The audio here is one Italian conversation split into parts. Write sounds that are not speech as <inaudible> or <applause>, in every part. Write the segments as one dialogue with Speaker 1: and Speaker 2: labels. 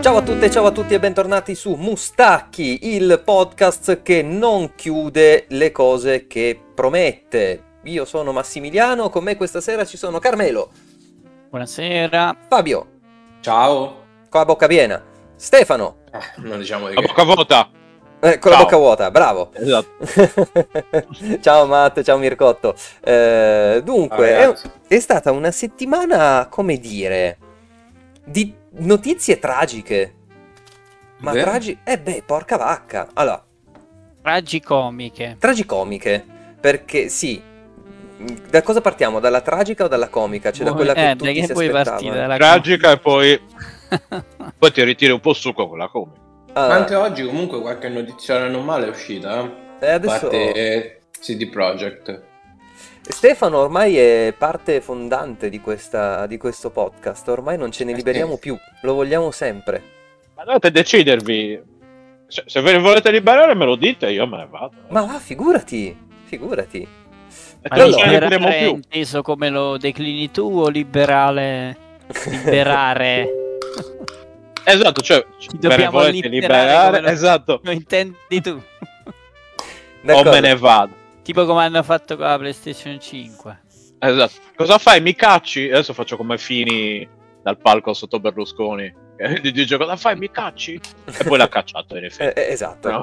Speaker 1: Ciao a tutte, ciao a tutti e bentornati su Mustacchi, il podcast che non chiude le cose che promette. Io sono Massimiliano, con me questa sera ci sono Carmelo,
Speaker 2: Buonasera.
Speaker 1: Fabio,
Speaker 3: Ciao.
Speaker 1: con la bocca piena, Stefano,
Speaker 3: Eh, non diciamo di
Speaker 4: La
Speaker 3: che.
Speaker 4: bocca vuota.
Speaker 1: Eh, con la
Speaker 4: Ciao.
Speaker 1: bocca vuota, bravo.
Speaker 4: Esatto. <laughs>
Speaker 1: ciao Matt, ciao Mircotto. Eh, dunque,
Speaker 3: Ciao,
Speaker 1: è, è stata una settimana, come dire, di notizie tragiche. Ma
Speaker 3: Beh.
Speaker 1: tragi... Eh beh, porca vacca. Allora,
Speaker 2: Tragicomiche.
Speaker 1: tragicomiche, perché sì, da cosa partiamo? Dalla tragica o dalla comica? Cioè da quella che
Speaker 2: eh,
Speaker 1: tutti
Speaker 2: che
Speaker 1: si
Speaker 2: puoi
Speaker 1: aspettavano?
Speaker 2: partire? Dalla
Speaker 4: Tragica e poi, <laughs> poi ti ritiri un po' su con quella come.
Speaker 1: Ah,
Speaker 3: Ma anche oggi comunque qualche notizia non male è uscita. eh.
Speaker 1: eh, adesso
Speaker 3: parte CD Projekt.
Speaker 1: Stefano ormai è parte fondante di, questa, di questo podcast, ormai non ce ne
Speaker 3: Eh,
Speaker 1: liberiamo più, lo vogliamo sempre.
Speaker 4: Ma dovete decidervi. Se, se ve ne volete liberare me lo dite, io me ne vado.
Speaker 1: Ma va, figurati, figurati.
Speaker 2: Ma
Speaker 4: non
Speaker 1: allora-
Speaker 4: ce ne libereremo più.
Speaker 2: inteso come lo declini tu o liberale? Liberare? <laughs>
Speaker 4: Esatto, cioè,
Speaker 2: Ci dobbiamo
Speaker 4: volete
Speaker 2: liberare lo-
Speaker 4: Esatto.
Speaker 2: lo intendi tu? <laughs>
Speaker 4: O me ne vado.
Speaker 2: tipo come hanno fatto con la PlayStation 5.
Speaker 4: Esatto. Cosa fai? Mi cacci? Adesso faccio come Fini dal palco sotto Berlusconi. <laughs> Gli dice cosa fai? Mi cacci? E poi l'ha <laughs> cacciato in
Speaker 1: Eh,
Speaker 4: effetti.
Speaker 1: eh, esatto.
Speaker 4: No.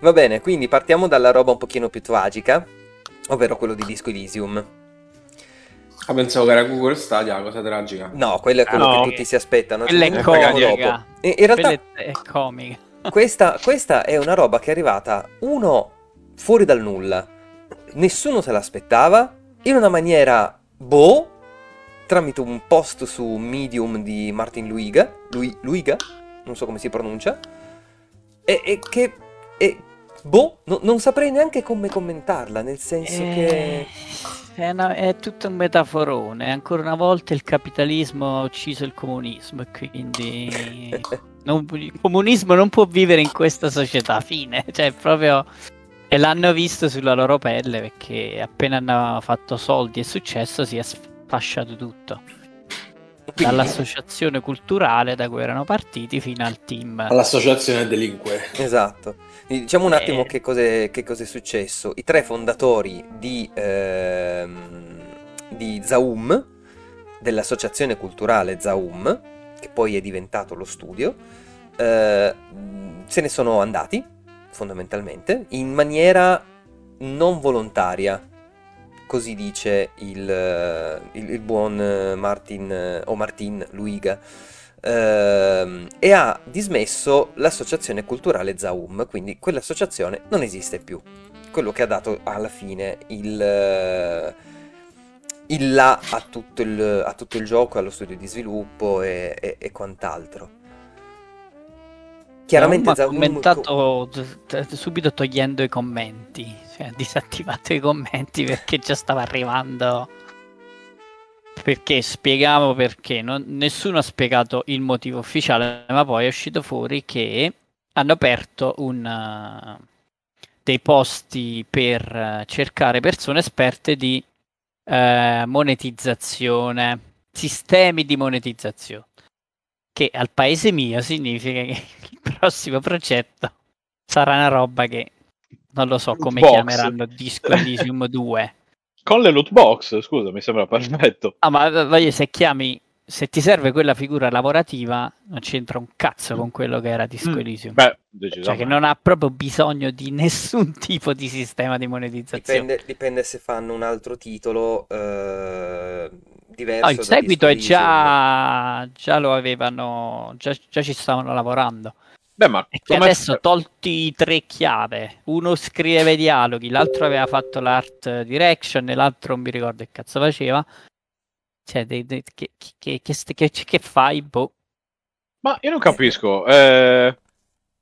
Speaker 1: Va bene, quindi partiamo dalla roba un pochino più tragica, ovvero quello di Disco Elysium.
Speaker 3: Ah, pensavo che era Google Stadia, cosa tragica.
Speaker 1: No, quello è quello
Speaker 4: Ah, no.
Speaker 1: che tutti si aspettano.
Speaker 2: Quella è comica.
Speaker 1: dopo. In, in realtà
Speaker 2: è comica. <laughs>
Speaker 1: questa, questa è una roba che è arrivata, uno, fuori dal nulla. Nessuno se l'aspettava, in una maniera, boh, tramite un post su Medium di Martin Luiga, Lui- Luiga, non so come si pronuncia, e, e che, e, boh, no- non saprei neanche come commentarla, nel senso che...
Speaker 2: Eh, È, una- è tutto un metaforone. Ancora una volta il capitalismo ha ucciso il comunismo. E quindi <laughs> non- il comunismo non può vivere in questa società. Fine. <laughs> Cioè, proprio. E l'hanno visto sulla loro pelle perché appena hanno fatto soldi e successo si è sfasciato tutto. Dall'associazione culturale da cui erano partiti fino al team.
Speaker 3: All'associazione delinque.
Speaker 1: Esatto. Diciamo un attimo
Speaker 2: Eh.
Speaker 1: che cos'è, che cos'è successo. I tre fondatori di, ehm, di Zaum, dell'associazione culturale Zaum, che poi è diventato lo studio, eh, se ne sono andati, fondamentalmente, in maniera non volontaria. Così dice il, il- il buon Martin o Martin Luiga ehm, e ha dismesso l'associazione culturale Zaum, quindi quell'associazione non esiste più. Quello che ha dato alla fine il, eh, il là a tutto il, a tutto il gioco, allo studio di sviluppo e, e- e quant'altro. Chiaramente
Speaker 2: ha
Speaker 1: Zaum
Speaker 2: commentato t- t- subito togliendo i commenti, cioè ha disattivato i commenti perché già stava arrivando. Perché spiegavo perché, non- nessuno ha spiegato il motivo ufficiale, ma poi è uscito fuori che hanno aperto un, uh, dei posti per uh, cercare persone esperte di eh, monetizzazione, sistemi di monetizzazione che al paese mio significa che <laughs> il prossimo progetto sarà una roba che non lo so come
Speaker 4: box.
Speaker 2: chiameranno Disco Elysium 2.
Speaker 4: Con le loot box, scusa, mi sembra perfetto.
Speaker 2: Ah, ma voglio se chiami se ti serve quella figura lavorativa, non c'entra un cazzo con quello che era Disco
Speaker 4: Mm.
Speaker 2: Elysium.
Speaker 4: Beh,
Speaker 2: cioè che
Speaker 4: decisamente.
Speaker 2: non ha proprio bisogno di <laughs> nessun tipo di sistema di monetizzazione.
Speaker 1: Dipende, dipende se fanno un altro titolo eh, diverso.
Speaker 2: No, il
Speaker 1: da
Speaker 2: seguito è già, già lo avevano, già, già ci stavano lavorando.
Speaker 4: Beh, ma come-
Speaker 2: adesso tolti i tre chiave, uno scriveva i dialoghi, l'altro aveva fatto l'art direction e l'altro non mi ricordo che cazzo faceva. Cioè, dei- dei- che, che, che, che- che fai? Boh.
Speaker 4: Ma io non capisco. eh,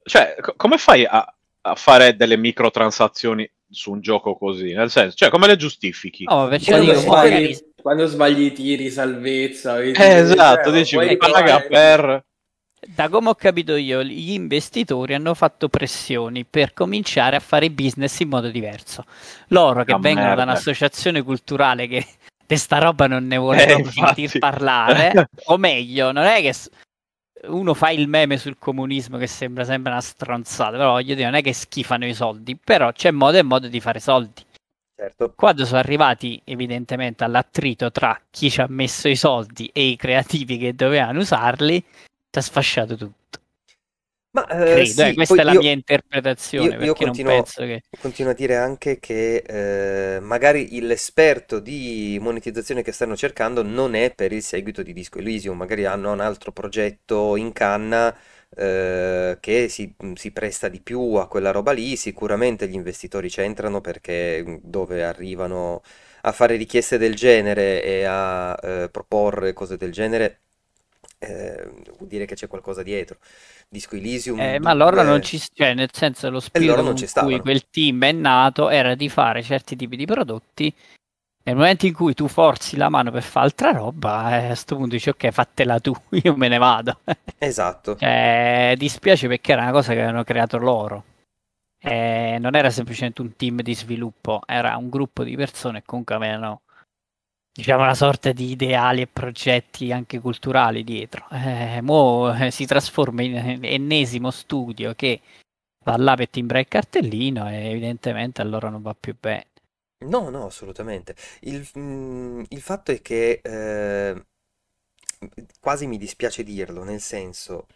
Speaker 4: cioè, co- come fai a, a fare delle microtransazioni su un gioco così? Nel senso, cioè, come le giustifichi?
Speaker 2: No, perché
Speaker 3: Quando,
Speaker 2: dico,
Speaker 3: sbagli,
Speaker 2: magari-
Speaker 3: quando sbagli i tiri, salvezza. vedi,
Speaker 4: Eh, esatto,
Speaker 3: cioè,
Speaker 4: dici, paga
Speaker 3: fare-
Speaker 4: per...
Speaker 2: da come ho capito io, gli investitori hanno fatto pressioni per cominciare a fare business in modo diverso. Loro che
Speaker 4: Ah,
Speaker 2: vengono da
Speaker 4: merda.
Speaker 2: un'associazione culturale che <laughs> di sta roba non ne vuole
Speaker 4: Eh,
Speaker 2: sentir parlare, <laughs> o meglio, non è che uno fa il meme sul comunismo che sembra sempre una stronzata, però voglio dire, non è che schifano i soldi, però c'è modo e modo di fare soldi.
Speaker 1: Certo.
Speaker 2: Quando sono arrivati evidentemente all'attrito tra chi ci ha messo i soldi e i creativi che dovevano usarli, è sfasciato tutto.
Speaker 1: Ma eh,
Speaker 2: Credo,
Speaker 1: sì,
Speaker 2: eh, questa è la
Speaker 1: io-
Speaker 2: mia interpretazione,
Speaker 1: io- io
Speaker 2: perché
Speaker 1: continuo-
Speaker 2: non penso che...
Speaker 1: Continuo a dire anche che eh, magari l'esperto di monetizzazione che stanno cercando non è per il seguito di Disco Elysium, magari hanno un altro progetto in canna eh, che si, si presta di più a quella roba lì. Sicuramente gli investitori c'entrano perché mm, dove arrivano a fare richieste del genere e a eh, proporre cose del genere, eh, vuol dire che c'è qualcosa dietro. Disco Elysium
Speaker 2: Eh, ma allora
Speaker 1: 2
Speaker 2: non ci... Cioè, nel senso, lo
Speaker 1: loro
Speaker 2: spirito con cui
Speaker 1: stavano.
Speaker 2: quel team è nato era di fare certi tipi di prodotti. Nel momento in cui tu forzi la mano per fare altra roba, eh, a questo punto dici ok, fatela tu, <laughs> io me ne vado. <laughs>
Speaker 1: Esatto.
Speaker 2: Cioè, dispiace perché era una cosa che avevano creato loro. Eh, non era semplicemente un team di sviluppo, era un gruppo di persone che comunque avevano, diciamo, una sorta di ideali e progetti anche culturali dietro. Eh, mo eh, si trasforma in ennesimo studio che va là per timbrare il cartellino e evidentemente a loro non va più bene.
Speaker 1: No, no, assolutamente. Il, mm, il fatto è che eh, quasi mi dispiace dirlo, nel senso,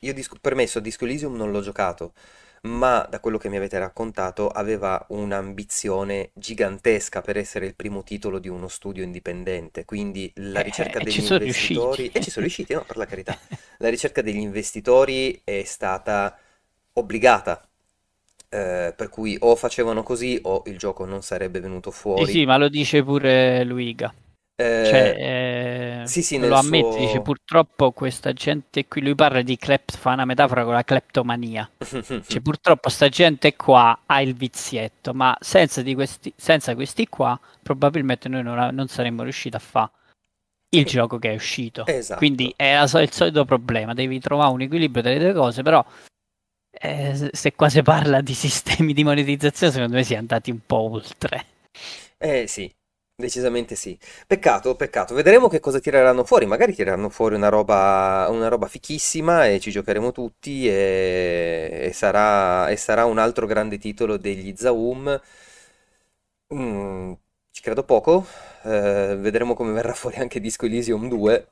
Speaker 1: io disco, permesso, Disco Elysium non l'ho giocato, ma da quello che mi avete raccontato aveva un'ambizione gigantesca per essere il primo titolo di uno studio indipendente, quindi la
Speaker 2: Eh,
Speaker 1: ricerca
Speaker 2: e
Speaker 1: degli investitori, <laughs> e ci sono riusciti, no, per la carità, la ricerca degli investitori è stata obbligata. eh, per cui o facevano così o il gioco non sarebbe venuto
Speaker 2: Sì,
Speaker 1: fuori.
Speaker 2: sì, ma lo dice pure Luiga.
Speaker 1: Eh,
Speaker 2: Cioè, eh,
Speaker 1: sì, sì,
Speaker 2: lo
Speaker 1: nel
Speaker 2: ammette,
Speaker 1: suo-
Speaker 2: dice purtroppo questa gente qui, lui parla di clep, fa una metafora con la cleptomania. <laughs> Cioè, purtroppo sta gente qua ha il vizietto, ma senza, di questi, senza questi qua probabilmente noi non, non saremmo riusciti a fare il gioco che è uscito.
Speaker 1: Esatto.
Speaker 2: Quindi è il solito problema, devi trovare un equilibrio tra le due cose, però eh, se qua si parla di <laughs> sistemi di monetizzazione, secondo me si è andati un po' oltre.
Speaker 1: Eh sì, decisamente sì. Peccato, peccato. Vedremo che cosa tireranno fuori. Magari tireranno fuori una roba, una roba fichissima e ci giocheremo tutti e, e sarà, e sarà un altro grande titolo degli Zaum. Mm, ci credo poco. Eh, vedremo come verrà fuori anche Disco Elysium 2.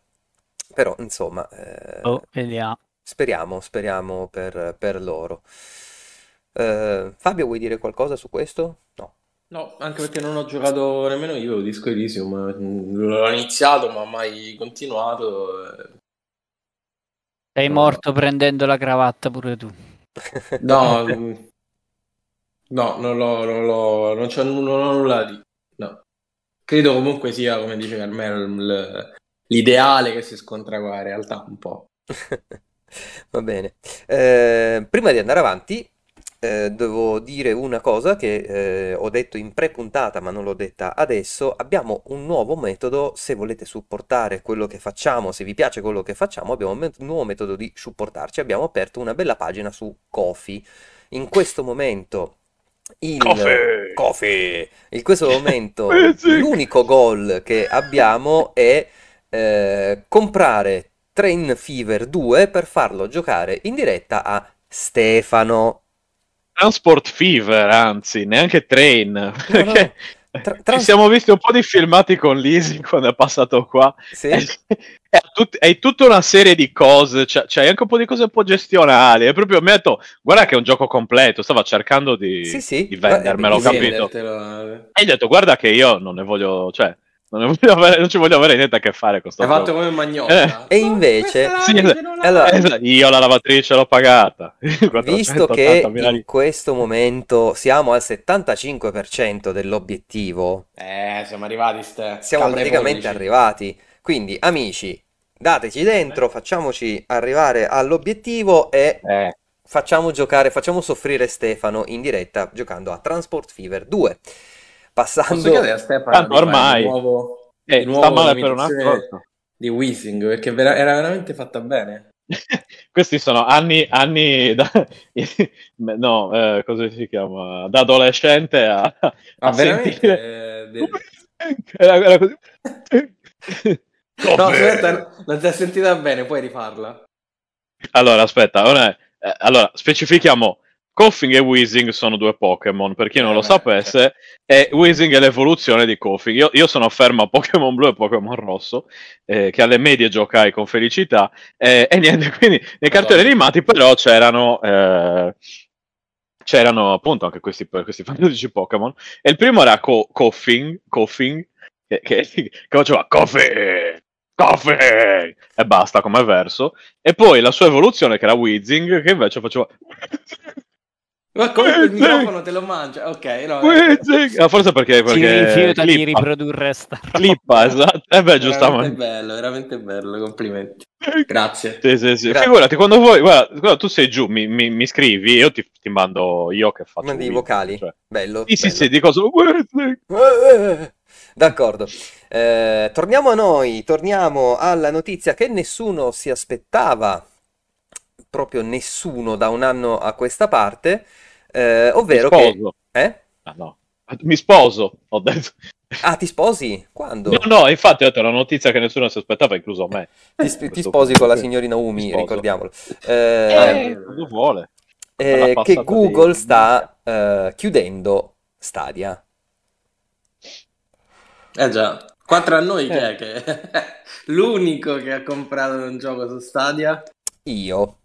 Speaker 1: Però, insomma, eh,
Speaker 2: Oh,
Speaker 1: speriamo, speriamo per, per loro. Eh, Fabio, vuoi dire qualcosa su questo? No.
Speaker 3: No, anche perché non ho giocato nemmeno io Disco Elysium, mm, l'ho iniziato ma mai continuato. eh.
Speaker 2: Sei
Speaker 3: No.
Speaker 2: morto prendendo la cravatta pure tu. <laughs>
Speaker 3: No, no, non l'ho, non l'ho, non ho nulla di... No. Credo comunque sia, come dice Carmelo, l'ideale che si scontra con la realtà un po'. <laughs>
Speaker 1: Va bene. Eh, prima di andare avanti, eh, devo dire una cosa che eh, ho detto in pre-puntata, ma non l'ho detta adesso. Abbiamo un nuovo metodo se volete supportare quello che facciamo, se vi piace quello che facciamo, abbiamo un met- nuovo metodo di supportarci. Abbiamo aperto una bella pagina su Kofi. In questo momento il
Speaker 4: Kofi!
Speaker 1: Kofi! In questo momento <laughs>
Speaker 4: Sì.
Speaker 1: l'unico goal che abbiamo è eh, comprare Train Fever 2 per farlo giocare in diretta a Stefano.
Speaker 4: Transport Fever, anzi, neanche Train. Perché <laughs>
Speaker 1: Tra-
Speaker 4: ci siamo visti un po' di filmati con Lisi quando è passato qua.
Speaker 1: Sì?
Speaker 4: È, è tut- è tutta una serie di cose, c'è, c'è anche un po' di cose un po' gestionali. È proprio, mi ha detto, guarda che è un gioco completo, stava cercando di,
Speaker 1: Sì, sì,
Speaker 4: di vendermelo,
Speaker 1: di
Speaker 4: capito. E gli ho detto, guarda che io non ne voglio, cioè, non, avere- non ci voglio avere niente a che fare con sto
Speaker 3: Hai fatto come Magnotta.
Speaker 1: E invece-
Speaker 4: Sì, esatto.
Speaker 1: Allora-.
Speaker 4: Eh, io la lavatrice l'ho pagata. <laughs>
Speaker 1: Visto che
Speaker 4: 480.000
Speaker 1: in questo momento siamo al 75% dell'obiettivo,
Speaker 3: Eh, siamo arrivati, ste.
Speaker 1: siamo praticamente
Speaker 3: pollici.
Speaker 1: arrivati. Quindi, amici, dateci dentro, facciamoci arrivare all'obiettivo e
Speaker 4: Eh,
Speaker 1: facciamo giocare, facciamo soffrire Stefano in diretta giocando a Transport Fever 2. Passando...
Speaker 3: chiedere a Stefano
Speaker 4: Tanto
Speaker 3: di fare
Speaker 4: ormai-
Speaker 3: di nuovo,
Speaker 4: eh, sta male per un altro.
Speaker 3: di Weezing perché vera- era veramente fatta bene. <laughs>
Speaker 4: Questi sono anni, anni da, <laughs> no, eh, cosa si chiama? Da adolescente a, a
Speaker 3: Ah,
Speaker 4: sentire...
Speaker 3: veramente? Eh, de-
Speaker 4: Era, era così. <laughs>
Speaker 3: No, aspetta, non si è sentita bene, puoi rifarla.
Speaker 4: Allora, aspetta, ora, eh, allora, specifichiamo. Coughing e Weezing sono due Pokémon, per chi non
Speaker 3: Eh,
Speaker 4: lo
Speaker 3: beh,
Speaker 4: sapesse, e Weezing è l'evoluzione di Coughing. Io, io sono fermo a Pokémon Blu e Pokémon Rosso, eh, che alle medie giocai con felicità, eh, e niente, <laughs> quindi nei cartoni animati però c'erano... eh, c'erano appunto anche questi, questi <laughs> fantastici Pokémon, e il primo era Co- Coughing, Coughing che, che, <laughs> che faceva? Coffee, Coffee, e basta come verso, e poi la sua evoluzione che era Weezing, che invece faceva
Speaker 3: Ma come il microfono te lo mangia? Ok, no. eh,
Speaker 4: Ah, forse perché,
Speaker 2: Si
Speaker 4: perché
Speaker 2: rifiuta di
Speaker 4: clippa,
Speaker 2: riprodurre sta roba.
Speaker 4: clippa, esatto, e beh
Speaker 3: veramente
Speaker 4: giustamente.
Speaker 3: bello, veramente bello, complimenti. Grazie.
Speaker 4: Sì, sì, sì.
Speaker 1: Grazie.
Speaker 4: Figurati, quando vuoi, guarda, guarda, tu sei giù, mi, mi, mi scrivi, io ti, ti mando io che faccio
Speaker 1: Mandi i vocali.
Speaker 4: cioè.
Speaker 1: Bello.
Speaker 4: Sì, sì,
Speaker 1: bello.
Speaker 4: sì, dico solo.
Speaker 1: Eh, D'accordo. Eh, torniamo a noi, torniamo alla notizia che nessuno si aspettava, proprio nessuno da un anno a questa parte, eh, ovvero
Speaker 4: Mi
Speaker 1: che...
Speaker 4: sposo.
Speaker 1: Eh?
Speaker 4: Ah, no. Mi sposo, ho detto.
Speaker 1: Ah, ti sposi? Quando?
Speaker 4: No, no, infatti ho detto la notizia che nessuno si aspettava, incluso me.
Speaker 1: Ti, sp- ti sposi con la signorina Umi, ricordiamolo.
Speaker 3: Eh,
Speaker 1: Eh,
Speaker 4: Quando vuole.
Speaker 1: eh, che Google
Speaker 4: di-
Speaker 1: sta eh, chiudendo Stadia.
Speaker 3: Eh già. Quattro a noi chi è che <laughs> l'unico che ha comprato un gioco su Stadia?
Speaker 1: Io.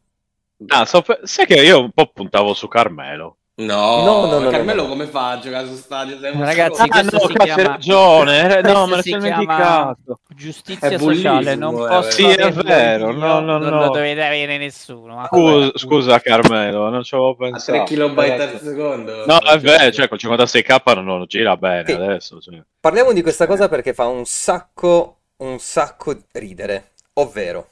Speaker 4: Ah, so- sai che io un po' puntavo su Carmelo.
Speaker 3: No,
Speaker 1: No, no, no,
Speaker 3: Carmelo
Speaker 1: no, no.
Speaker 3: come fa a giocare su un
Speaker 2: Ragazzi,
Speaker 3: stronzo.
Speaker 2: questo si chiama-
Speaker 4: ragione. eh, No, me
Speaker 2: si
Speaker 4: sono dimenticato.
Speaker 2: Giustizia sociale, non
Speaker 3: eh,
Speaker 2: posso
Speaker 4: Sì, è vero,
Speaker 2: io,
Speaker 4: no, no,
Speaker 2: non
Speaker 4: no.
Speaker 2: lo dovete avere nessuno. ma
Speaker 4: Scusa, scusa, Carmelo, non ci avevo
Speaker 3: A 3
Speaker 4: pensato.
Speaker 3: kilobyte al secondo.
Speaker 4: No, è vero, cioè col 56k non, non gira bene
Speaker 1: Sì.
Speaker 4: adesso. cioè.
Speaker 1: Parliamo di questa cosa perché fa un sacco, un sacco ridere, ovvero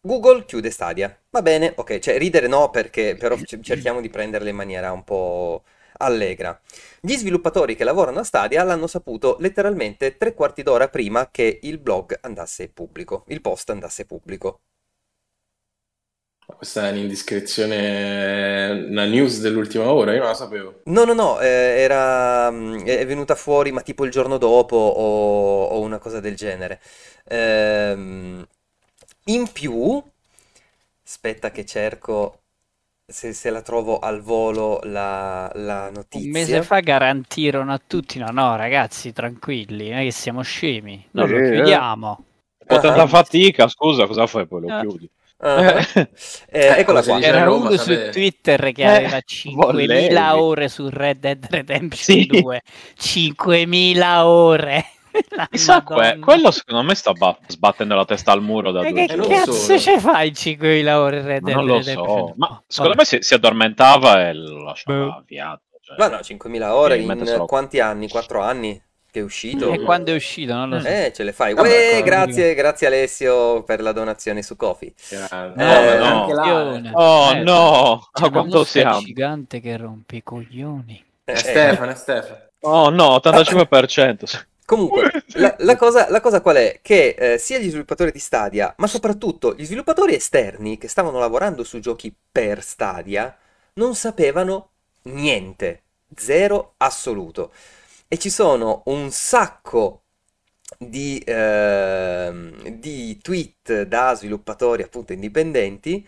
Speaker 1: Google chiude Stadia. Va bene, ok, cioè ridere no perché <laughs> però cerchiamo di prenderle in maniera un po' allegra. Gli sviluppatori che lavorano a Stadia l'hanno saputo letteralmente tre quarti d'ora prima che il blog andasse pubblico, il post andasse pubblico.
Speaker 3: Questa è un'indiscrezione, una news dell'ultima ora, io non la sapevo.
Speaker 1: No, no, no, eh, era, mm, è venuta fuori ma tipo il giorno dopo o, o una cosa del genere. Ehm, in più, aspetta che cerco se, se la trovo al volo la, la
Speaker 2: Un
Speaker 1: notizia.
Speaker 2: mese fa garantirono a tutti, no, no, ragazzi, tranquilli, non è che siamo scemi, non
Speaker 4: Sì,
Speaker 2: lo
Speaker 4: eh.
Speaker 2: chiudiamo.
Speaker 4: Con tanta
Speaker 1: Ah.
Speaker 4: fatica, scusa, cosa fai poi lo
Speaker 2: Ah.
Speaker 4: chiudi?
Speaker 1: Ah,
Speaker 4: Eh,
Speaker 1: eh, eccola
Speaker 3: si
Speaker 1: qua.
Speaker 3: dice a
Speaker 2: C'era
Speaker 3: Roma,
Speaker 2: uno
Speaker 3: sapete.
Speaker 2: su Twitter che
Speaker 4: Eh,
Speaker 2: aveva <laughs> 5.000
Speaker 4: volevi.
Speaker 2: ore su Red Dead Redemption
Speaker 4: Sì.
Speaker 2: 2. 5.000 <laughs> ore.
Speaker 4: Chissà, que- quello secondo me sta ba- sbattendo la testa al muro da
Speaker 2: Ma
Speaker 4: due
Speaker 2: che
Speaker 3: E
Speaker 4: giorni.
Speaker 2: cazzo ci fai in 5.000 ore in Red
Speaker 4: Ma
Speaker 2: Dead
Speaker 4: non lo
Speaker 2: Redemption
Speaker 4: so, ma
Speaker 2: 2?
Speaker 4: secondo
Speaker 2: Vabbè.
Speaker 4: me si, si addormentava e lo lasciava
Speaker 2: Boh.
Speaker 4: avviato. Cioè,
Speaker 1: Ma no, 5.000 ore in
Speaker 4: solo-
Speaker 1: quanti anni? 4 anni che è uscito?
Speaker 2: E quando è uscito, non lo so.
Speaker 1: Eh, ce le fai.
Speaker 3: Vabbè,
Speaker 1: Uè,
Speaker 3: qua-
Speaker 1: grazie, grazie Alessio per la donazione su Coffee.
Speaker 3: Grande.
Speaker 1: Eh,
Speaker 3: ma
Speaker 1: no.
Speaker 3: anche là, eh.
Speaker 4: Oh
Speaker 2: Eh,
Speaker 4: no,
Speaker 2: C'è
Speaker 4: a
Speaker 2: una
Speaker 4: quanto siamo?
Speaker 2: gigante che rompe i coglioni.
Speaker 3: È
Speaker 1: Eh,
Speaker 3: Stefano, è Stefano.
Speaker 4: Oh no, 85%.
Speaker 1: Comunque, <laughs> la, la cosa, la cosa qual è? Che eh, sia gli sviluppatori di Stadia, ma soprattutto gli sviluppatori esterni che stavano lavorando su giochi per Stadia, non sapevano niente, zero assoluto. E ci sono un sacco di, ehm, di tweet da sviluppatori appunto indipendenti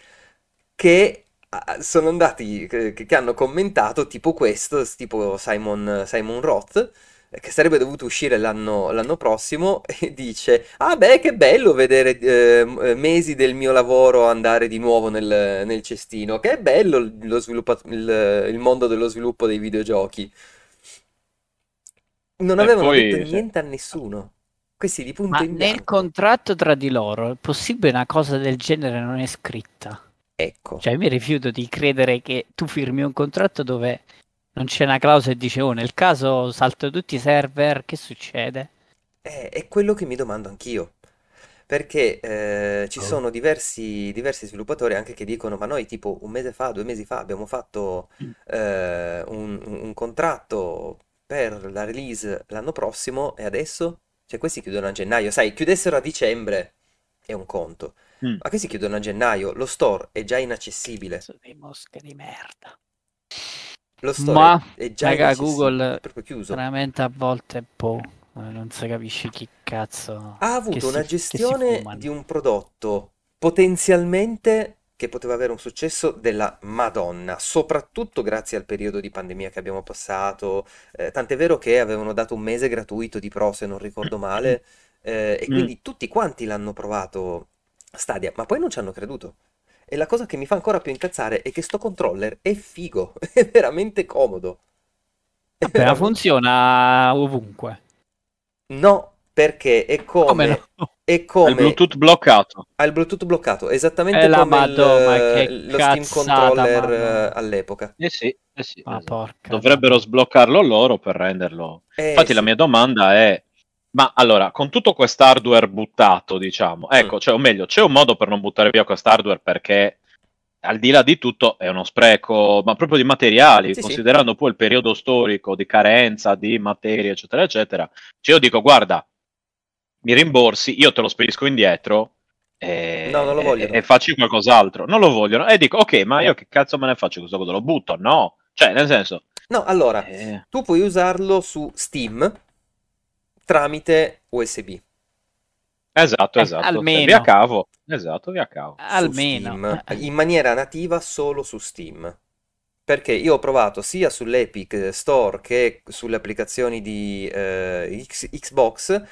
Speaker 1: che ah, sono andati, che, che hanno commentato tipo questo, tipo Simon, Simon Roth, eh, che sarebbe dovuto uscire l'anno l'anno prossimo, <laughs> e dice: Ah, beh, che bello vedere eh, m- mesi del mio lavoro andare di nuovo nel, nel cestino. Che bello lo sviluppa- il, il mondo dello sviluppo dei videogiochi. Non
Speaker 4: E
Speaker 1: avevano
Speaker 4: poi,
Speaker 1: detto
Speaker 4: sì.
Speaker 1: niente a nessuno. Questi di punto
Speaker 2: Ma
Speaker 1: in
Speaker 2: nel contratto tra di loro è possibile una cosa del genere non è scritta?
Speaker 1: Ecco.
Speaker 2: Cioè, mi rifiuto di credere che tu firmi un contratto dove non c'è una clausola e dice, oh, nel caso salto tutti i server, che succede?
Speaker 1: Eh, è quello che mi domando anch'io. Perché eh, ci
Speaker 3: Oh.
Speaker 1: sono diversi, diversi sviluppatori anche che dicono: Ma noi, tipo, un mese fa, due mesi fa, abbiamo fatto eh, un, un- contratto per la release l'anno prossimo e adesso? Cioè, questi chiudono a gennaio. Sai, chiudessero a dicembre è un conto.
Speaker 4: Mm.
Speaker 1: Ma che si chiudono a gennaio? Lo store è già inaccessibile.
Speaker 2: Sono dei mosche di merda.
Speaker 1: Lo store
Speaker 2: Ma,
Speaker 1: è, già
Speaker 2: raga, Google
Speaker 1: proprio chiuso.
Speaker 2: Veramente a volte, boh, eh, non si capisce chi cazzo...
Speaker 1: Ha avuto
Speaker 2: si-
Speaker 1: una gestione di un prodotto potenzialmente che poteva avere un successo della Madonna, soprattutto grazie al periodo di pandemia che abbiamo passato. Eh, tant'è vero che avevano dato un mese gratuito di Pro, se non ricordo male, eh, e
Speaker 4: Mm.
Speaker 1: quindi tutti quanti l'hanno provato Stadia, ma poi non ci hanno creduto. E la cosa che mi fa ancora più incazzare è che sto controller è figo, <laughs> è veramente comodo. È
Speaker 2: Vabbè, ma
Speaker 1: veramente-
Speaker 2: funziona ovunque.
Speaker 1: No, perché è come,
Speaker 2: Come no?
Speaker 1: è
Speaker 4: Ha il
Speaker 1: come
Speaker 4: Bluetooth bloccato.
Speaker 1: ha il Bluetooth bloccato, esattamente
Speaker 2: Eh, la
Speaker 1: come il-
Speaker 2: Madonna, che
Speaker 1: lo Steam controller
Speaker 2: Madonna.
Speaker 1: eh, all'epoca.
Speaker 4: Eh sì, eh sì.
Speaker 2: Ma
Speaker 4: esatto.
Speaker 2: porca.
Speaker 4: Dovrebbero sbloccarlo loro per renderlo.
Speaker 1: Eh,
Speaker 4: Infatti,
Speaker 1: sì.
Speaker 4: la mia domanda è: ma allora, con tutto quest'hardware buttato, diciamo, ecco,
Speaker 1: Mm.
Speaker 4: cioè, o meglio, c'è un modo per non buttare via quest'hardware perché al di là di tutto è uno spreco, ma proprio di materiali,
Speaker 1: Sì, sì.
Speaker 4: considerando poi il periodo storico di carenza di materie, eccetera, eccetera. Cioè, io dico, guarda, mi rimborsi, io te lo spedisco indietro. E,
Speaker 1: No, non lo
Speaker 4: e-
Speaker 1: vogliono.
Speaker 4: e facci qualcos'altro. Non lo vogliono. E dico, ok, ma io che cazzo me ne faccio questo cosa? Lo butto? No. Cioè, nel senso,
Speaker 1: No, allora,
Speaker 4: eh,
Speaker 1: tu puoi usarlo su Steam tramite USB.
Speaker 4: Esatto,
Speaker 2: Eh,
Speaker 4: esatto.
Speaker 2: almeno.
Speaker 4: Via cavo. Esatto, via cavo.
Speaker 2: Almeno.
Speaker 1: Steam,
Speaker 2: Eh,
Speaker 1: in maniera nativa solo su Steam. Perché io ho provato sia sull'Epic Store che sulle applicazioni di eh, X- Xbox.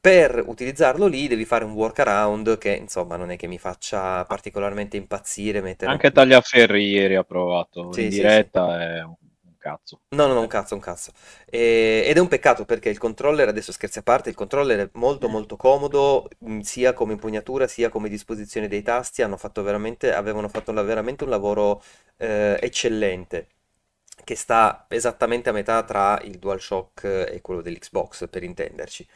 Speaker 1: Per utilizzarlo lì devi fare un workaround che insomma non è che mi faccia particolarmente impazzire mettere
Speaker 4: Anche Tagliaferri ieri ha provato
Speaker 1: Sì,
Speaker 4: in
Speaker 1: sì,
Speaker 4: diretta, è un un cazzo.
Speaker 1: No, no, no, un cazzo, un cazzo. E- ed è un peccato perché il controller, adesso scherzi a parte, il controller è molto molto comodo, mh, sia come impugnatura sia come disposizione dei tasti, hanno fatto veramente, avevano fatto veramente un lavoro eh, eccellente, che sta esattamente a metà tra il DualShock e quello dell'Xbox, per intenderci.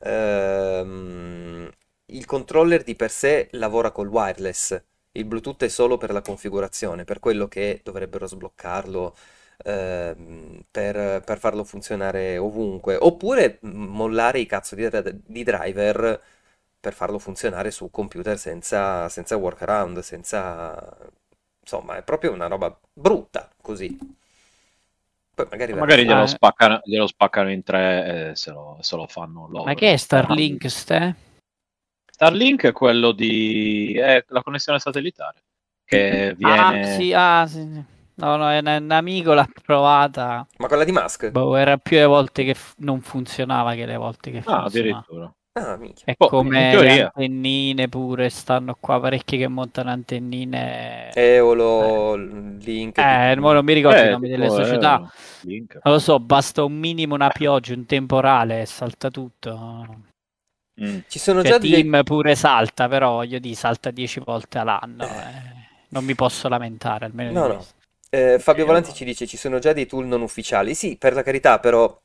Speaker 1: Ehm, il controller di per sé lavora col wireless, il Bluetooth è solo per la configurazione, per quello che dovrebbero sbloccarlo ehm, per, per farlo funzionare ovunque, oppure mm, mollare i cazzo di, di driver per farlo funzionare su computer senza, senza workaround, senza... insomma, è proprio una roba brutta così. Poi magari
Speaker 4: Magari glielo
Speaker 2: Ah.
Speaker 4: spaccano, glielo spaccano in tre e se lo, se lo fanno loro.
Speaker 2: Ma che è Starlink, ste?
Speaker 4: Starlink è quello di... è la connessione satellitare. Che viene...
Speaker 2: Ah, sì, ah, sì, sì. No, no, è un, un amico l'ha provata.
Speaker 1: Ma quella di Musk?
Speaker 2: Boh, era più le volte che f- non funzionava che le volte che
Speaker 4: Ah,
Speaker 2: funzionava.
Speaker 4: addirittura.
Speaker 1: Ah, minchia.
Speaker 2: È
Speaker 4: Boh,
Speaker 2: come le antennine pure, stanno qua parecchi che montano antennine.
Speaker 1: Eolo, Link...
Speaker 2: Eh, non mi ricordo i
Speaker 4: Eh,
Speaker 2: nomi delle
Speaker 4: eh,
Speaker 2: società.
Speaker 4: Link.
Speaker 2: Non lo so, basta un minimo, una pioggia, un temporale e salta tutto.
Speaker 4: Mm.
Speaker 1: Ci sono
Speaker 2: Cioè,
Speaker 1: già.
Speaker 2: Team pure salta, però voglio dire, salta 10 volte all'anno. eh. Non mi posso lamentare, almeno
Speaker 1: No,
Speaker 2: di
Speaker 1: no.
Speaker 2: questo.
Speaker 1: Eh, Fabio
Speaker 4: Eh,
Speaker 1: Volanti
Speaker 4: no.
Speaker 1: ci dice ci sono già dei tool non ufficiali. Sì, per la carità, però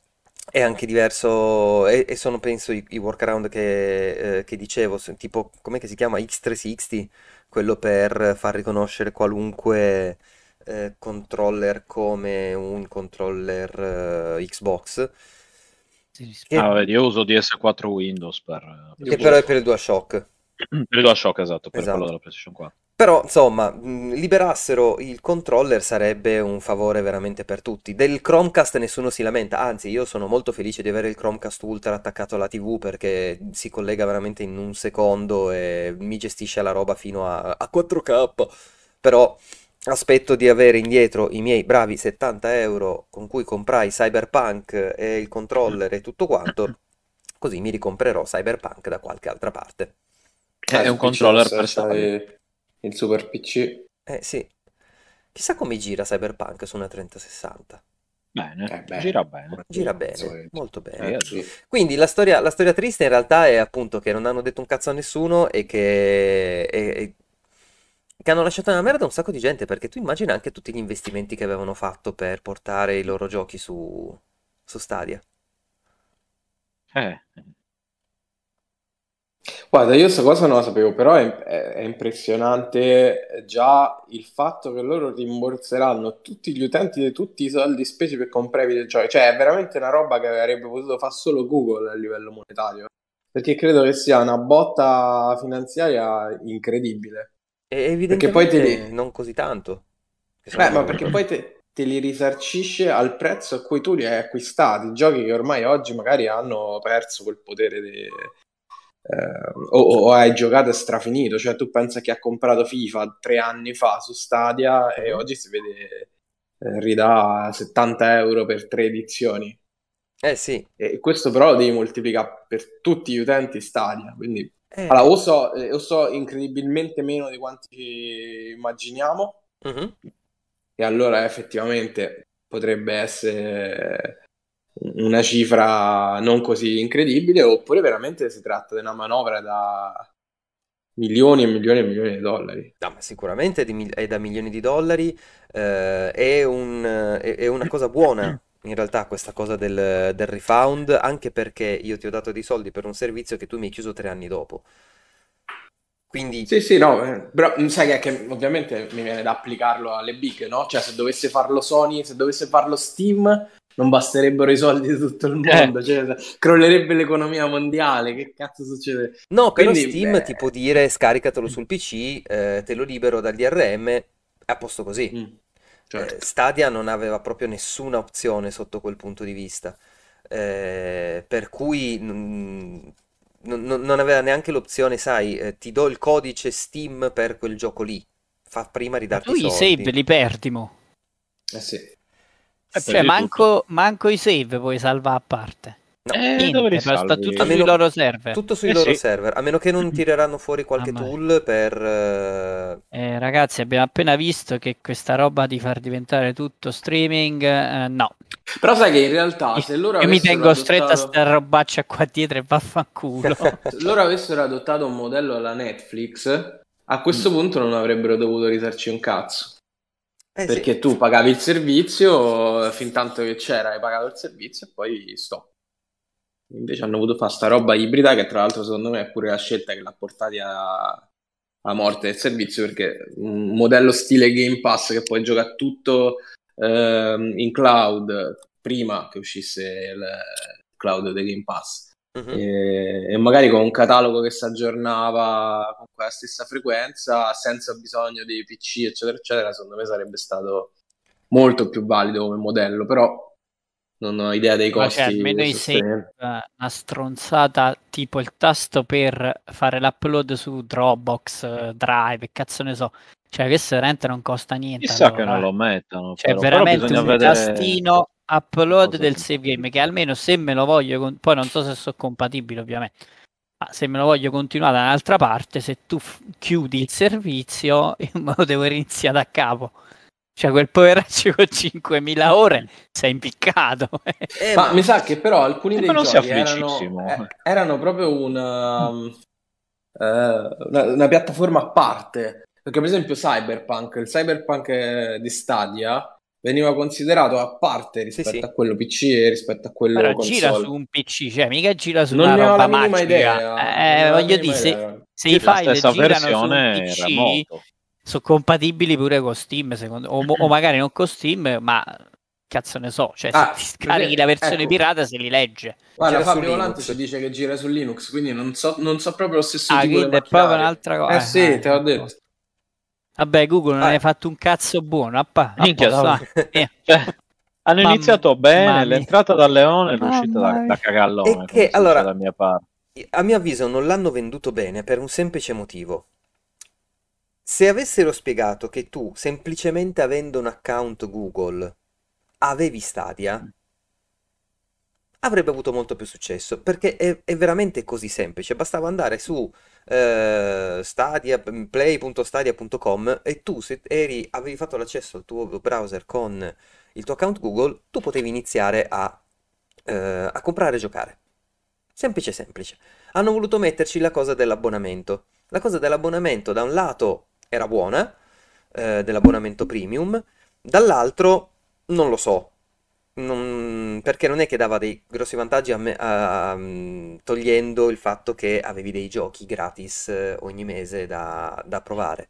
Speaker 1: è anche diverso e, e sono penso i, i workaround che, eh, che dicevo, tipo come si chiama X360, quello per far riconoscere qualunque eh, controller come un controller eh, Xbox, che,
Speaker 4: Ah, vedi, io uso DS4 Windows per...
Speaker 1: che però è per il DualShock.
Speaker 4: per il DualShock, esatto, per
Speaker 1: Esatto.
Speaker 4: quello della PlayStation 4.
Speaker 1: Però, insomma, mh, liberassero il controller sarebbe un favore veramente per tutti. Del Chromecast nessuno si lamenta, anzi, io sono molto felice di avere il Chromecast Ultra attaccato alla TV perché si collega veramente in un secondo e mi gestisce la roba fino a, a 4K. Però aspetto di avere indietro i miei bravi 70 euro con cui comprai Cyberpunk e il controller e tutto quanto, così mi ricomprerò Cyberpunk da qualche altra parte.
Speaker 4: È un
Speaker 3: PC
Speaker 4: controller per
Speaker 3: essere Il super PC.
Speaker 1: Eh sì, chissà come gira Cyberpunk su una 3060.
Speaker 4: Bene,
Speaker 3: Eh, beh.
Speaker 4: gira bene.
Speaker 1: Gira bene, molto bene.
Speaker 3: Eh, sì.
Speaker 1: Quindi la storia, la storia triste in realtà è appunto che non hanno detto un cazzo a nessuno e che, e- e- che hanno lasciato nella merda un sacco di gente, perché tu immagina anche tutti gli investimenti che avevano fatto per portare i loro giochi su, su Stadia.
Speaker 4: Eh,
Speaker 3: Guarda, io questa cosa non la sapevo, però è, è- è impressionante già il fatto che loro rimborseranno tutti gli utenti di tutti i soldi spesi per comprare i videogiochi. Cioè, è veramente una roba che avrebbe potuto fare solo Google a livello monetario. perché credo che sia una botta finanziaria incredibile.
Speaker 1: E evidentemente
Speaker 3: Perché poi te li-
Speaker 1: non così tanto. Che sono
Speaker 3: Beh, ma perché poi te, te li risarcisce al prezzo a cui tu li hai acquistati, giochi che ormai oggi magari hanno perso quel potere di... eh, o, o hai giocato e strafinito, cioè tu pensa che ha comprato FIFA tre anni fa su Stadia e oggi si vede eh, ridà 70 euro per tre edizioni.
Speaker 1: Eh sì.
Speaker 3: E questo però lo devi moltiplicare per tutti gli utenti Stadia, quindi
Speaker 1: Eh,
Speaker 3: allora, o so, o so incredibilmente meno di quanti immaginiamo,
Speaker 1: mhm.
Speaker 3: e allora effettivamente potrebbe essere una cifra non così incredibile, oppure veramente si tratta di una manovra da milioni e milioni e milioni di dollari.
Speaker 1: No, ma sicuramente è, da milioni di dollari, eh, è un- è- è una cosa buona in realtà questa cosa del, del refund, anche perché io ti ho dato dei soldi per un servizio che tu mi hai chiuso tre anni dopo. Quindi,
Speaker 3: Sì, sì, no, eh, però mh, sai che, che ovviamente mi viene da applicarlo alle big, no? Cioè se dovesse farlo Sony, se dovesse farlo Steam, non basterebbero i soldi di tutto il
Speaker 4: Eh.
Speaker 3: mondo, cioè crollerebbe l'economia mondiale, che cazzo succede?
Speaker 1: no, però
Speaker 3: Quindi,
Speaker 1: Steam
Speaker 3: beh,
Speaker 1: ti può dire scaricatelo sul PC, eh, te lo libero dal DRM, è a posto così.
Speaker 3: mm, certo.
Speaker 1: Eh, Stadia non aveva proprio nessuna opzione sotto quel punto di vista, Eh, per cui mm, non, aveva neanche l'opzione, sai, eh, ti do il codice Steam per quel gioco lì, fa prima
Speaker 2: Ma
Speaker 1: ridarti
Speaker 2: tu
Speaker 1: i
Speaker 2: i
Speaker 1: soldi.
Speaker 2: save li perdi, mo.
Speaker 3: Eh sì.
Speaker 4: Eh,
Speaker 2: Cioè, manco, manco i save puoi salvare a parte.
Speaker 1: No,
Speaker 4: Eh,
Speaker 2: Niente, sta tutto
Speaker 1: A
Speaker 2: sui
Speaker 1: meno-
Speaker 2: loro server.
Speaker 1: tutto sui
Speaker 4: Eh
Speaker 1: loro
Speaker 4: sì.
Speaker 1: server, a meno che non <laughs> tireranno fuori qualche
Speaker 2: mia.
Speaker 1: tool per... eh,
Speaker 2: Eh, ragazzi, abbiamo appena visto che questa roba di far diventare tutto streaming, eh, no.
Speaker 3: Però sai che in realtà se loro
Speaker 2: Io mi tengo stretta a
Speaker 3: adottato-
Speaker 2: sta robaccia qua dietro e vaffanculo. <laughs>
Speaker 3: se loro avessero adottato un modello alla Netflix, a questo punto non avrebbero dovuto risarcire un cazzo.
Speaker 1: Eh sì.
Speaker 3: Perché tu pagavi il servizio, fin tanto che c'era, hai pagato il servizio e poi stop. Invece hanno voluto fare sta roba ibrida che tra l'altro secondo me è pure la scelta che l'ha portati a- alla morte del servizio perché un modello stile Game Pass che puoi giocare tutto ehm, in cloud prima che uscisse il cloud del Game Pass
Speaker 1: Mhm.
Speaker 3: e, e magari con un catalogo che si aggiornava con quella stessa frequenza senza bisogno dei PC eccetera eccetera secondo me sarebbe stato molto più valido come modello però non ho idea dei
Speaker 2: Ma
Speaker 3: costi
Speaker 2: cioè, almeno i una stronzata tipo il tasto per fare l'upload su Dropbox, Drive, cazzo ne so. Cioè, questo veramente non costa niente.
Speaker 4: Chissà
Speaker 2: allora,
Speaker 4: che non
Speaker 2: eh.
Speaker 4: lo mettano.
Speaker 2: Cioè,
Speaker 4: però. Però
Speaker 2: veramente
Speaker 4: bisogna
Speaker 2: un
Speaker 4: vedere
Speaker 2: tastino upload
Speaker 4: cosa-
Speaker 2: del save game che almeno se me lo voglio, con- poi non so se sono compatibili ovviamente, ma se me lo voglio continuare da un'altra parte, se tu f- chiudi il servizio, <laughs> io me lo devo iniziare da capo. Cioè, quel poveraccio con 5.000 ore si è impiccato. <laughs>
Speaker 1: Eh,
Speaker 3: Ma mi sa che però alcuni dei
Speaker 4: non sia
Speaker 3: giochi erano, eh, erano proprio una, um, eh, una, una piattaforma a parte. Perché, per esempio, Cyberpunk, il Cyberpunk eh, di Stadia veniva considerato a parte rispetto
Speaker 1: sì.
Speaker 3: a quello PC e rispetto a quello
Speaker 2: Però
Speaker 3: console.
Speaker 2: gira su un PC, cioè mica gira su
Speaker 3: Non
Speaker 2: una roba
Speaker 3: la minima
Speaker 2: magica.
Speaker 3: idea. non
Speaker 2: Eh,
Speaker 3: ho la
Speaker 2: voglio dire, se, se i file girano su un PC, sono compatibili pure con Steam, secondo o, o magari non con Steam, ma cazzo ne so, cioè
Speaker 3: Ah,
Speaker 2: se ti scarichi la versione
Speaker 3: ecco.
Speaker 2: pirata se li legge.
Speaker 3: Guarda,
Speaker 1: Gira
Speaker 3: Fabio Volante ci dice che gira su Linux, quindi non so, non so proprio lo stesso
Speaker 2: Ah,
Speaker 3: tipo di
Speaker 2: è proprio un'altra cosa.
Speaker 3: Eh sì,
Speaker 2: Eh,
Speaker 3: te l'ho
Speaker 2: eh,
Speaker 3: detto.
Speaker 2: Vabbè, Google non
Speaker 3: Ah.
Speaker 2: hai fatto un cazzo buono, appa, a
Speaker 4: Minchia, no.
Speaker 2: va. <laughs> Eh,
Speaker 4: Cioè, hanno
Speaker 2: Mamma-
Speaker 4: iniziato bene,
Speaker 2: mamma mia.
Speaker 4: l'entrata da Leone e l'uscita da, da cagallone.
Speaker 1: Che, allora-
Speaker 4: da mia parte.
Speaker 1: A mio avviso non l'hanno venduto bene per un semplice motivo. Se avessero spiegato che tu, semplicemente avendo un account Google, avevi Stadia, avrebbe avuto molto più successo, perché è, è veramente così semplice. Bastava andare su eh, Stadia, play.stadia.com e tu se eri, avevi fatto l'accesso al tuo browser con il tuo account Google, tu potevi iniziare a, eh, a comprare e giocare. Semplice, semplice. Hanno voluto metterci la cosa dell'abbonamento. La cosa dell'abbonamento da un lato era buona, eh, dell'abbonamento premium, dall'altro non lo so. Non- perché non è che dava dei grossi vantaggi a me, a- a- togliendo il fatto che avevi dei giochi gratis eh, ogni mese da, da provare.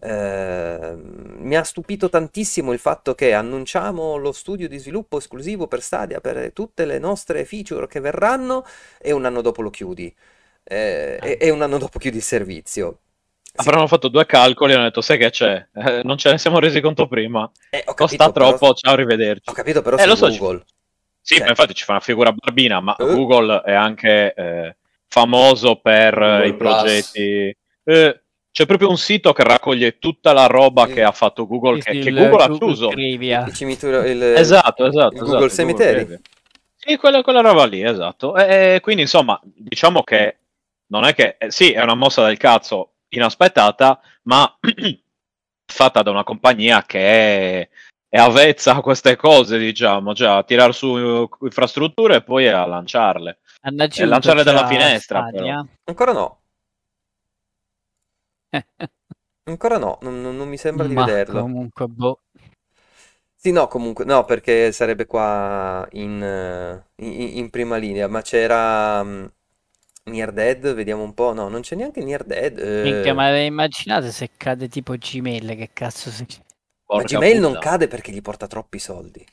Speaker 1: Eh, mi ha stupito tantissimo il fatto che annunciamo lo studio di sviluppo esclusivo per Stadia per tutte le nostre feature che verranno e un anno dopo lo chiudi. eh, e, e un anno dopo chiudi il servizio. Sì.
Speaker 4: Avranno fatto due calcoli e hanno detto, sai che c'è? Eh, non ce ne siamo resi conto prima.
Speaker 1: Eh,
Speaker 4: Costa
Speaker 1: capito, però-
Speaker 4: troppo, ciao, arrivederci.
Speaker 1: Ho capito però
Speaker 4: Eh,
Speaker 1: su
Speaker 4: lo so, ci-
Speaker 1: Google.
Speaker 4: Sì,
Speaker 1: Cioè-
Speaker 4: ma infatti ci fa una figura barbina, ma
Speaker 1: Eh.
Speaker 4: Google è anche eh, famoso per eh,
Speaker 3: Google
Speaker 4: i
Speaker 3: Plus.
Speaker 4: progetti. Eh, c'è proprio un sito che raccoglie tutta la roba
Speaker 1: Sì.
Speaker 4: che ha fatto Google, che,
Speaker 2: Sì,
Speaker 4: che
Speaker 2: il
Speaker 4: Google ha
Speaker 2: Google
Speaker 4: chiuso.
Speaker 2: Trivia.
Speaker 1: Il cimitero, il,
Speaker 4: Esatto, esatto.
Speaker 1: il Google
Speaker 4: esatto,
Speaker 1: Cemetery.
Speaker 4: Sì, quella, quella roba lì, esatto. E, quindi, insomma, diciamo che non è che... sì, è una mossa del cazzo inaspettata, ma <clears throat> fatta da una compagnia che è, è avvezza a queste cose, diciamo, cioè a tirar su infrastrutture e poi a lanciarle.
Speaker 2: Hanno aggiunto
Speaker 4: lanciare dalla finestra.
Speaker 1: Ancora no, <laughs> ancora no, non, non- non mi sembra di
Speaker 2: Ma
Speaker 1: vederlo.
Speaker 2: comunque, boh.
Speaker 1: Sì, no, comunque, no, perché sarebbe qua in, in- in prima linea, ma c'era mm, Near Dead, vediamo un po', no, non c'è neanche Near Dead. eh,
Speaker 2: Minchia, ma immaginate se cade tipo Gmail, che cazzo si...
Speaker 1: ma
Speaker 4: Porca
Speaker 1: Gmail non cade perché gli porta troppi soldi,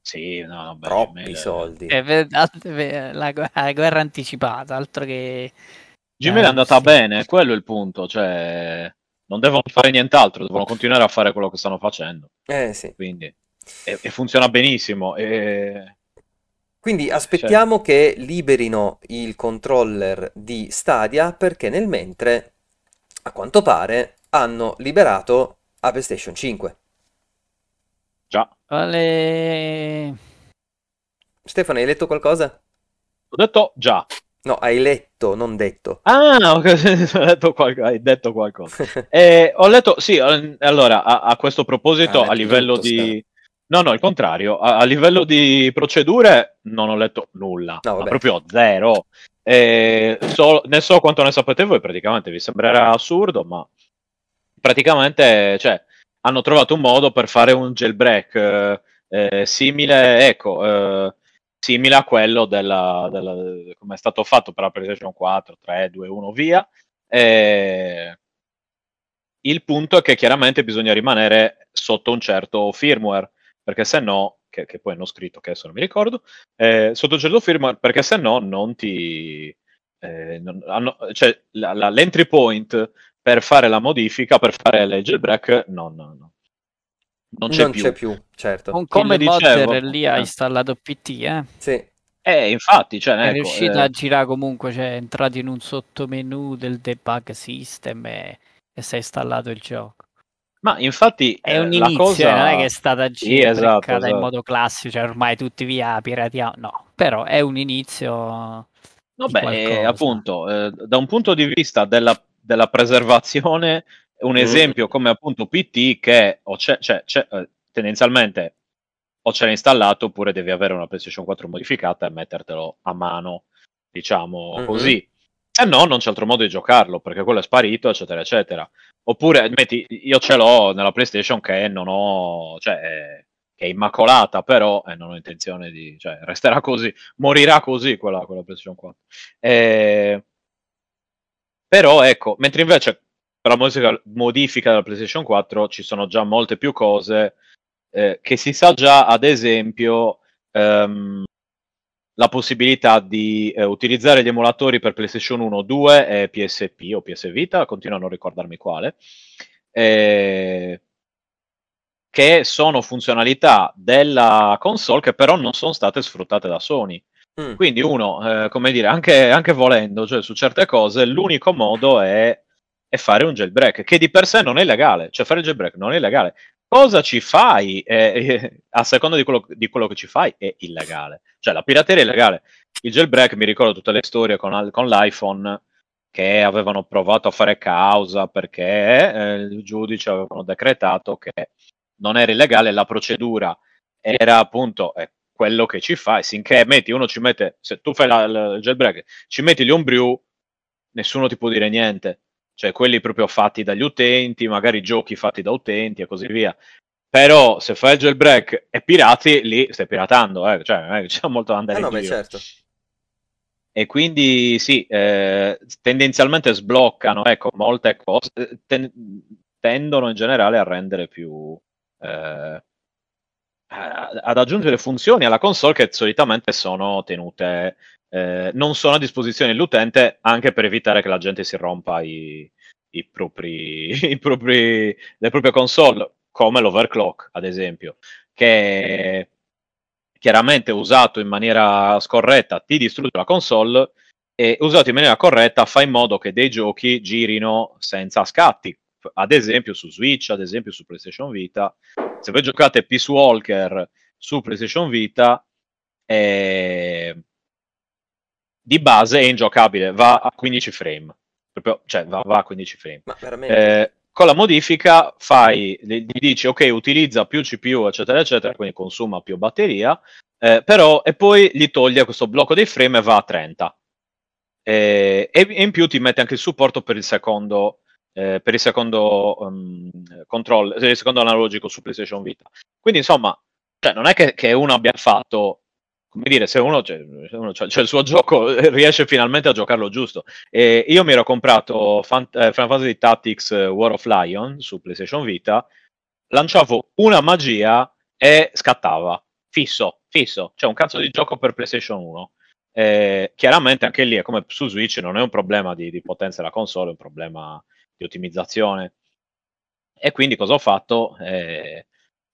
Speaker 4: Sì, no, vabbè,
Speaker 1: troppi
Speaker 4: Gmail è-
Speaker 1: soldi.
Speaker 2: Eh, ve- ve- la, gu- la guerra anticipata, altro che...
Speaker 4: Gmail
Speaker 2: Eh,
Speaker 4: è andata
Speaker 2: sì.
Speaker 4: bene, quello è il punto, cioè non devono fare nient'altro, devono continuare a fare quello che stanno facendo,
Speaker 1: Eh sì.
Speaker 4: quindi e, e funziona benissimo. E...
Speaker 1: Quindi aspettiamo che liberino il controller di Stadia perché nel mentre, a quanto pare, hanno liberato a PlayStation 5.
Speaker 4: Già,
Speaker 2: Vale...
Speaker 1: Stefano, hai letto qualcosa?
Speaker 4: ho detto già.
Speaker 1: No, hai letto, non detto.
Speaker 4: Ah, ho <laughs> detto qualco- hai detto qualcosa. <laughs> Eh, ho letto, sì, allora, a, a questo proposito,
Speaker 1: Ah,
Speaker 4: a livello
Speaker 1: tutto,
Speaker 4: di... No, no, il contrario, a, a livello di procedure non ho letto nulla,
Speaker 1: No,
Speaker 4: proprio zero. So- ne so quanto ne sapete voi, praticamente vi sembrerà assurdo, ma praticamente, cioè, hanno trovato un modo per fare un jailbreak eh, eh, simile, ecco, eh, simile a quello della, della- come è stato fatto per la PlayStation 4, 3, 2, 1, via. Eh, il punto è che chiaramente bisogna rimanere sotto un certo firmware, perché se no, che, che poi hanno scritto che adesso non mi ricordo, eh, sotto certo firmware, perché se no non ti... eh, non- hanno- cioè, la- la- l'entry point per fare la modifica, per fare il jailbreak, non, non, non- non c'è
Speaker 1: Non
Speaker 4: più.
Speaker 1: c'è più, certo.
Speaker 2: Un
Speaker 4: Come dicevo,
Speaker 2: lì ha
Speaker 4: eh.
Speaker 2: installato PT, eh.
Speaker 1: Sì.
Speaker 4: Eh, infatti, cioè,
Speaker 2: È
Speaker 4: ecco,
Speaker 2: riuscito
Speaker 4: eh,
Speaker 2: a girare comunque, cioè è entrato in un sottomenu del debug system e, e si è installato il gioco.
Speaker 4: Ma infatti
Speaker 2: È
Speaker 4: eh,
Speaker 2: un inizio,
Speaker 4: cosa...
Speaker 2: eh, non è che è stata
Speaker 4: Sì,
Speaker 2: jailbreakata
Speaker 4: esatto,
Speaker 2: in
Speaker 4: esatto.
Speaker 2: modo classico, cioè ormai tutti via piratiamo, no, però è un inizio
Speaker 4: Vabbè, eh, appunto, eh, da un punto di vista della, della preservazione, un
Speaker 1: Mm.
Speaker 4: esempio come appunto PT che o c'è, c'è- c'è, eh, tendenzialmente o ce l'hai installato oppure devi avere una PlayStation 4 modificata e mettertelo a mano, diciamo
Speaker 1: Mhm.
Speaker 4: così. Se no, non c'è altro modo di giocarlo perché quello è sparito, eccetera, eccetera. Oppure, metti, io ce l'ho nella PlayStation che non ho, cioè, che è immacolata, però eh, non ho intenzione di, cioè, resterà così, morirà così quella, quella PlayStation 4. Eh, però, ecco, mentre invece per la modifica, modifica della PlayStation 4 ci sono già molte più cose eh, che si sa già, ad esempio, ehm, la possibilità di eh, utilizzare gli emulatori per PlayStation 1, 2 e PSP o PS Vita, continuo a non ricordarmi quale, eh, che sono funzionalità della console che però non sono state sfruttate da Sony.
Speaker 1: Mm.
Speaker 4: Quindi uno, eh, come dire, anche, anche volendo, cioè su certe cose, l'unico modo è, è fare un jailbreak, che di per sé non è legale, cioè fare il jailbreak non è legale. Cosa ci fai? Eh, eh, a seconda di quello, di quello che ci fai è illegale. Cioè la pirateria è illegale. Il jailbreak, mi ricordo tutte le storie con, con l'iPhone che avevano provato a fare causa perché eh, il giudice avevano decretato che non era illegale, la procedura era appunto eh, quello che ci fai, finché metti, uno ci mette, se tu fai la- la- il jailbreak, ci metti gli homebrew, nessuno ti può dire niente, cioè quelli proprio fatti dagli utenti, magari giochi fatti da utenti e così via. Però se fai il jailbreak e pirati, lì stai piratando, eh, cioè non è che c'è molto da andare
Speaker 1: no,
Speaker 4: in
Speaker 1: beh, certo.
Speaker 4: E quindi sì, eh, tendenzialmente sbloccano, ecco, molte cose, eh, ten- tendono in generale a rendere più... eh, ad aggiungere funzioni alla console che solitamente sono tenute eh, non sono a disposizione dell'utente anche per evitare che la gente si rompa i, i propri, <laughs> i propri, le proprie console, come l'overclock, ad esempio, che chiaramente usato in maniera scorretta ti distrugge la console e usato in maniera corretta fa in modo che dei giochi girino senza scatti. Ad esempio su Switch, ad esempio su PlayStation Vita. Se voi giocate Peace Walker su PlayStation Vita, eh, di base è ingiocabile, va a 15 frame. Proprio, cioè, va, va, a 15 frame.
Speaker 1: Ma veramente?
Speaker 4: Eh, con la modifica fai, gli dici ok, utilizza più CPU, eccetera, eccetera, quindi consuma più batteria, eh, però, e poi gli toglie questo blocco dei frame e va a 30. Eh, e, e, in più ti mette anche il supporto per il secondo, eh, per il secondo um, control, il secondo analogico su PlayStation Vita. Quindi, insomma, cioè, non è che, che uno abbia fatto come dire, se uno, c'è, uno c'è, c'è, il suo gioco, riesce finalmente a giocarlo giusto. E io mi ero comprato Fan, eh, Final Fantasy Tactics eh, War of Lion su PlayStation Vita, lanciavo una magia e scattava, fisso, fisso. Cioè un cazzo di gioco per PlayStation 1. Eh, chiaramente anche lì, come su Switch, non è un problema di, di potenza della console, è un problema di ottimizzazione. E quindi cosa ho fatto? Eh,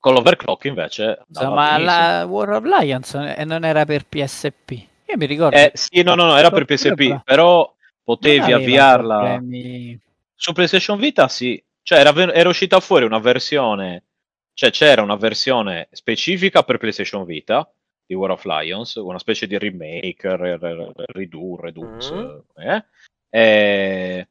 Speaker 4: con l'overclock invece...
Speaker 2: Ma la War of Lions non era per PSP? Io mi ricordo.
Speaker 4: Eh, sì, no, no, no, era per PSP, però potevi avviarla... Problemi... Su PlayStation Vita sì, cioè era, era uscita fuori una versione, cioè c'era una versione specifica per PlayStation Vita di War of Lions, una specie di remake, redo, redux, mm-hmm. eh? E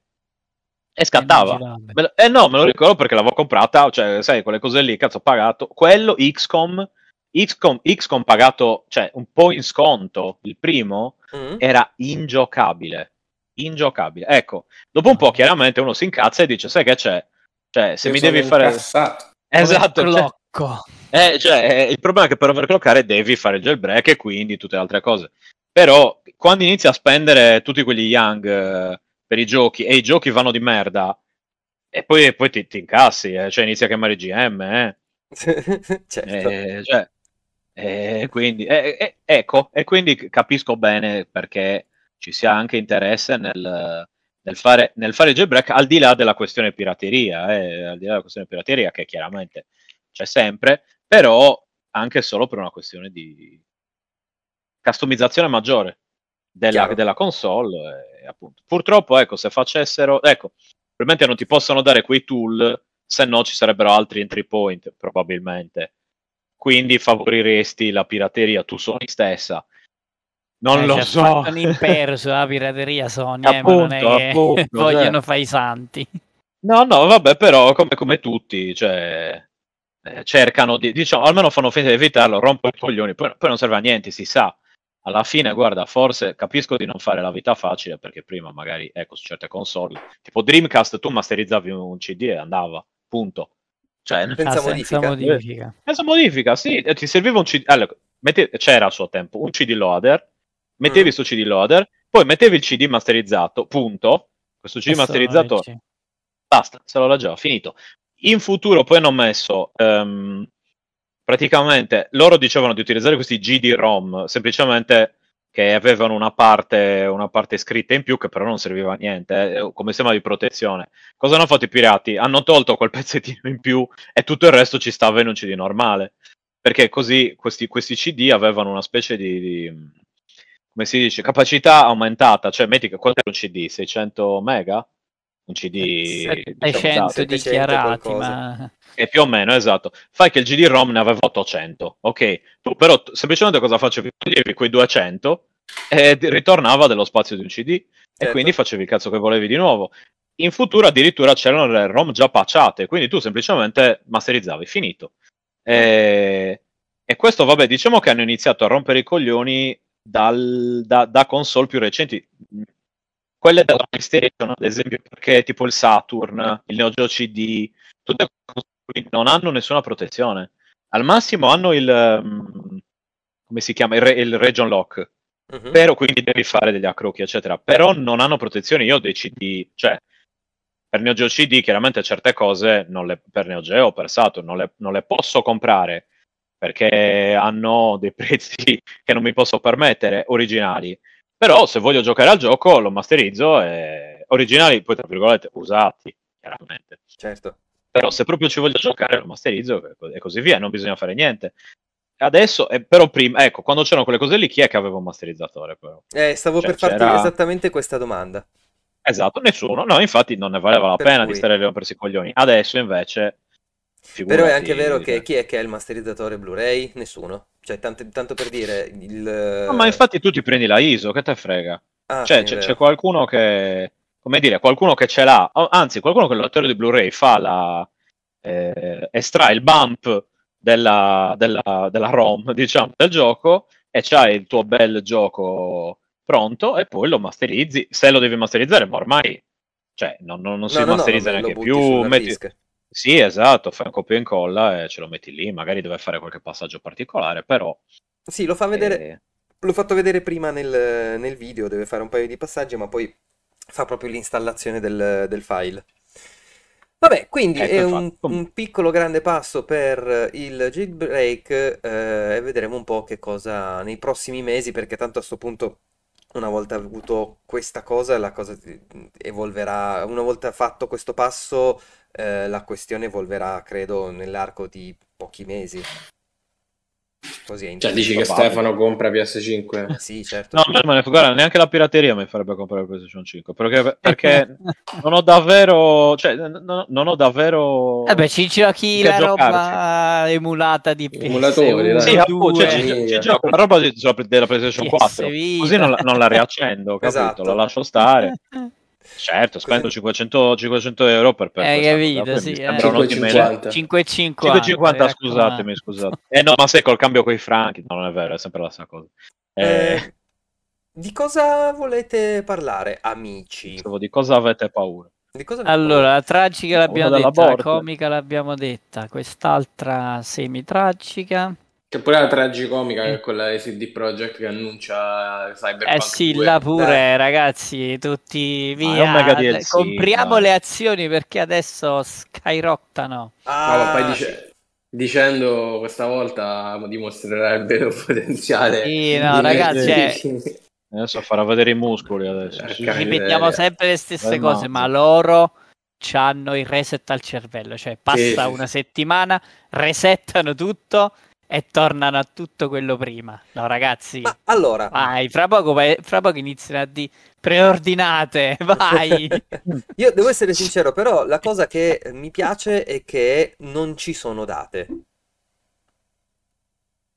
Speaker 4: e scattava. Lo, eh no, me lo ricordo perché l'avevo comprata, cioè, sai, quelle cose lì, cazzo, ho pagato. Quello, XCOM, XCOM, XCOM pagato, cioè, un po' in sconto, il primo, mm. era ingiocabile. Ingiocabile. Ecco, dopo un po' chiaramente uno si incazza e dice, sai che c'è? Cioè, se Io mi devi fare...
Speaker 3: Incazzato.
Speaker 4: Esatto. Cioè, eh, cioè, eh, il problema è che per overclockare devi fare il jailbreak e quindi tutte le altre cose. Però, quando inizi a spendere tutti quegli young per i giochi e i giochi vanno di merda e poi, e poi ti, ti, incassi, eh? cioè inizi a chiamare GM, eh? <laughs> certo. Eh, cioè, eh, quindi, eh, eh, ecco, e quindi capisco bene perché ci sia anche interesse nel, nel fare, nel fare jailbreak al di là della questione pirateria, eh, al di là della questione pirateria che chiaramente c'è sempre, però anche solo per una questione di customizzazione maggiore della, della console. Appunto. Purtroppo, ecco, se facessero, ecco, probabilmente non ti possono dare quei tool, se no ci sarebbero altri entry point, probabilmente. Quindi favoriresti la pirateria tu Sony stessa. Non eh, lo so.
Speaker 2: Hanno imperso la pirateria Sony, appunto, eh, non è appunto, che vogliono cioè... fare i santi.
Speaker 4: No, no, vabbè, però come, come tutti, cioè, eh, cercano di, diciamo, almeno fanno finta di evitarlo, rompono i coglioni, poi, poi non serve a niente, si sa alla fine, guarda, forse capisco di non fare la vita facile perché prima magari, ecco, su certe console, tipo Dreamcast, tu masterizzavi un CD e andava, punto. Cioè,
Speaker 1: senza, ah, modifica. senza
Speaker 2: modifica.
Speaker 4: Senza modifica, sì, ti serviva un CD, allora, mette... c'era a suo tempo un CD loader, mettevi mm. su CD loader, poi mettevi il CD masterizzato, punto. Questo CD masterizzato, basta, se lo leggeva, finito. In futuro poi hanno messo um, praticamente loro dicevano di utilizzare questi GD-ROM semplicemente che avevano una parte, una parte scritta in più che però non serviva a niente eh, come sistema di protezione. Cosa hanno fatto i pirati? Hanno tolto quel <laughs> pezzettino in più e tutto il resto ci stava in un CD normale. Perché così questi, questi CD avevano una specie di, di, come si dice, capacità aumentata. Cioè, metti che quanto era un CD? 600 mega? Un CD
Speaker 2: 700 diciamo, dichiarati, ma
Speaker 4: e più o meno, esatto. Fai che il GD-ROM ne aveva 800, ok? Tu però semplicemente cosa facevi? Toglievi quei 200 e ritornava dello spazio di un CD certo. e quindi facevi il cazzo che volevi di nuovo. In futuro addirittura c'erano le ROM già patchate, quindi tu semplicemente masterizzavi, finito. E, e questo, vabbè, diciamo che hanno iniziato a rompere i coglioni dal, da, da console più recenti quelle della PlayStation, ad esempio, perché tipo il Saturn, il Neo Geo CD, tutte non hanno nessuna protezione. Al massimo hanno il um, come si chiama? Il, re, il region lock. Uh-huh. Però quindi devi fare degli accrocchi, eccetera. Però non hanno protezione. Io ho dei CD, cioè per Neo Geo CD chiaramente certe cose le, per Neo Geo per Saturn non le, non le posso comprare perché hanno dei <laughs> prezzi che non mi posso permettere originali Però se voglio giocare al gioco lo masterizzo e originali poi tra virgolette usati, chiaramente.
Speaker 1: Certo.
Speaker 4: Però se proprio ci voglio giocare lo masterizzo e così via, non bisogna fare niente. Adesso, eh, però prima, ecco, quando c'erano quelle cose lì, chi è che aveva un masterizzatore però?
Speaker 1: Eh, stavo
Speaker 4: Cioè,
Speaker 1: per farti
Speaker 4: c'era-
Speaker 1: esattamente questa domanda.
Speaker 4: Esatto, nessuno. No, infatti non ne valeva la
Speaker 1: Per
Speaker 4: pena
Speaker 1: cui-
Speaker 4: di stare lì a rompersi i coglioni. Adesso invece...
Speaker 1: Però è
Speaker 4: figurati,
Speaker 1: anche vero che chi è che ha il masterizzatore Blu-ray? Nessuno. Cioè, tanto, tanto per dire il...
Speaker 4: No, ma infatti tu ti prendi la ISO, che te frega?
Speaker 1: Ah,
Speaker 4: cioè, c'è, c'è qualcuno che, come dire, qualcuno che ce l'ha, anzi, qualcuno che il lettore di Blu-ray fa la, eh, estrae il bump della, della, della ROM, <laughs> diciamo, del gioco e c'hai il tuo bel gioco pronto e poi lo masterizzi. Se lo devi masterizzare, ma ormai, cioè, non, non- non si
Speaker 1: No, no, no,
Speaker 4: masterizza
Speaker 1: lo
Speaker 4: neanche più. metti-
Speaker 1: disc.
Speaker 4: Sì, esatto, fai un copia e incolla e ce lo metti lì, magari deve fare qualche passaggio particolare, però...
Speaker 1: Sì, lo fa vedere...
Speaker 4: eh,
Speaker 1: L'ho fatto vedere prima nel, nel video, deve fare un paio di passaggi, ma poi fa proprio l'installazione del, del file. Vabbè, quindi
Speaker 4: Ecco,
Speaker 1: è un, un piccolo grande passo per il jailbreak eh, e vedremo un po' che cosa nei prossimi mesi, perché tanto a sto punto, una volta avuto questa cosa, la cosa ti- evolverà. Una volta fatto questo passo, eh, la questione evolverà, credo, nell'arco di pochi mesi. Così è
Speaker 3: Cioè, dici che
Speaker 4: Probabile.
Speaker 3: Stefano compra PS5?
Speaker 1: Sì, certo.
Speaker 4: No, ma ne- guarda, neanche la pirateria mi farebbe comprare il PlayStation 5 perché, perché <laughs> non ho davvero, cioè, non, non ho davvero.
Speaker 2: Vabbè, Eh ci giochi la roba
Speaker 4: giocarci.
Speaker 2: emulata di
Speaker 3: Emulatori,
Speaker 2: PS1,
Speaker 3: dai.
Speaker 4: Sì, appunto, cioè,
Speaker 2: 2,
Speaker 4: ci,
Speaker 3: due.
Speaker 4: ci gioco la roba di- della PlayStation
Speaker 2: PS
Speaker 4: 4
Speaker 2: Vita.
Speaker 4: così non la, non la riaccendo, capito?
Speaker 1: Esatto.
Speaker 4: La lascio stare. <laughs> Certo, spendo
Speaker 1: Così-
Speaker 4: 500, 500 euro per, per questa
Speaker 2: capito, sì, eh.
Speaker 4: sembra un'ottima
Speaker 3: 5,50.
Speaker 2: 5,50.
Speaker 4: 5,50 scusatemi, scusate. Eh no, ma sai col cambio coi franchi, no, non è vero, è sempre la stessa cosa. Eh,
Speaker 1: Eh, di cosa volete parlare, amici?
Speaker 4: dicevo, di cosa avete paura?
Speaker 1: Di cosa
Speaker 2: Allora, la tragica l'abbiamo detta, la comica l'abbiamo detta, quest'altra semi-tragica.
Speaker 3: C'è pure la tragicomica che è quella di CD Projekt che annuncia Cyberpunk
Speaker 2: Eh sì,
Speaker 3: 2.
Speaker 2: là pure,
Speaker 1: Dai.
Speaker 2: ragazzi, tutti
Speaker 4: è
Speaker 2: via.
Speaker 4: DLC,
Speaker 2: Compriamo
Speaker 4: dai.
Speaker 2: le azioni perché adesso skyrottano.
Speaker 1: Ah,
Speaker 3: No, ma poi
Speaker 1: sì.
Speaker 3: dice- dicendo questa volta dimostrerà il vero potenziale.
Speaker 2: Sì, no, ragazzi,
Speaker 3: di- <laughs>
Speaker 4: Adesso farà vedere i muscoli adesso.
Speaker 3: Eh,
Speaker 4: Sì.
Speaker 2: Ripetiamo sempre le stesse
Speaker 4: Eh,
Speaker 2: cose,
Speaker 4: ma-
Speaker 2: ma loro hanno il reset al cervello, cioè passa
Speaker 3: Sì, sì,
Speaker 2: una settimana, resettano tutto e tornano a tutto quello prima. No, ragazzi,
Speaker 1: Ma allora,
Speaker 2: vai, fra poco, fra poco iniziano a di preordinate, <laughs> vai.
Speaker 1: io devo essere sincero, però la cosa che mi piace è che non ci sono date.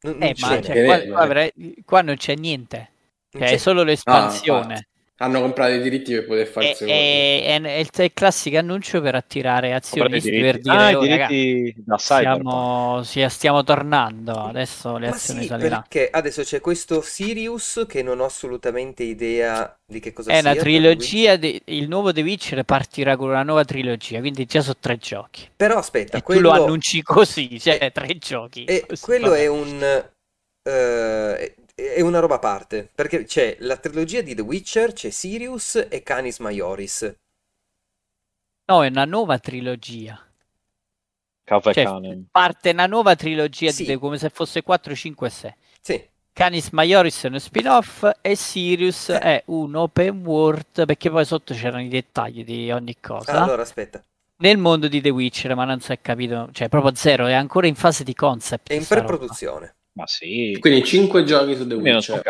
Speaker 1: Non, non
Speaker 2: Eh,
Speaker 1: ci
Speaker 2: ma cioè, qua, qua qua non c'è niente,
Speaker 1: Non
Speaker 2: cioè,
Speaker 1: c'è-
Speaker 2: è solo l'espansione.
Speaker 3: Hanno comprato i diritti per poter il secondo.
Speaker 2: è- è- è il, è il classico annuncio per attirare azionisti per dire
Speaker 4: Ah, i
Speaker 2: "Oh, raga,
Speaker 4: diritti da
Speaker 2: stiamo, sì, stiamo tornando, adesso le
Speaker 1: Ma
Speaker 2: azioni
Speaker 1: sì,
Speaker 2: saliranno.
Speaker 1: perché adesso c'è questo Sirius che non ho assolutamente idea di che cosa
Speaker 2: È una
Speaker 1: sia, per
Speaker 2: trilogia, de- il nuovo The Witcher partirà con una nuova trilogia, quindi già sono tre giochi.
Speaker 1: Però aspetta,
Speaker 2: E tu lo
Speaker 1: quello...
Speaker 2: annunci così, cioè tre giochi.
Speaker 1: E
Speaker 2: Questo-
Speaker 1: quello è un eh, è una roba a parte, perché c'è la trilogia di The Witcher, c'è Sirius e Canis Majoris.
Speaker 2: No, è una nuova trilogia.
Speaker 4: Cave
Speaker 2: Cioè, parte una nuova trilogia
Speaker 1: Sì.
Speaker 2: di come se fosse 4, 5 6.
Speaker 1: Sì,
Speaker 2: Canis Majoris è uno spin-off e Sirius
Speaker 1: Eh.
Speaker 2: è un open world perché poi sotto c'erano i dettagli di ogni cosa.
Speaker 1: allora aspetta,
Speaker 2: Nel mondo di The Witcher, ma non si è capito, cioè proprio zero, è ancora in fase di concept.
Speaker 1: è in
Speaker 2: sta roba.
Speaker 4: Ma sì.
Speaker 3: Quindi 5 giochi su The Witcher.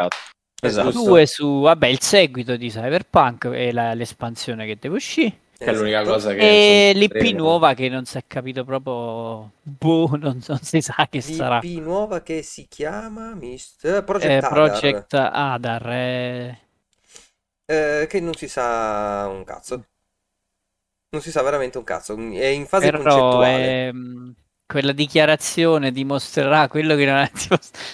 Speaker 4: Esatto.
Speaker 3: Giusto.
Speaker 2: Due su, vabbè, il seguito di Cyberpunk e la- l'espansione che deve uscire.
Speaker 3: Che è l'unica
Speaker 1: Esatto.
Speaker 3: cosa che...
Speaker 2: E l'IP
Speaker 3: vedremo.
Speaker 2: nuova che non si è capito proprio. Boh, non, non si sa che sarà.
Speaker 1: L'IP nuova che si chiama Mist...
Speaker 2: Eh,
Speaker 1: Project Hadar,
Speaker 2: Project Adar. eh.
Speaker 1: eh, che non si sa un cazzo. Non si sa veramente un cazzo, è in fase
Speaker 2: Però
Speaker 1: concettuale.
Speaker 2: ehm, quella dichiarazione dimostrerà quello che non ha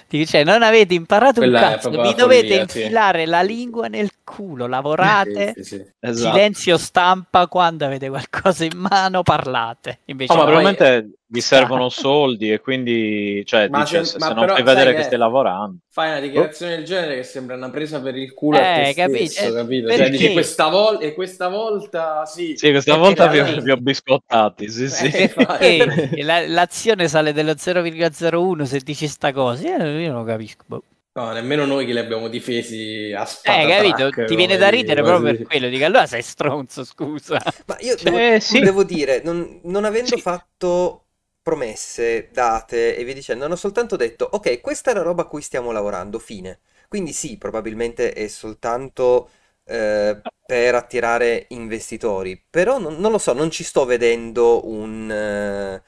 Speaker 2: dice, cioè, non avete imparato
Speaker 3: Quella
Speaker 2: un
Speaker 3: è
Speaker 2: cazzo, vi dovete
Speaker 3: follia, sì.
Speaker 2: infilare la lingua nel culo, lavorate,
Speaker 3: Sì, sì, sì.
Speaker 4: Esatto.
Speaker 2: silenzio stampa quando avete qualcosa in mano, parlate. Invece
Speaker 4: No, ma probabilmente vi servono soldi e quindi, cioè,
Speaker 3: Ma
Speaker 4: dice,
Speaker 3: se-
Speaker 4: se, non fai vedere
Speaker 3: che-
Speaker 4: che stai lavorando.
Speaker 3: Fai una dichiarazione del genere che sembra una presa per il culo a
Speaker 2: Eh,
Speaker 3: te
Speaker 2: capi-
Speaker 3: stesso,
Speaker 2: eh,
Speaker 3: capito? Cioè,
Speaker 2: perché?
Speaker 3: dici questa volta e questa volta sì.
Speaker 4: Sì, questa
Speaker 3: E
Speaker 4: volta vi, vi ho biscottati, sì, sì. <laughs>
Speaker 3: Eh,
Speaker 2: perché la- l'azione sale dello 0,01 se dici sta cosa? Io, io non capisco. boh.
Speaker 3: No, nemmeno noi che li abbiamo difesi a spada.
Speaker 2: Eh, capito?
Speaker 3: track,
Speaker 2: Ti viene da ridere
Speaker 3: come
Speaker 2: proprio per quello. Dico, allora sei stronzo, scusa.
Speaker 1: Ma io
Speaker 2: Cioè,
Speaker 1: devo,
Speaker 4: eh, sì.
Speaker 1: devo dire, non, non avendo
Speaker 4: Sì.
Speaker 1: fatto promesse, date e via dicendo, hanno soltanto detto, ok, questa è la roba a cui stiamo lavorando, fine. Quindi sì, probabilmente è soltanto eh, per attirare investitori, però non, non lo so, non ci sto vedendo un, eh,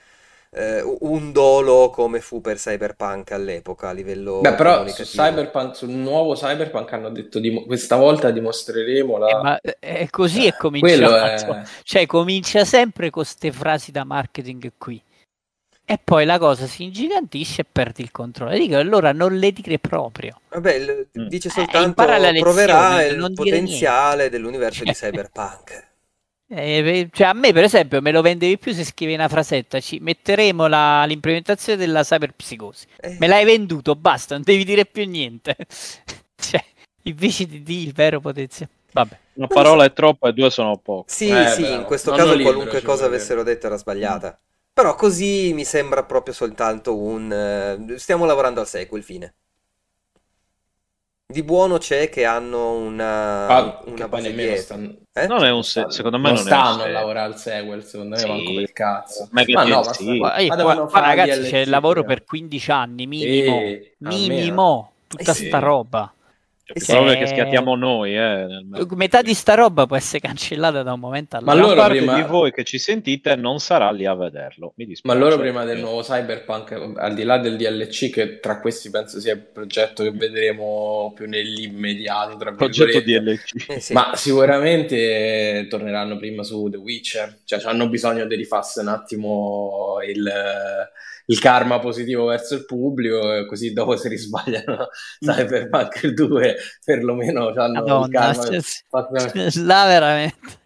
Speaker 1: eh, un dolo come fu per Cyberpunk all'epoca a livello
Speaker 3: Beh, però su. Cyberpunk, sul nuovo Cyberpunk hanno detto di, questa volta dimostreremo la...
Speaker 2: Eh, ma è così è
Speaker 3: Eh, quello
Speaker 2: cominciato.
Speaker 3: è...
Speaker 2: Cioè, comincia sempre con queste frasi da marketing qui. E poi la cosa si ingigantisce e perdi il controllo. Dico, allora non le dire proprio.
Speaker 1: Vabbè,
Speaker 4: Mm.
Speaker 1: dice
Speaker 2: Eh,
Speaker 1: soltanto
Speaker 2: impara la lezione,
Speaker 1: proverà il
Speaker 2: non dire
Speaker 1: potenziale dell'universo di. <laughs> Cyberpunk.
Speaker 2: Eh, cioè, a me, per esempio, me lo vendevi più se scrivi una frasetta. Ci metteremo la- l'implementazione della cyberpsicosi.
Speaker 1: Eh,
Speaker 2: Me l'hai venduto, basta, non devi dire più niente. <laughs> cioè, invece di dire il vero potenziale. Vabbè.
Speaker 4: Una parola
Speaker 1: so.
Speaker 4: è troppo e due sono poco.
Speaker 1: Sì,
Speaker 3: Eh,
Speaker 1: sì,
Speaker 3: beh,
Speaker 1: in questo
Speaker 3: nonno
Speaker 1: caso
Speaker 3: libero
Speaker 1: qualunque cosa avessero detto era sbagliata. Però così mi sembra proprio soltanto un... eh, stiamo lavorando al sequel, fine. Di buono c'è che hanno una,
Speaker 3: Ah,
Speaker 1: una base dietro.
Speaker 3: stanno...
Speaker 1: Eh?
Speaker 4: Non è un se- secondo me
Speaker 3: non
Speaker 4: non è un
Speaker 3: stanno a lavorare al sequel, secondo me
Speaker 4: Sì.
Speaker 3: manco per cazzo. Ma no, ma
Speaker 4: DLC.
Speaker 3: sta-
Speaker 2: Qua, eh,
Speaker 3: ma
Speaker 2: qua- qua, ragazzi,
Speaker 3: DLC,
Speaker 2: c'è il lavoro per 15 anni, minimo.
Speaker 3: Eh, almeno.
Speaker 2: minimo. Tutta
Speaker 1: Eh sì.
Speaker 2: sta roba.
Speaker 4: Cioè,
Speaker 1: sì.
Speaker 4: probabile che schiattiamo noi. Eh, nel.
Speaker 2: Metà di sta roba può essere <laughs> cancellata da un momento
Speaker 3: Ma
Speaker 2: all'altro.
Speaker 4: Gran
Speaker 3: loro
Speaker 4: parte
Speaker 3: prima-
Speaker 4: di voi che ci sentite non sarà lì a vederlo. Mi
Speaker 3: Ma loro prima del nuovo Cyberpunk, al di là del DLC, che tra questi penso sia il progetto che vedremo più nell'immediato, tra
Speaker 4: Progetto. DLC.
Speaker 1: Eh sì.
Speaker 3: Ma sicuramente torneranno prima su The Witcher, cioè hanno bisogno di rifarsi un attimo il, il karma positivo verso il pubblico, così dopo si risbagliano Cyberpunk 2, <laughs> perlomeno hanno il
Speaker 2: Madonna,
Speaker 3: karma.
Speaker 2: sì, sì.
Speaker 3: fatto-
Speaker 2: là veramente.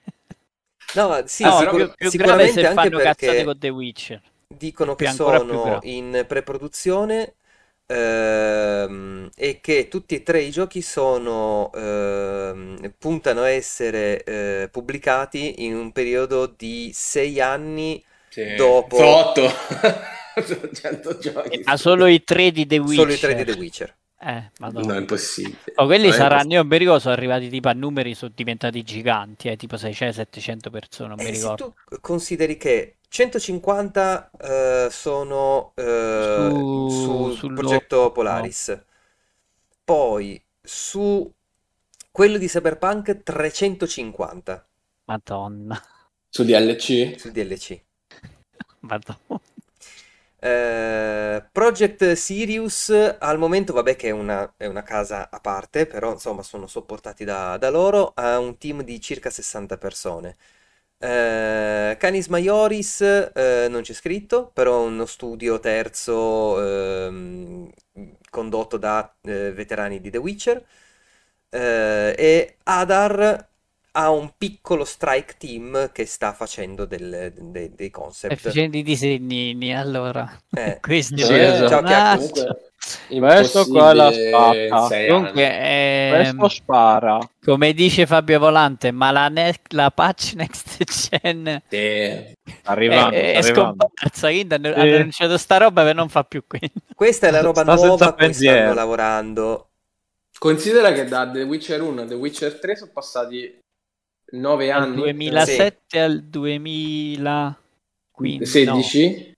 Speaker 1: No, ma sì,
Speaker 2: No,
Speaker 1: sicur-
Speaker 2: più, grave
Speaker 1: sicuramente
Speaker 2: se
Speaker 1: anche
Speaker 2: fanno cazzate
Speaker 1: perché
Speaker 2: con The Witcher.
Speaker 1: dicono che sono in pre-produzione ehm, e che tutti e tre i giochi sono, ehm, puntano a essere eh, pubblicati in un periodo di sei anni
Speaker 3: Sì.
Speaker 1: Dopo-
Speaker 3: Sono 8. Sono 100 giochi.
Speaker 2: Ma solo i tre di The Witcher.
Speaker 1: solo i tre di The Witcher.
Speaker 2: Eh, madonna.
Speaker 3: No, è impossibile.
Speaker 2: Oh, quelli
Speaker 3: No,
Speaker 2: saranno, io non mi ricordo, sono arrivati tipo a numeri, sono diventati giganti, eh, tipo 600-700 persone, non mi
Speaker 1: Eh, se
Speaker 2: ricordo.
Speaker 1: tu consideri che 150 eh, sono eh,
Speaker 2: Su-
Speaker 1: sul
Speaker 2: sul
Speaker 1: progetto Polaris, poi su quello di Cyberpunk 350
Speaker 2: Madonna.
Speaker 3: Su DLC?
Speaker 1: sul DLC. <laughs>
Speaker 2: Madonna.
Speaker 1: Eh, Project Sirius al momento, vabbè, che è una, è una casa a parte, però insomma sono sopportati da, da loro. Ha un team di circa 60 persone. Eh, Canis Majoris eh, non c'è scritto, però è uno studio terzo ehm, condotto da eh, veterani di The Witcher. Eh, e Adar ha un piccolo strike team che sta facendo del- dei- dei
Speaker 2: E
Speaker 1: concept.
Speaker 2: facendo i disegnini, allora.
Speaker 1: Eh. <laughs>
Speaker 2: Questi
Speaker 3: Sì,
Speaker 2: sono-
Speaker 3: esatto.
Speaker 1: Ciao.
Speaker 3: Comunque,
Speaker 4: Questo qua è la spacca.
Speaker 2: Comunque, ehm,
Speaker 4: Questo spara.
Speaker 2: come dice Fabio Volante, ma la, ne- la patch next gen
Speaker 3: Sì.
Speaker 4: Arrivando,
Speaker 2: è, è
Speaker 4: arrivando.
Speaker 2: scomparsa, quindi hanno,
Speaker 4: Sì.
Speaker 2: hanno annunciato sta roba per non fa più quello.
Speaker 1: Questa è la roba
Speaker 4: Sta
Speaker 1: nuova a cui stanno lavorando.
Speaker 3: Considera che da The Witcher 1 a The Witcher 3 sono passati 9
Speaker 2: Dal
Speaker 3: anni.
Speaker 2: 2007 al 2015.
Speaker 3: 16?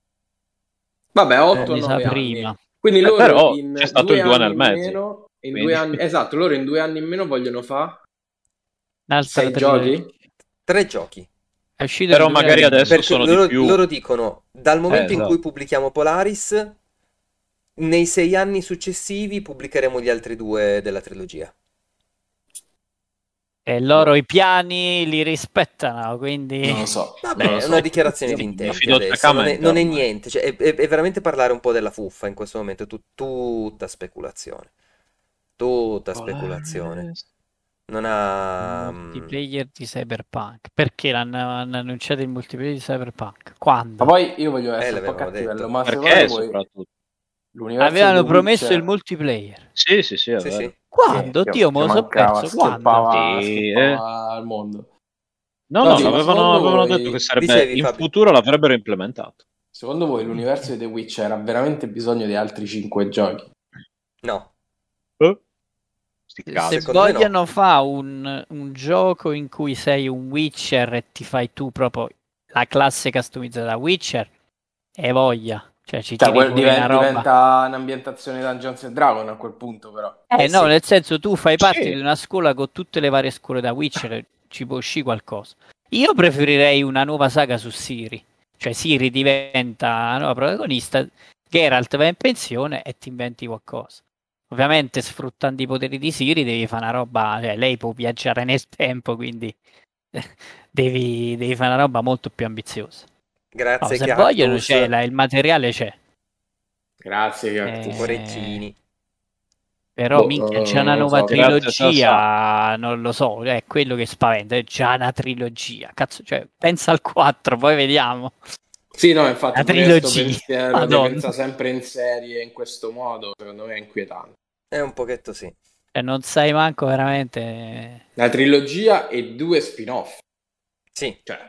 Speaker 3: Vabbè, 8
Speaker 2: mi
Speaker 3: o
Speaker 2: sa
Speaker 3: 9
Speaker 2: prima.
Speaker 3: Quindi
Speaker 4: Eh,
Speaker 3: loro
Speaker 4: però
Speaker 3: in
Speaker 4: c'è stato
Speaker 3: due
Speaker 4: il due
Speaker 3: anni in
Speaker 4: mezzo.
Speaker 3: meno- in
Speaker 4: Quindi-
Speaker 3: due anni, esatto, loro in due anni in meno vogliono fare
Speaker 2: Un'altra
Speaker 3: 6
Speaker 2: trilogia.
Speaker 3: giochi?
Speaker 1: Tre giochi.
Speaker 4: Però magari
Speaker 2: 2020.
Speaker 4: adesso
Speaker 1: Perché
Speaker 4: sono
Speaker 1: loro,
Speaker 4: di più.
Speaker 1: loro dicono, dal momento in
Speaker 4: esatto.
Speaker 1: cui pubblichiamo Polaris, nei sei anni successivi pubblicheremo gli altri due della trilogia.
Speaker 2: E loro i piani li rispettano, quindi...
Speaker 3: Non lo so.
Speaker 1: Vabbè,
Speaker 3: non lo
Speaker 1: è una dichiarazione di intenti non è, non è niente, cioè, è, è- veramente parlare un po' della fuffa in questo momento, tu- tutta speculazione. Tutta speculazione. Non ha...
Speaker 2: Il multiplayer di Cyberpunk. Perché l'hanno, hanno annunciato il multiplayer di Cyberpunk? Quando?
Speaker 3: Ma poi io voglio essere un po' cattivello, ma
Speaker 4: Perché
Speaker 3: secondo voi
Speaker 2: Avevano promesso
Speaker 3: Witcher-
Speaker 2: il multiplayer.
Speaker 4: Sì, sì, sì, è
Speaker 1: Sì,
Speaker 4: vero.
Speaker 1: sì.
Speaker 2: Quando?
Speaker 3: Sì,
Speaker 2: Dio, me lo so perso. Quando?
Speaker 4: Sì,
Speaker 3: schiappava al mondo.
Speaker 4: No,
Speaker 3: No,
Speaker 4: no,
Speaker 3: secondo
Speaker 4: avevano
Speaker 3: voi-
Speaker 4: detto che sarebbe
Speaker 1: Dicevi,
Speaker 4: in
Speaker 1: Fabio.
Speaker 4: futuro l'avrebbero implementato.
Speaker 3: Secondo voi l'universo di The Witcher ha veramente bisogno di altri 5 giochi?
Speaker 1: No,
Speaker 4: sti
Speaker 2: Se
Speaker 1: me no.
Speaker 2: vogliono fa un, un gioco in cui sei un Witcher e ti fai tu proprio la classe customizzata da Witcher, e voglia. Cioè ci
Speaker 3: Cioè, quel-
Speaker 2: fuori
Speaker 3: diven-
Speaker 2: una roba.
Speaker 3: diventa un'ambientazione Dungeons and Dragon a quel punto, però.
Speaker 2: Eh,
Speaker 1: Eh,
Speaker 2: no,
Speaker 1: sì.
Speaker 2: nel senso tu fai parte
Speaker 4: Sì.
Speaker 2: di una scuola con tutte le varie scuole da Witcher, ci può uscire qualcosa. Io preferirei una nuova saga su Siri. Cioè Siri diventa la nuova protagonista, Geralt va in pensione e ti inventi qualcosa. Ovviamente sfruttando i poteri di Siri devi fare una roba, cioè lei può viaggiare nel tempo, quindi <laughs> devi, devi fare una roba molto più ambiziosa. No,
Speaker 1: Grazie
Speaker 2: se
Speaker 1: Cactus,
Speaker 2: vogliono c'è, la- il materiale c'è.
Speaker 3: Grazie,
Speaker 2: Eh,
Speaker 3: Cactus.
Speaker 1: orecchini.
Speaker 2: Però
Speaker 3: Boh,
Speaker 2: minchia,
Speaker 3: eh,
Speaker 2: c'è una nuova
Speaker 3: so.
Speaker 2: trilogia, non lo so, è quello che spaventa, è già una trilogia. Cazzo, cioè, pensa al 4, poi vediamo.
Speaker 3: Sì, no, infatti,
Speaker 2: La trilogia, Madonna.
Speaker 3: pensa sempre in serie in questo modo, secondo me è inquietante.
Speaker 1: È un pochetto sì.
Speaker 2: Cioè, non sai manco veramente...
Speaker 3: La trilogia e due spin-off.
Speaker 1: Sì,
Speaker 3: Cioè,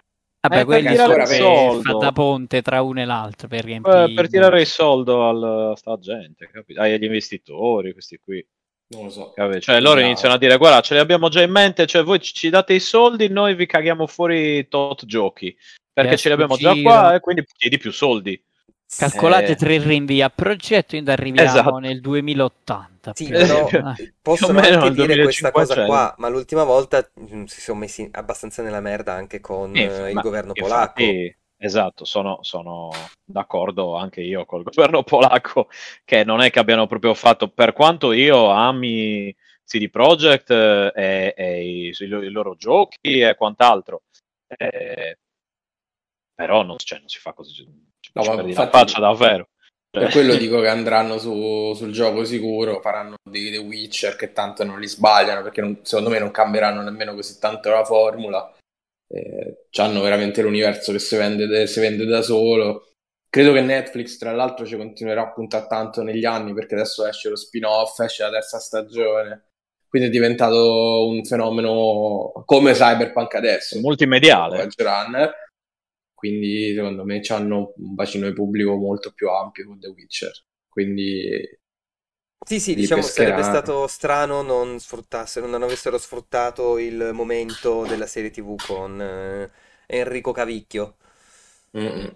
Speaker 2: Vabbè,
Speaker 4: Eh, per
Speaker 2: quelli
Speaker 3: tirare
Speaker 2: sono
Speaker 3: il
Speaker 4: soldo.
Speaker 2: da ponte tra uno e l'altro, per riempire...
Speaker 4: Eh, per tirare il soldo al- a sta gente, capito? agli investitori, questi qui.
Speaker 3: non lo so.
Speaker 4: capito? Cioè, loro
Speaker 3: No.
Speaker 4: iniziano a dire: Guarda, ce li abbiamo già in mente. Cioè, voi ci- date i soldi, noi vi caghiamo fuori tot giochi. Perché ce li abbiamo già qua e quindi chiedi più soldi.
Speaker 2: Calcolate
Speaker 4: Eh,
Speaker 2: tre rinvii a progetto, quindi arriviamo
Speaker 4: Esatto.
Speaker 2: nel 2080.
Speaker 1: sì, però. <laughs>
Speaker 2: Eh.
Speaker 1: possono
Speaker 4: più o meno
Speaker 1: anche dire questa cosa
Speaker 4: 2500.
Speaker 1: qua, ma l'ultima volta mm, si sono messi abbastanza nella merda anche con
Speaker 4: Eh,
Speaker 1: eh, il
Speaker 4: ma
Speaker 1: governo polacco.
Speaker 4: infatti, esatto, sono, sono d'accordo anche io col governo polacco, che non è che abbiano proprio fatto, per quanto io ami CD Projekt eh, e, e i, i loro giochi e quant'altro, eh, però non, cioè, non si fa così,
Speaker 3: No, ma
Speaker 4: perdi la faccia davvero.
Speaker 3: Per
Speaker 4: Cioè,
Speaker 3: quello dico che andranno su- sul gioco sicuro, faranno dei The Witcher che tanto non li sbagliano, perché non- secondo me non cambieranno nemmeno così tanto la formula. Eh, hanno veramente l'universo che si vende, si vende da solo. Credo che Netflix, tra l'altro, ci continuerà a puntare tanto negli anni, perché adesso esce lo spin-off, esce la terza stagione. Quindi è diventato un fenomeno come Cyberpunk adesso.
Speaker 4: multimediale.
Speaker 3: Runner. Quindi secondo me hanno un bacino di pubblico molto più ampio con The Witcher. Quindi
Speaker 1: Sì, sì, diciamo sarebbe
Speaker 3: pescheranno.
Speaker 1: stato strano non sfruttassero, non avessero sfruttato il momento della serie TV con eh, Enrico Cavicchio.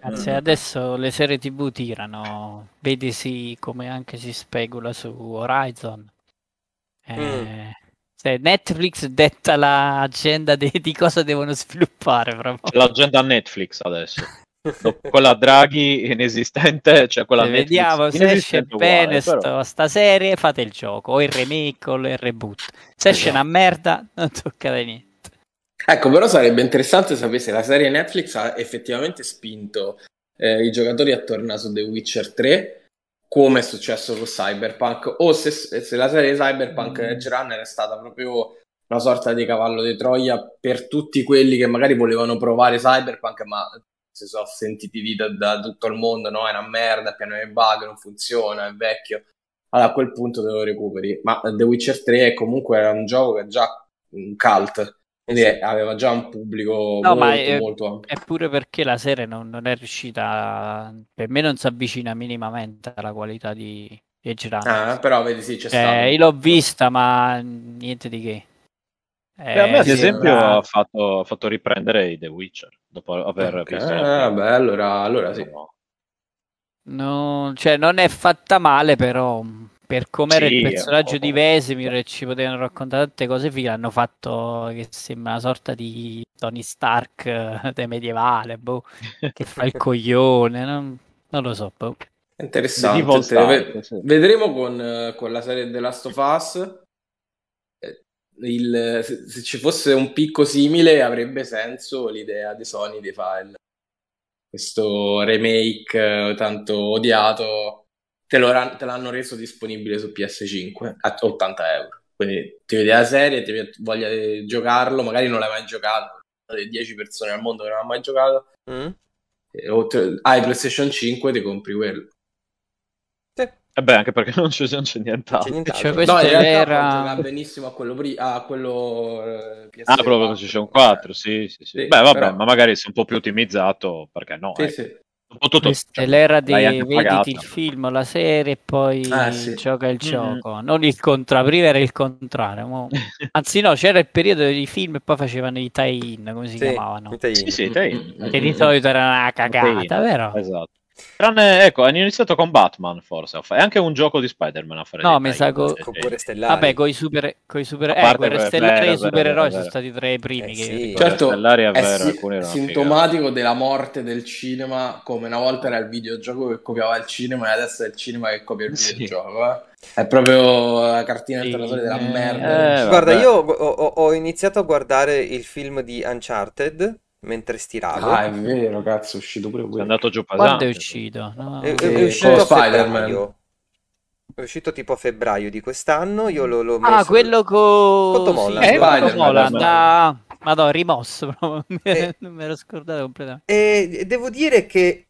Speaker 2: Anzi, adesso le serie TV tirano, vedesi come anche si specula su Horizon. Eh,
Speaker 1: Mm.
Speaker 2: Se Netflix detta l'agenda de- di cosa devono sviluppare proprio.
Speaker 4: C'è l'agenda Netflix adesso. Quella Draghi inesistente, cioè quella
Speaker 2: Se
Speaker 4: Netflix
Speaker 2: vediamo se esce bene
Speaker 4: uguale, però.
Speaker 2: sta serie, fate il gioco, o il remake o il reboot. Se esce una merda, non toccate niente.
Speaker 3: Ecco, però sarebbe interessante sapere se la serie Netflix ha effettivamente spinto eh, i giocatori a tornare su The Witcher 3, come è successo con Cyberpunk, o se, se la serie Cyberpunk
Speaker 2: Mm.
Speaker 3: Edge Runner è stata proprio una sorta di cavallo di Troia per tutti quelli che magari volevano provare Cyberpunk, ma si sono sentiti di da, da tutto il mondo, no? È una merda, è pieno di bug, non funziona, è vecchio. Allora a quel punto te lo recuperi. Ma The Witcher 3 è comunque era un gioco che è già un cult, quindi
Speaker 1: Sì.
Speaker 3: aveva già un pubblico
Speaker 2: No,
Speaker 3: molto,
Speaker 2: ma è-
Speaker 3: molto ampio.
Speaker 2: Eppure perché la serie non, non è riuscita, per me non si avvicina minimamente alla qualità di di Edge Runner.
Speaker 3: Ah, però vedi, sì, c'è
Speaker 2: Cioè,
Speaker 3: stato.
Speaker 2: io l'ho vista, ma niente di che.
Speaker 4: E a me, ad
Speaker 2: Eh,
Speaker 4: esempio,
Speaker 2: sembra-
Speaker 4: ha fatto, ha fatto riprendere i The Witcher dopo aver
Speaker 3: Ok,
Speaker 4: visto.
Speaker 3: ah, beh, allora, allora sì.
Speaker 4: No.
Speaker 2: No, cioè, non è fatta male, però per come era
Speaker 4: Sì,
Speaker 2: il personaggio
Speaker 4: po'-
Speaker 2: di Vesemir e ci potevano raccontare tante cose fighe, hanno fatto che sembra una sorta di Tony Stark eh, de medievale, boh, che fa il <laughs> coglione, non, non lo so, boh.
Speaker 3: Interessante.
Speaker 4: Stark, sì.
Speaker 3: Vedremo con, eh, con la serie The Last of Us. eh, il- se, se ci fosse un picco simile avrebbe senso l'idea di Sony di fare questo remake tanto odiato. Te, lo te l'hanno reso disponibile su PS5 a 80 euro. Quindi ti vedi la serie, ti voglia di giocarlo, magari non l'hai mai giocato. Sono le 10 persone al mondo che non hanno mai giocato.
Speaker 1: Mm?
Speaker 3: e- o te- hai PlayStation 5 ti compri quello.
Speaker 1: Sì,
Speaker 4: E beh, anche perché <laughs> non c'è, non c'è
Speaker 1: non
Speaker 4: nient'altro.
Speaker 1: c'è nient'altro.
Speaker 2: Cioè, questo
Speaker 3: No, in realtà giocare benissimo a quello, pri- a quello eh, PS4.
Speaker 4: Ah, proprio PlayStation 4, sì, sì, sì.
Speaker 3: Sì,
Speaker 4: Beh, vabbè,
Speaker 3: però-
Speaker 4: ma magari se un po' più ottimizzato, perché no?
Speaker 3: Sì,
Speaker 4: eh.
Speaker 3: sì.
Speaker 4: Tutto, cioè,
Speaker 2: è l'era di vediti il film la serie e poi
Speaker 3: Ah, sì.
Speaker 2: gioca il gioco, non il contrario, prima era il contrario. <laughs> Anzi no, c'era il periodo di film e poi facevano i tie-in, come si
Speaker 1: Sì,
Speaker 2: chiamavano.
Speaker 1: i tie-in.
Speaker 4: Sì, sì, dai.
Speaker 2: Che di solito era una cagata, vero?
Speaker 4: Esatto. Tranne, ecco, hanno iniziato con Batman, forse. E anche un gioco di Spider-Man a fare.
Speaker 2: No, mi sa co-
Speaker 1: Con Guerre Stellari.
Speaker 2: Vabbè, con i super, coi super eh, Guerre Stellari e i supereroi sono stati tra i primi
Speaker 1: Eh
Speaker 2: che
Speaker 1: sì.
Speaker 3: Certo,
Speaker 4: Stellari è
Speaker 3: è,
Speaker 4: vero,
Speaker 3: si-
Speaker 4: alcuni erano
Speaker 3: sintomatico della morte del cinema, come una volta era il videogioco che copiava il cinema e adesso è il cinema che copia il
Speaker 4: Sì.
Speaker 3: videogioco. eh. È proprio la cartina
Speaker 2: Sì,
Speaker 3: internazionale della
Speaker 2: eh,
Speaker 3: merda.
Speaker 4: eh,
Speaker 1: Guarda,
Speaker 4: vabbè.
Speaker 1: io ho- ho iniziato a guardare il film di Uncharted mentre stiravo.
Speaker 3: Ah, è vero, cazzo, è uscito pure
Speaker 4: È
Speaker 3: quello.
Speaker 4: andato giù pesante.
Speaker 2: Quando è uscito? No.
Speaker 1: È, è- è uscito
Speaker 3: con
Speaker 1: a
Speaker 3: Spider-Man.
Speaker 1: È uscito tipo a febbraio di quest'anno. Io l'ho, l'ho
Speaker 2: Ah,
Speaker 1: messo-
Speaker 2: quello con
Speaker 1: Con Tom Holland.
Speaker 2: Sì,
Speaker 3: Eh,
Speaker 2: con
Speaker 3: Spider-Man,
Speaker 2: Tom Holland.
Speaker 3: Spider-Man.
Speaker 2: Ah, Madonna, rimosso <laughs> proprio.
Speaker 1: Eh.
Speaker 2: Non me l'ero scordato completamente.
Speaker 1: E e devo dire che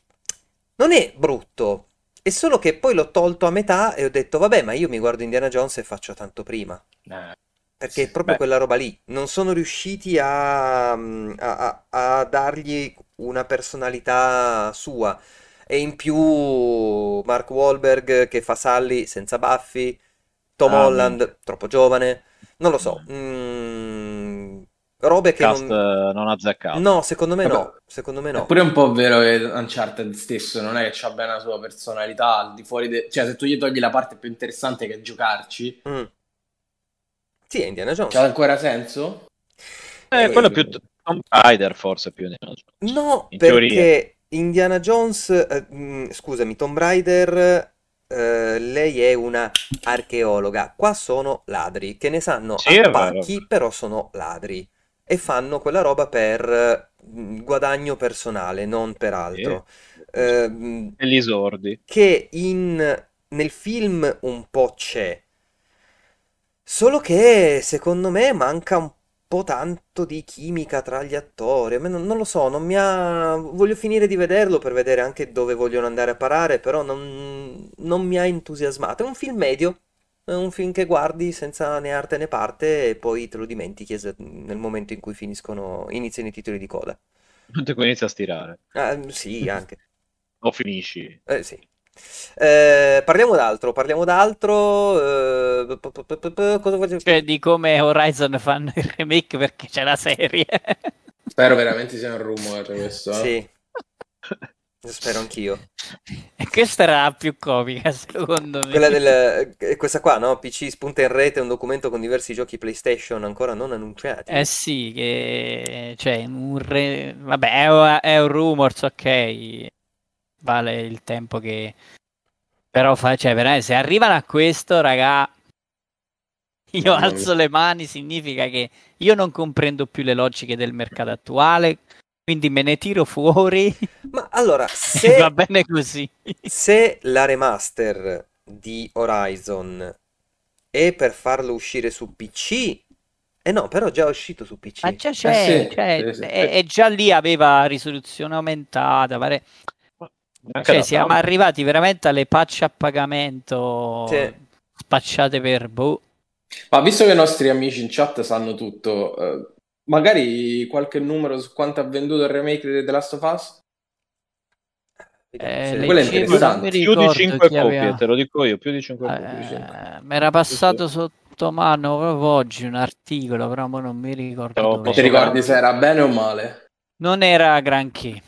Speaker 1: non è brutto. È solo che poi l'ho tolto a metà e ho detto, vabbè, ma io mi guardo Indiana Jones e faccio tanto prima.
Speaker 3: Eh,
Speaker 1: Perché è proprio
Speaker 4: beh.
Speaker 1: quella roba lì. Non sono riusciti a, a- a- a dargli una personalità sua. E in più Mark Wahlberg che fa Sally senza baffi, Tom
Speaker 4: Ah,
Speaker 1: Holland troppo giovane. Non lo so. Mm, robe che
Speaker 4: Cast
Speaker 1: non...
Speaker 4: eh, non azzeccato.
Speaker 1: No, secondo me
Speaker 3: Vabbè,
Speaker 1: no. Secondo me
Speaker 3: È
Speaker 1: no.
Speaker 3: pure un po' vero che Uncharted stesso non è che abbia una sua personalità al di fuori de- Cioè, se tu gli togli la parte più interessante che è giocarci,
Speaker 1: Mm. Sì, è Indiana Jones.
Speaker 3: c'ha ancora senso?
Speaker 4: Eh,
Speaker 1: Eh,
Speaker 4: quello è più Tomb Raider, forse più di
Speaker 1: No,
Speaker 4: In
Speaker 1: perché
Speaker 4: teoria.
Speaker 1: Indiana Jones, eh, mm, scusami, Tomb Raider, eh, lei è una archeologa. Qua sono ladri, che ne sanno
Speaker 4: Sì,
Speaker 1: a pacchi, però sono ladri. E fanno quella roba per mm, guadagno personale, non per altro. Ehm,
Speaker 4: E gli esordi.
Speaker 1: che in, nel film un po' c'è. Solo che secondo me manca un po' tanto di chimica tra gli attori. A me non, non lo so, non mi ha... Voglio finire di vederlo per vedere anche dove vogliono andare a parare, però non, non mi ha entusiasmato. È un film medio, è un film che guardi senza né arte né parte e poi te lo dimentichi es- nel momento in cui finiscono, iniziano i titoli di coda.
Speaker 4: Poi inizia a stirare.
Speaker 1: Ah, sì, anche.
Speaker 4: O finisci.
Speaker 1: Eh, sì. Eh, parliamo d'altro, parliamo d'altro. eh, p- p- p- p- p- cosa voglio...
Speaker 2: Cioè, di come Horizon fanno il remake perché c'è la serie.
Speaker 3: Spero veramente sia un rumore questo. eh.
Speaker 1: Sì, spero anch'io.
Speaker 2: E questa era la più comica, secondo me.
Speaker 1: Quella del, eh, questa qua, no? PC spunta in rete un documento con diversi giochi PlayStation ancora non annunciati.
Speaker 2: Eh sì, che cioè un re... vabbè, è, un- è un rumors, ok. Vale il tempo che però fa, cioè, veramente, se arrivano a questo, raga, io alzo le mani, significa che io non comprendo più le logiche del mercato attuale, quindi me ne tiro fuori
Speaker 1: Ma allora, <laughs> se,
Speaker 2: va bene così.
Speaker 1: se la remaster di Horizon è per farlo uscire su PC, eh no, però già è uscito su PC.
Speaker 2: Ma già c'è,
Speaker 3: Eh sì,
Speaker 2: cioè,
Speaker 3: sì, sì.
Speaker 2: E, e già lì aveva risoluzione aumentata, pare... Cioè, siamo
Speaker 4: tanto.
Speaker 2: arrivati veramente alle patch a pagamento
Speaker 1: Sì.
Speaker 2: spacciate per boh.
Speaker 3: Ma visto che i nostri amici in chat sanno tutto, eh, magari qualche numero su quanto ha venduto il remake di The Last of Us?
Speaker 2: Eh,
Speaker 3: Quello è interessante.
Speaker 2: non mi
Speaker 4: Più di
Speaker 2: ricordo
Speaker 4: 5
Speaker 2: chi
Speaker 4: copie,
Speaker 2: aveva-
Speaker 4: te lo dico io, più di 5 copie.
Speaker 3: cinque.
Speaker 2: Eh, mi era passato sotto mano proprio oggi un articolo, però non mi ricordo
Speaker 4: posso
Speaker 3: Ti ricordi se era bene o male?
Speaker 2: Non era granché.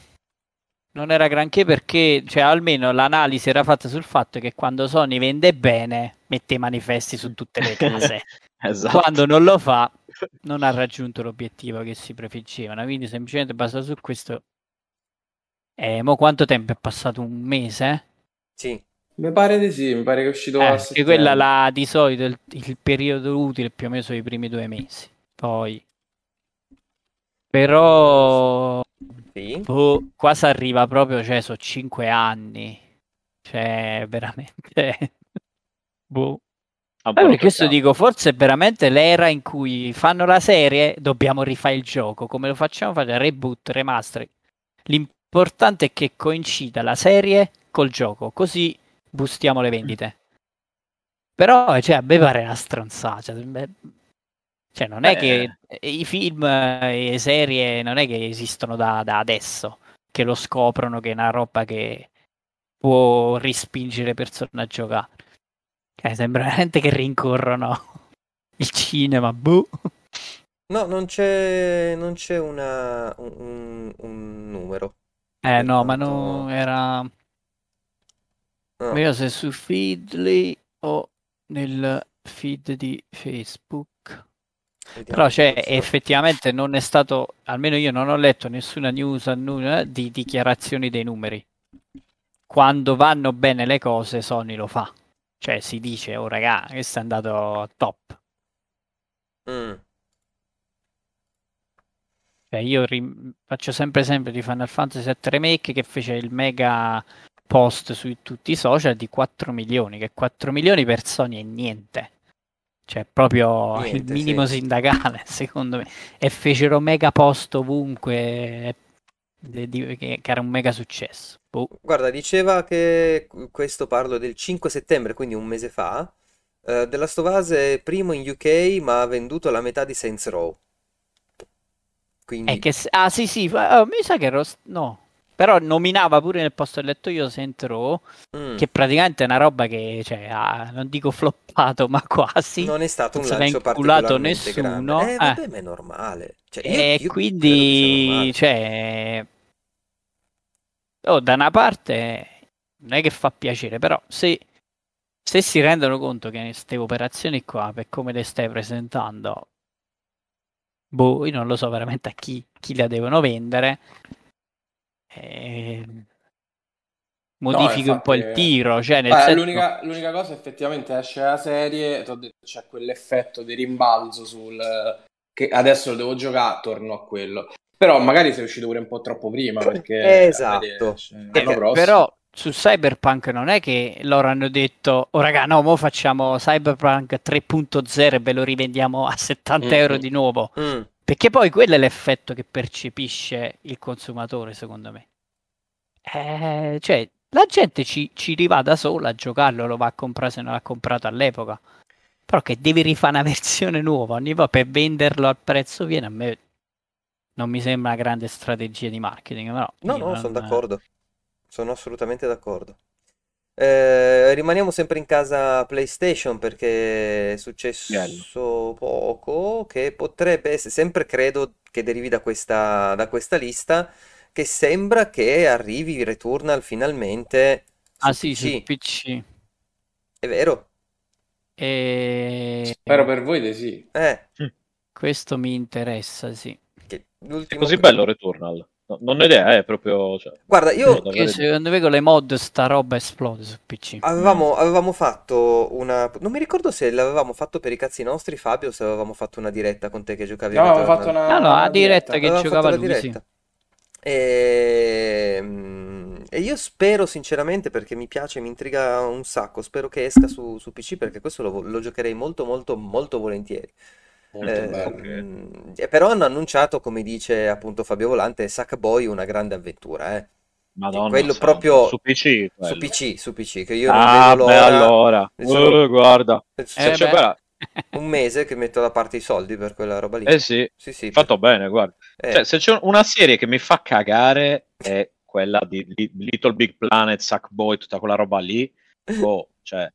Speaker 2: Non era granché perché, cioè, almeno l'analisi era fatta sul fatto che quando Sony vende bene, mette i manifesti su tutte le case. <laughs>
Speaker 4: Esatto.
Speaker 2: Quando non lo fa, non ha raggiunto l'obiettivo che si prefiggevano. Quindi, semplicemente basato su questo. Eh, mo quanto tempo è passato? Un mese?
Speaker 1: Sì,
Speaker 3: Mi pare di sì, mi pare che è uscito
Speaker 2: Eh,
Speaker 3: settembre.
Speaker 2: quella la, di solito il, il periodo utile più o meno sono i primi due mesi. Poi, però,
Speaker 1: sì.
Speaker 2: boh, qua si arriva proprio, cioè, sono cinque anni. Cioè, <laughs> veramente. boh. Eh, per questo dico, forse è veramente l'era in cui fanno la serie, dobbiamo rifare il gioco. Come lo facciamo? Fate reboot, remaster. L'importante è che coincida la serie col gioco, così boostiamo le vendite. Però, cioè, a me pare una stronzata. Cioè, beh, non è
Speaker 4: Beh.
Speaker 2: che i film e le serie non è che esistono da, da adesso. che lo scoprono che è una roba che può rispingere persone a giocare. Cioè, sembra veramente che rincorrono il cinema. Boh.
Speaker 1: No, non c'è, non c'è una, un, un numero.
Speaker 2: Eh
Speaker 1: Per
Speaker 2: no, ma
Speaker 1: quanto-
Speaker 2: non era...
Speaker 1: No.
Speaker 2: Vediamo se su Feedly o nel feed di Facebook. Però cioè, effettivamente non è stato, almeno io non ho letto nessuna news annun- di dichiarazioni dei numeri. Quando vanno bene le cose, Sony lo fa. Cioè si dice, oh raga, questo è andato top.
Speaker 1: Mm.
Speaker 2: Cioè, io rim- faccio sempre esempio di Final Fantasy VII Remake che fece il mega post su tutti i social di 4 milioni, che 4 milioni per Sony è niente. Cioè, proprio il
Speaker 1: Niente,
Speaker 2: minimo
Speaker 1: sì.
Speaker 2: sindacale, <laughs> secondo me. E fecero mega post ovunque, di- che, era un mega successo. Boh.
Speaker 1: Guarda, diceva che questo parlo del 5 settembre, quindi un mese fa. eh, The Last of Us è primo in UK, ma ha venduto la metà di Saints Row. Quindi,
Speaker 2: che ah, sì, sì, oh, mi sa che ero... No. Però nominava pure nel post che ho letto io Saint Row,
Speaker 1: mm,
Speaker 2: che praticamente è una roba che, cioè, ha- non dico floppato, ma quasi.
Speaker 1: non è stato un
Speaker 2: non
Speaker 1: lancio particolarmente
Speaker 2: nessuno,
Speaker 1: grande. Eh,
Speaker 2: eh.
Speaker 1: vabbè, ma è normale. Cioè, io-
Speaker 2: E
Speaker 1: io
Speaker 2: quindi, cioè, oh, da una parte non è che fa piacere, però se, se si rendono conto che queste operazioni qua, per come le stai presentando, boh, io non lo so veramente a chi, chi la devono vendere. Eh, modifichi un po' il tiro, cioè nel
Speaker 3: Beh,
Speaker 2: senso...
Speaker 3: l'unica, l'unica cosa effettivamente esce la serie, detto, c'è quell'effetto di rimbalzo sul che adesso lo devo giocare, torno a quello. Però magari sei uscito pure un po' troppo prima perché
Speaker 1: esatto.
Speaker 3: cioè,
Speaker 2: Eh,
Speaker 3: prossimo.
Speaker 2: però su Cyberpunk non è che loro hanno detto, oh raga, no, mo facciamo Cyberpunk 3.0 e ve lo rivendiamo a 70
Speaker 3: Mm,
Speaker 2: euro di nuovo.
Speaker 1: Mm,
Speaker 2: Perché poi quello è l'effetto che percepisce il consumatore, secondo me. Eh, cioè, la gente ci, ci rivà da sola a giocarlo, lo va a comprare se non l'ha comprato all'epoca. Però che devi rifare una <laughs> versione nuova ogni volta per venderlo al prezzo pieno, a me non mi sembra una grande strategia di marketing. Però
Speaker 1: No, no,
Speaker 2: non-
Speaker 1: sono d'accordo. Sono assolutamente d'accordo. Eh, rimaniamo sempre in casa PlayStation perché è successo poco che potrebbe essere, sempre credo che derivi da questa, da questa lista, che sembra che arrivi Returnal finalmente
Speaker 2: Ah
Speaker 1: su
Speaker 2: sì,
Speaker 1: PC.
Speaker 2: PC.
Speaker 1: È vero?
Speaker 2: E...
Speaker 3: Spero per voi di sì.
Speaker 1: Eh,
Speaker 2: Questo mi interessa, sì.
Speaker 1: che
Speaker 4: È così bello Returnal. No, non ho idea, è proprio... Cioè,
Speaker 1: Guarda, io...
Speaker 2: Perché secondo me con le mod sta roba esplode su PC.
Speaker 1: Avevamo, avevamo fatto una... Non mi ricordo se l'avevamo fatto per i cazzi nostri, Fabio, o se avevamo fatto una diretta con te che giocavi
Speaker 3: No, avevamo fatto una,
Speaker 2: No, no,
Speaker 3: una
Speaker 2: a diretta che
Speaker 1: Avevamo
Speaker 2: giocava
Speaker 1: la
Speaker 2: lui, sì.
Speaker 1: diretta. E... mm, e io spero sinceramente, perché mi piace, mi intriga un sacco, spero che esca su, su PC perché questo lo, lo giocherei molto molto molto volentieri. Eh, mm, e però hanno annunciato, come dice appunto Fabio Volante, Sackboy una grande avventura, eh.
Speaker 4: Madonna
Speaker 1: quello
Speaker 4: santa,
Speaker 1: proprio
Speaker 4: su PC.
Speaker 1: Su
Speaker 4: quello.
Speaker 1: PC, su PC, che io non
Speaker 4: Ah,
Speaker 1: vedo
Speaker 4: beh,
Speaker 1: l'ora.
Speaker 4: allora.
Speaker 1: Sono-
Speaker 4: Eh, guarda.
Speaker 2: Eh,
Speaker 4: c'è
Speaker 2: beh.
Speaker 4: quella- <laughs>
Speaker 1: un mese che metto da parte i soldi per quella roba lì.
Speaker 4: Eh sì,
Speaker 1: Sì, sì,
Speaker 4: fatto bene, guarda.
Speaker 1: eh,
Speaker 4: Cioè, se c'è una serie che mi fa cagare è quella di Li- Little Big Planet, Sackboy, tutta quella roba lì. <laughs> Boh, cioè,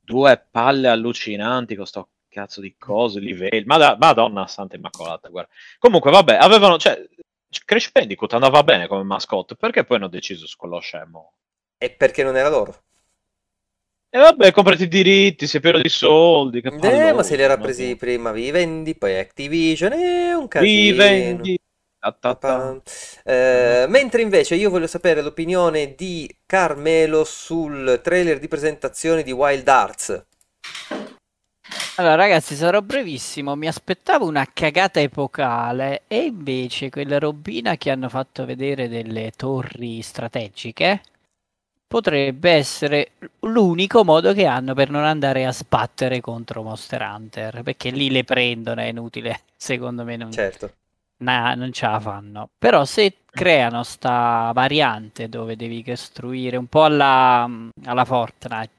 Speaker 4: due palle allucinanti con sto cazzo di cose, livelli. Mad- Madonna santa immacolata, guarda. Comunque, vabbè, avevano, cioè, Crash Bandicoot andava bene come mascotte, perché poi hanno deciso su quello scemo?
Speaker 1: è perché non era loro.
Speaker 4: E vabbè, comprati i diritti, sei pieno di soldi, che
Speaker 1: Eh,
Speaker 4: palloso,
Speaker 1: ma se li era
Speaker 4: ma
Speaker 1: presi
Speaker 4: tu-
Speaker 1: prima Vivendi, poi Activision, è un casino. Pa-pam. Eh, mentre invece io voglio sapere l'opinione di Carmelo sul trailer di presentazione di Wild Arts.
Speaker 2: Allora, ragazzi, sarò brevissimo. Mi aspettavo una cagata epocale e invece quella robina che hanno fatto vedere delle torri strategiche potrebbe essere l'unico modo che hanno per non andare a sbattere contro Monster Hunter, perché lì le prendono, è inutile, <laughs> secondo me non,
Speaker 1: Certo.
Speaker 2: na- non ce la fanno. Però se creano sta variante dove devi costruire un po' alla, alla Fortnite,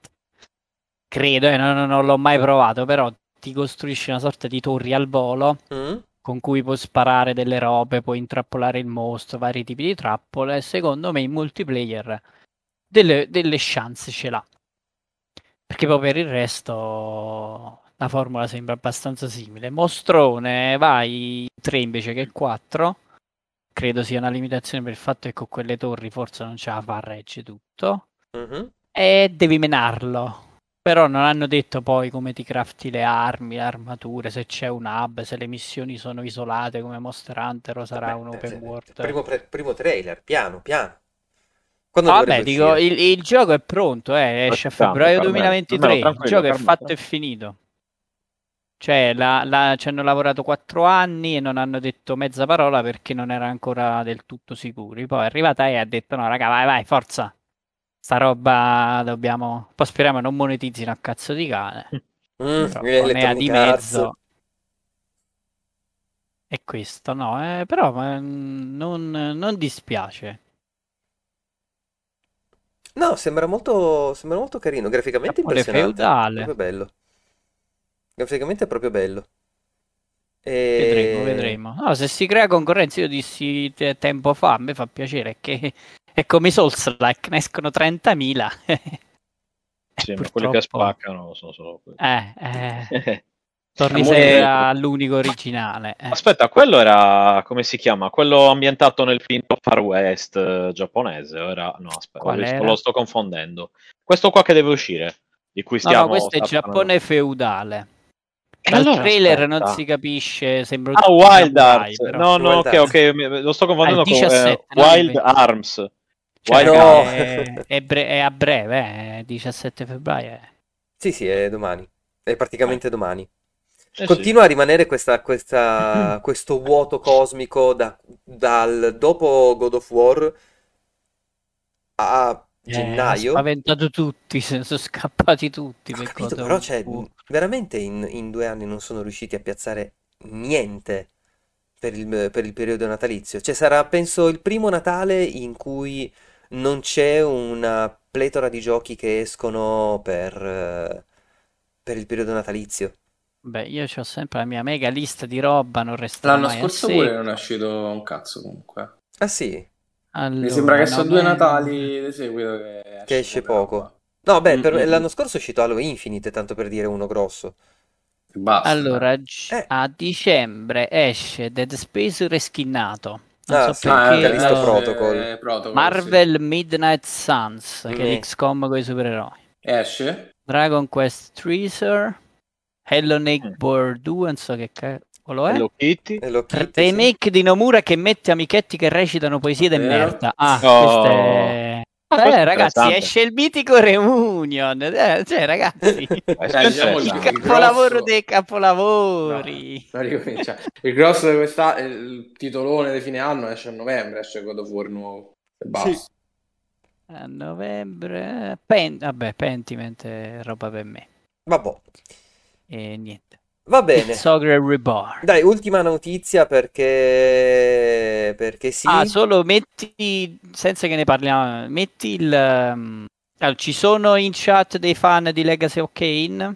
Speaker 2: credo, eh, non, non l'ho mai provato, però ti costruisci una sorta di torri al volo
Speaker 1: Mm?
Speaker 2: con cui puoi sparare delle robe, puoi intrappolare il mostro, vari tipi di trappole. Secondo me in multiplayer delle, delle chance ce l'ha. Perché poi per il resto la formula sembra abbastanza simile. Mostrone, vai 3 invece che 4. Credo sia una limitazione per il fatto che con quelle torri forse non ce la fa a regge tutto.
Speaker 1: Mhm.
Speaker 2: E devi menarlo. Però non hanno detto poi come ti crafti le armi, le armature, se c'è un hub, se le missioni sono isolate come Monster Hunter o sarà un
Speaker 1: Vabbè,
Speaker 2: open
Speaker 1: eh,
Speaker 2: world.
Speaker 1: Primo, pre- primo trailer, piano, piano. Quando
Speaker 2: vabbè, dico, il, il gioco è pronto, eh, esce a febbraio
Speaker 4: Carmelo.
Speaker 2: 2023.
Speaker 4: Carmelo,
Speaker 2: il gioco è fatto e finito. Cioè, la- la- ci hanno lavorato quattro anni e non hanno detto mezza parola perché non era ancora del tutto sicuri. Poi è arrivata e ha detto: No, raga, vai, vai, forza. Sta roba dobbiamo. Poi speriamo non monetizzino a cazzo di cane.
Speaker 1: Mm,
Speaker 2: Però
Speaker 1: eh,
Speaker 2: con EA di mezzo. E questo, no, eh, però ma, mm, non, non dispiace.
Speaker 1: No, sembra molto, sembra molto carino, graficamente
Speaker 2: Giappone
Speaker 1: impressionante.
Speaker 2: feudale.
Speaker 1: Proprio bello. Graficamente è proprio bello. E...
Speaker 2: Vedremo, vedremo. No, se si crea concorrenza, io dissi te- tempo fa, a me fa piacere che è come i Souls-like, ne escono 30.000.
Speaker 4: Sì, ma quelli che spaccano sono solo quelli.
Speaker 2: Eh, eh, <laughs> torni sempre all'unico originale. eh.
Speaker 4: Aspetta, quello era come si chiama? Quello ambientato nel finto Far West eh, giapponese. Ora no, aspetta, lo,
Speaker 2: era?
Speaker 4: lo sto confondendo. Questo qua che deve uscire, di cui
Speaker 2: No,
Speaker 4: stiamo
Speaker 2: no, questo è Giappone feudale. Dal
Speaker 4: allora,
Speaker 2: trailer
Speaker 4: aspetta.
Speaker 2: non si capisce, sembra
Speaker 4: Ah, Wild Arms.
Speaker 2: però.
Speaker 4: No, no,
Speaker 1: Wild
Speaker 4: ok,
Speaker 1: Arms.
Speaker 4: ok, lo sto confondendo
Speaker 2: Ah, il
Speaker 4: con eh,
Speaker 2: 17, no,
Speaker 4: Wild
Speaker 2: il 20.
Speaker 4: Arms.
Speaker 2: Cioè,
Speaker 1: no.
Speaker 2: È, <laughs> è bre- è a breve, eh, 17 febbraio. eh.
Speaker 1: Sì, sì, è domani. È praticamente domani.
Speaker 4: Eh sì.
Speaker 1: Continua a rimanere questa- questa- <clears throat> questo vuoto cosmico da- dal dopo God of War a
Speaker 2: Eh,
Speaker 1: gennaio.
Speaker 2: ha spaventato tutti, <laughs> se ne sono scappati tutti. Per
Speaker 1: capito,
Speaker 2: God
Speaker 1: però
Speaker 2: of
Speaker 1: cioè,
Speaker 2: War.
Speaker 1: veramente in, in due anni non sono riusciti a piazzare niente per il, per il periodo natalizio. Cioè sarà, penso, il primo Natale in cui non c'è una pletora di giochi che escono per, eh, per il periodo natalizio.
Speaker 2: Beh, io ho sempre la mia mega lista di roba, non resterà
Speaker 3: L'anno
Speaker 2: mai
Speaker 3: scorso pure non è uscito un cazzo comunque.
Speaker 1: Ah sì,
Speaker 3: Mi
Speaker 2: Allora,
Speaker 3: sembra che sono due
Speaker 2: novembre-
Speaker 3: Natali di seguito che esce,
Speaker 1: che esce poco.
Speaker 3: roba.
Speaker 1: No, beh, per-
Speaker 3: Mm-mm.
Speaker 1: l'anno scorso è uscito Halo Infinite, tanto per dire uno grosso.
Speaker 3: Basta.
Speaker 2: Allora,
Speaker 1: Eh.
Speaker 2: a dicembre esce Dead Space reskinnato. Non
Speaker 1: Ah,
Speaker 2: so
Speaker 1: sì,
Speaker 3: Ah,
Speaker 2: perché.
Speaker 3: è
Speaker 1: Callisto
Speaker 2: lo-
Speaker 1: Protocol.
Speaker 3: eh, Protocol,
Speaker 2: Marvel Midnight Suns, che è
Speaker 1: Mm.
Speaker 2: l'XCOM con i supereroi.
Speaker 3: sì. Esce?
Speaker 2: Dragon Quest Treasure, Hello
Speaker 4: Mm.
Speaker 2: Neighbor 2, non so che cavolo è.
Speaker 4: Hello Kitty.
Speaker 1: Hello Kitty, sì.
Speaker 2: Remake di Nomura che mette amichetti che recitano poesie de
Speaker 3: Vero?
Speaker 2: merda. Ah,
Speaker 4: Oh.
Speaker 2: questo è...
Speaker 4: È
Speaker 2: ragazzi, esce il mitico Reunion. Eh, cioè, ragazzi, <laughs>
Speaker 3: diciamo
Speaker 2: il capolavoro
Speaker 3: grosso-
Speaker 2: dei capolavori.
Speaker 3: No. Il grosso di questa il titolone di fine anno esce a novembre, esce God of War nuovo. E basta.
Speaker 2: A novembre, Pen- vabbè, Pentiment è roba per me.
Speaker 1: Vabbè,
Speaker 2: E niente.
Speaker 1: Va bene.
Speaker 2: Sogre Reborn.
Speaker 1: Dai, ultima notizia perché... perché sì.
Speaker 2: Ah, solo metti, senza che ne parliamo, metti il... um, ci sono in chat dei fan di Legacy of Kane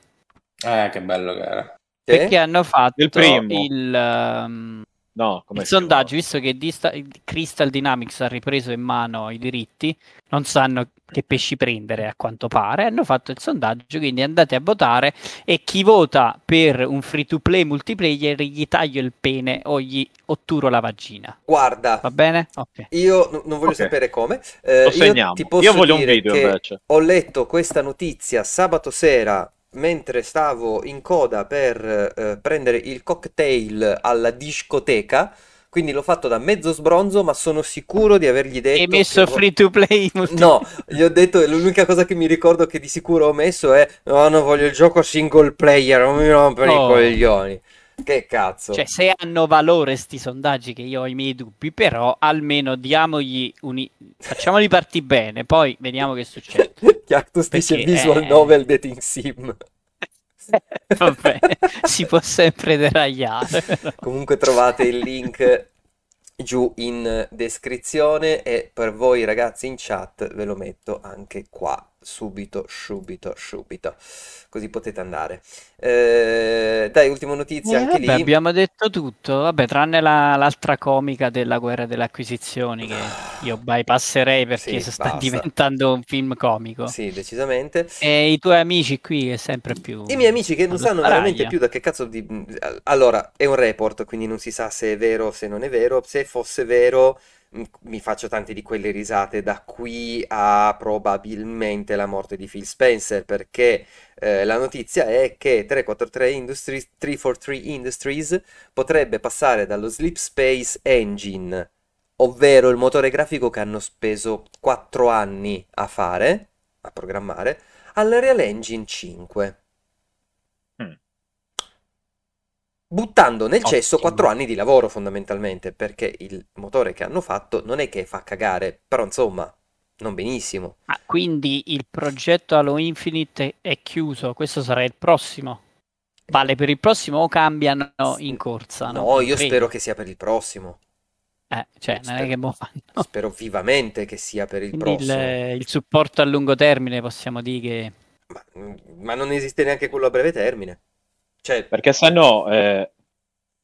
Speaker 3: Eh, che bello che era.
Speaker 2: Perché hanno fatto
Speaker 4: Il primo.
Speaker 2: il, um,
Speaker 4: No, come
Speaker 2: il sondaggio, visto che Dista- Crystal Dynamics ha ripreso in mano i diritti, non sanno che pesci prendere a quanto pare, hanno fatto il sondaggio, quindi andate a votare e chi vota per un free to play multiplayer gli taglio il pene o gli otturo la vagina.
Speaker 1: Guarda,
Speaker 2: Va bene? Ok.
Speaker 1: io n- non voglio
Speaker 4: Ok.
Speaker 1: sapere come. eh,
Speaker 4: Lo
Speaker 1: io
Speaker 4: segniamo.
Speaker 1: ti posso
Speaker 4: Io voglio un video invece.
Speaker 1: ho letto questa notizia sabato sera mentre stavo in coda per eh, prendere il cocktail alla discoteca. Quindi l'ho fatto da mezzo sbronzo, ma sono sicuro di avergli detto
Speaker 2: Hai messo
Speaker 1: che-
Speaker 2: free to play? <laughs>
Speaker 1: No, gli ho detto, l'unica cosa che mi ricordo che di sicuro ho messo è no, non voglio il gioco single player, non mi rompere
Speaker 2: Oh.
Speaker 1: i coglioni. Che cazzo.
Speaker 2: Cioè, se hanno valore sti sondaggi, che io ho i miei dubbi, però almeno diamogli un... facciamoli partire bene, poi vediamo che succede. <laughs>
Speaker 1: Cactus dice visual
Speaker 2: eh,
Speaker 1: novel dating sim. <laughs>
Speaker 2: Vabbè, si può sempre deragliare. però.
Speaker 1: Comunque trovate il link giù in descrizione e per voi ragazzi in chat ve lo metto anche qua. Subito, subito, subito. Così potete andare. Eh, dai, ultima notizia
Speaker 2: Eh,
Speaker 1: anche
Speaker 2: vabbè,
Speaker 1: lì.
Speaker 2: abbiamo detto tutto, vabbè, tranne la- l'altra comica della guerra delle acquisizioni che io bypasserei perché
Speaker 1: Sì,
Speaker 2: sta diventando un film comico.
Speaker 1: Sì, decisamente.
Speaker 2: E i tuoi amici qui è sempre più...
Speaker 1: I miei amici che non sanno
Speaker 2: sparaglia.
Speaker 1: veramente più da che cazzo di... Allora, è un report, quindi non si sa se è vero o se non è vero. Se fosse vero, mi faccio tante di quelle risate da qui a probabilmente la morte di Phil Spencer, perché eh, la notizia è che 343 Industries, 343 Industries potrebbe passare dallo Sleep Space Engine, ovvero il motore grafico che hanno speso 4 anni a fare, a programmare, al Real Engine 5.
Speaker 4: Mm.
Speaker 1: Buttando nel cesso
Speaker 4: Ottimo.
Speaker 1: 4 anni di lavoro fondamentalmente, perché il motore che hanno fatto non è che fa cagare, però insomma, non benissimo.
Speaker 2: Ah, quindi il progetto Halo Infinite è chiuso, questo sarà il prossimo. Vale per il prossimo o cambiano in corsa?
Speaker 1: No,
Speaker 2: Non
Speaker 1: io
Speaker 2: credo.
Speaker 1: spero che sia per il prossimo.
Speaker 2: Eh, cioè, non è
Speaker 1: Spero-
Speaker 2: che mo fanno.
Speaker 1: Spero vivamente che sia per il
Speaker 2: Quindi il,
Speaker 1: prossimo.
Speaker 2: il supporto a lungo termine possiamo dire che...
Speaker 1: Ma, ma non esiste neanche quello a breve termine. Cioè,
Speaker 4: Perché se no eh,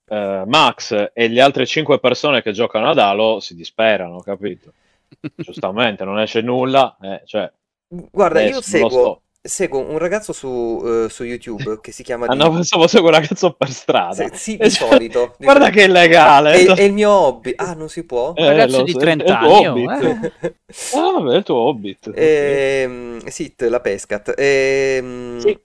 Speaker 4: eh, Max e le altre 5 persone che giocano ad Halo si disperano, capito? <laughs> Giustamente, non esce nulla. eh, cioè,
Speaker 1: guarda, io
Speaker 4: non lo
Speaker 1: seguo, seguo un ragazzo su, eh, su YouTube che si chiama
Speaker 4: Ah
Speaker 1: di...
Speaker 4: no, pensavo seguo un ragazzo per strada.
Speaker 1: Se- sì,
Speaker 4: E
Speaker 1: di
Speaker 4: cioè,
Speaker 1: solito. di <laughs>
Speaker 4: Guarda
Speaker 1: solito.
Speaker 4: che illegale.
Speaker 1: È, è il mio hobby. Ah, non si può?
Speaker 4: Eh,
Speaker 2: ragazzo di
Speaker 4: so,
Speaker 2: 30
Speaker 4: è il tuo
Speaker 2: anni, oh,
Speaker 4: Hobbit.
Speaker 2: eh.
Speaker 4: Ah, vabbè, è il tuo Hobbit.
Speaker 1: Ehm, Sit, la pescat. Ehm,
Speaker 4: Sì.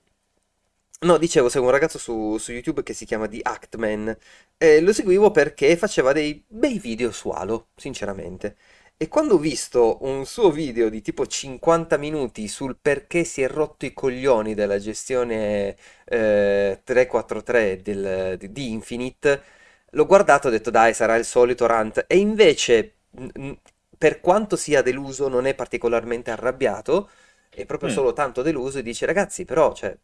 Speaker 1: No, dicevo, seguo un ragazzo su, su YouTube che si chiama The Actman. E lo seguivo perché faceva dei bei video su Halo, sinceramente. E quando ho visto un suo video di tipo 50 minuti sul perché si è rotto i coglioni della gestione eh, 343 del- di di Infinite, l'ho guardato e ho detto dai, sarà il solito rant. E invece, per quanto sia deluso, non è particolarmente arrabbiato, è proprio
Speaker 4: Mm.
Speaker 1: solo tanto deluso e dice ragazzi, però, cioè,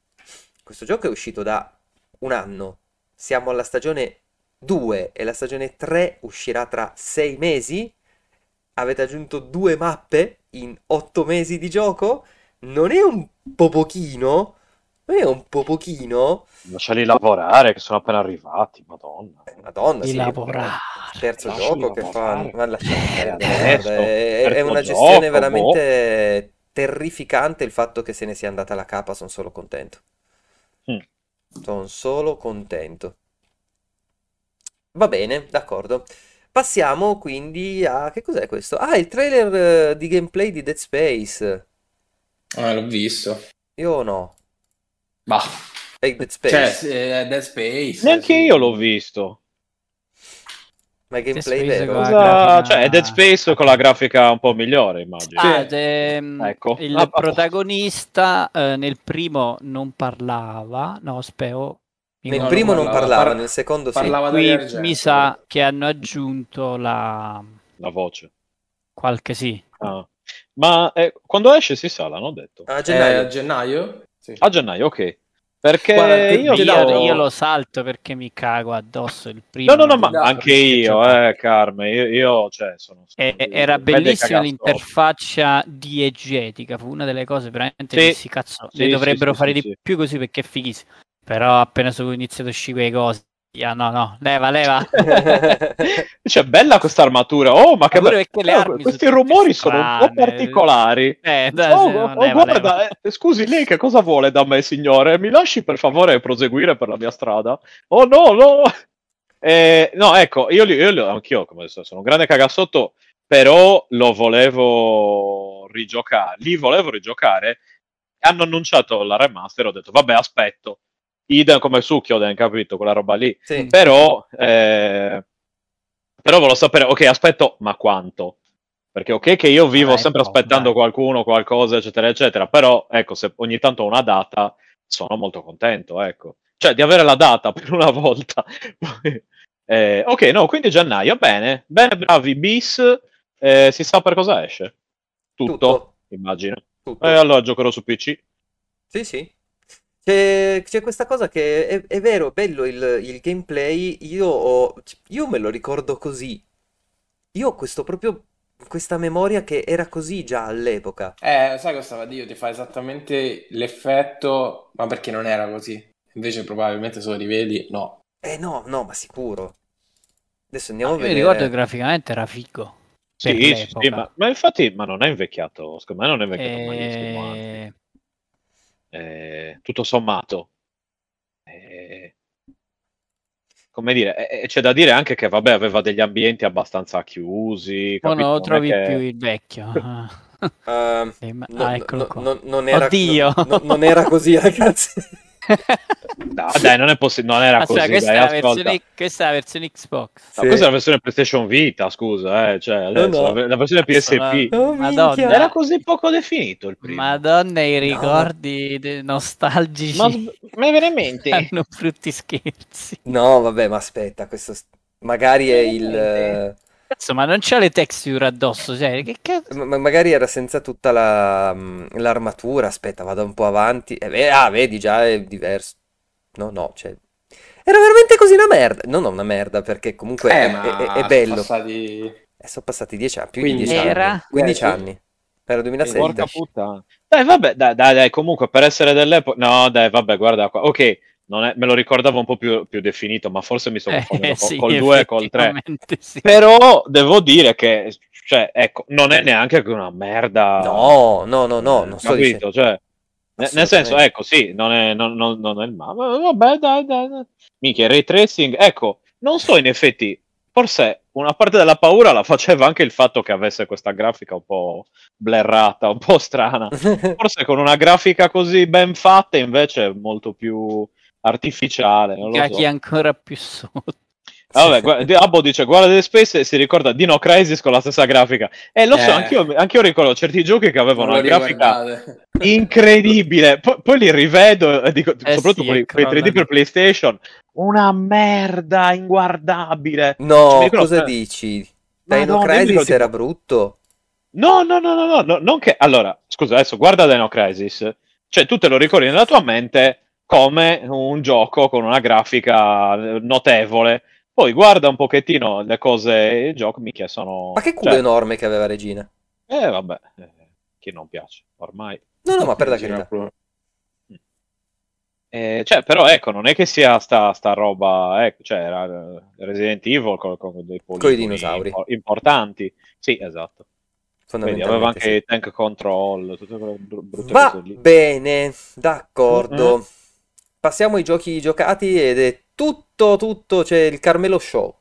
Speaker 1: questo gioco è uscito da un anno, siamo alla stagione 2 e la stagione 3 uscirà tra 6 mesi? Avete aggiunto due mappe in 8 mesi di gioco? Non è un po' pochino? Non è un po' pochino?
Speaker 4: Lasciali lavorare, che sono appena arrivati, madonna.
Speaker 1: Eh, Madonna, sì,
Speaker 2: lavorare.
Speaker 1: terzo
Speaker 4: Lasciali
Speaker 1: gioco che
Speaker 4: lavorare.
Speaker 1: fanno, ma perdere,
Speaker 4: Adesso,
Speaker 1: guarda, è, è
Speaker 4: terzo
Speaker 1: una gestione
Speaker 4: gioco,
Speaker 1: veramente terrificante il fatto che se ne sia andata la capa, sono solo contento.
Speaker 4: Mm.
Speaker 1: Sono solo contento. Va bene, d'accordo. Passiamo quindi a... Che cos'è questo? Ah, il trailer eh, di gameplay di Dead Space.
Speaker 3: Ah, l'ho visto.
Speaker 1: Io no.
Speaker 3: Bah.
Speaker 1: È Dead
Speaker 3: Cioè,
Speaker 1: Space.
Speaker 3: sì, è Dead Space.
Speaker 4: Neanche
Speaker 3: sì.
Speaker 4: io l'ho visto.
Speaker 1: Ma è gameplay vero?
Speaker 4: Cosa-
Speaker 2: grafica-
Speaker 4: Cioè, è Dead Space con la grafica un po' migliore, immagino.
Speaker 2: Ah,
Speaker 3: Sì.
Speaker 2: ehm,
Speaker 4: Ecco.
Speaker 2: il
Speaker 4: Ah,
Speaker 2: protagonista eh, nel primo non parlava, no, spero.
Speaker 1: Nel primo non
Speaker 3: parlava,
Speaker 1: parlava,
Speaker 3: par-
Speaker 1: nel secondo sì.
Speaker 3: parlava
Speaker 2: Qui
Speaker 3: Dario Argento.
Speaker 2: mi sa che hanno aggiunto la
Speaker 4: La voce.
Speaker 2: qualche sì.
Speaker 4: Ah. Ma eh, quando esce si sa, l'hanno detto.
Speaker 1: A
Speaker 3: Eh,
Speaker 1: gennaio.
Speaker 3: a gennaio? Sì.
Speaker 4: A gennaio, ok. Perché
Speaker 3: Guarda,
Speaker 4: io,
Speaker 2: Io, io lo salto perché mi cago addosso il primo.
Speaker 4: No, no, no, ma
Speaker 3: No,
Speaker 4: anche io,
Speaker 3: gioca-
Speaker 4: eh, Carme, io, io, cioè, sono...
Speaker 2: E-
Speaker 4: sono-
Speaker 2: era
Speaker 4: vede
Speaker 2: bellissima l'interfaccia diegetica, fu una delle cose veramente
Speaker 4: Sì.
Speaker 2: dissi, cazzo,
Speaker 4: Sì,
Speaker 2: ne dovrebbero
Speaker 4: sì,
Speaker 2: fare
Speaker 4: sì,
Speaker 2: di più così perché è fighissimo. Però appena sono iniziato a uscire quelle cose, ah, no, no, leva, leva. <laughs>
Speaker 4: Cioè, bella questa armatura. Oh, ma che
Speaker 2: Ma pure
Speaker 4: be-
Speaker 2: perché le
Speaker 4: Oh,
Speaker 2: armi
Speaker 4: Questi rumori sono un po' particolari.
Speaker 2: Eh,
Speaker 4: Oh,
Speaker 2: sì,
Speaker 4: oh,
Speaker 2: no, leva,
Speaker 4: guarda,
Speaker 2: leva.
Speaker 4: eh, scusi, lei che cosa vuole da me, signore? Mi lasci per favore proseguire per la mia strada? Oh no, no! Eh, no, ecco, io, li- io li- anch'io, come adesso, sono un grande cagassotto, però lo volevo rigiocare. Lì volevo rigiocare. Hanno annunciato la remaster, ho detto, vabbè, aspetto. Idem come Sukkyoden, capito? Quella roba lì.
Speaker 1: Sì.
Speaker 4: Però, eh, però volevo sapere, ok, aspetto, ma quanto? Perché ok che io vivo
Speaker 2: Dai,
Speaker 4: sempre
Speaker 2: no,
Speaker 4: aspettando
Speaker 2: dai.
Speaker 4: qualcuno, qualcosa, eccetera, eccetera, però ecco, se ogni tanto ho una data, sono molto contento, ecco. Cioè, di avere la data <laughs> per una volta. <laughs> Eh, ok, no, quindi gennaio, bene, bene, bravi, bis, eh, si sa per cosa esce? Tutto,
Speaker 1: Tutto.
Speaker 4: immagino.
Speaker 1: Tutto.
Speaker 4: E allora giocherò su PC.
Speaker 1: Sì, sì. C'è, c'è questa cosa che è, è vero, bello il, il gameplay. Io, ho- io me lo ricordo così. Io ho questo proprio questa memoria che era così già all'epoca.
Speaker 3: Eh, sai cosa stava a dire? Ti fa esattamente l'effetto, ma perché non era così? Invece probabilmente se lo rivedi, no.
Speaker 1: Eh no, no, ma sicuro. Adesso andiamo
Speaker 2: Ah,
Speaker 1: a
Speaker 2: io mi ricordo che graficamente era figo. per
Speaker 4: Sì, sì,
Speaker 2: l'epoca.
Speaker 4: sì, ma, ma infatti, ma non è invecchiato, secondo me non è invecchiato malissimo, anzi.
Speaker 2: Eh,
Speaker 4: Eh, tutto sommato. Eh, come dire, c'è da dire anche che, vabbè, aveva degli ambienti abbastanza chiusi, capito?
Speaker 2: non lo
Speaker 4: Non
Speaker 2: trovi
Speaker 4: che-
Speaker 2: più il vecchio. Ah. <laughs> Ma-
Speaker 1: no-
Speaker 2: ah, eccolo
Speaker 1: no-
Speaker 2: qua.
Speaker 1: no- non era,
Speaker 2: Oddio.
Speaker 1: no- no- non era così, <laughs> ragazzi.
Speaker 4: No, dai, non è possibile, non era
Speaker 2: Aspetta,
Speaker 4: così,
Speaker 2: questa,
Speaker 4: dai,
Speaker 2: è la
Speaker 4: ascolta.
Speaker 2: versione, questa è la versione Xbox.
Speaker 4: No, questa è la versione PlayStation Vita, scusa, eh, cioè, adesso,
Speaker 1: no.
Speaker 4: la, la versione PSP.
Speaker 1: Oh,
Speaker 2: Madonna.
Speaker 4: Era così poco definito il primo.
Speaker 2: Madonna, i
Speaker 1: No.
Speaker 2: ricordi nostalgici
Speaker 4: Ma, ma veramente?
Speaker 2: hanno brutti scherzi.
Speaker 1: No, vabbè, ma aspetta, questo magari è il... eh,
Speaker 2: Cazzo, ma non c'ha le texture addosso, cioè, che cazzo?
Speaker 1: ma- magari era senza tutta la, mm, l'armatura. Aspetta, vado un po' avanti. Eh, ah, vedi, già è diverso. No, no, cioè... Era veramente così una merda. No, no, una merda, perché comunque
Speaker 3: Eh,
Speaker 1: è,
Speaker 3: ma
Speaker 1: è- è
Speaker 3: sono
Speaker 1: bello.
Speaker 3: passati...
Speaker 1: Eh, sono passati 10 anni, più di
Speaker 3: 15
Speaker 1: 10
Speaker 2: Era?
Speaker 1: anni. 15
Speaker 3: Eh, sì.
Speaker 1: anni. Era 2016.
Speaker 4: Porca puttana. Dai, vabbè, dai, dai, dai, comunque per essere dell'epoca... No, dai, vabbè, guarda qua. Ok, è- me lo ricordavo un po' più, più definito, ma forse mi confondendo
Speaker 2: Eh,
Speaker 4: col-
Speaker 2: sì,
Speaker 4: col 2 e col 3.
Speaker 2: effettivamente sì.
Speaker 4: Però devo dire che, cioè, ecco, non è neanche una merda.
Speaker 1: No, no, no, no, non dicendo...
Speaker 4: capito? Cioè, ne- nel senso, ecco, sì, non è, non, non- non è il ma, Vabbè, dai, dai, dai. Minchia, ray tracing, ecco, non so in effetti, forse una parte della paura la faceva anche il fatto che avesse questa grafica un po' blerrata, un po' strana. <laughs> Forse con una grafica così ben fatta invece è molto più artificiale, non lo so.
Speaker 2: Cacchi ancora più sotto.
Speaker 4: Ah, Vabbè, <laughs> Abbo dice guarda Dead Space e si ricorda Dino Crisis con la stessa grafica. E lo so,
Speaker 3: Eh.
Speaker 4: anch'io, anch'io ricordo certi giochi che avevano una grafica <laughs> incredibile. Poi, poi li rivedo e dico,
Speaker 2: Eh
Speaker 4: soprattutto
Speaker 2: sì,
Speaker 4: quelli, quei 3D
Speaker 2: crollano.
Speaker 4: per PlayStation, una merda inguardabile. Cioè,
Speaker 1: No,
Speaker 4: ricordo-
Speaker 1: cosa
Speaker 4: eh,
Speaker 1: dici? Dino
Speaker 4: mi
Speaker 1: Crisis
Speaker 4: ricordo
Speaker 1: era
Speaker 4: tipo-
Speaker 1: brutto.
Speaker 4: No, no, no, no, no, no, non che... Allora, scusa, adesso guarda Dino Crisis. Cioè, tu te lo ricordi nella tua mente come un gioco con una grafica notevole. Poi guarda un pochettino le cose, il gioco, mica sono...
Speaker 1: Ma che culo
Speaker 4: cioè,
Speaker 1: enorme che aveva Regina.
Speaker 4: Eh, vabbè, eh, chi non piace, ormai.
Speaker 1: No, no, ma per la carità.
Speaker 4: Eh, cioè, però ecco, non è che sia sta, sta roba, ecco, cioè, era eh, Resident Evil con, con dei poligoni
Speaker 1: dinosauri.
Speaker 4: impo- importanti. Sì, esatto. Vedi, aveva anche
Speaker 1: sì.
Speaker 4: i tank control, tutte quelle br- brutte
Speaker 1: Va
Speaker 4: cose lì.
Speaker 1: bene, d'accordo.
Speaker 4: Mm-mm.
Speaker 1: Passiamo ai giochi giocati ed è tutto, tutto, c'è il Carmelo Show.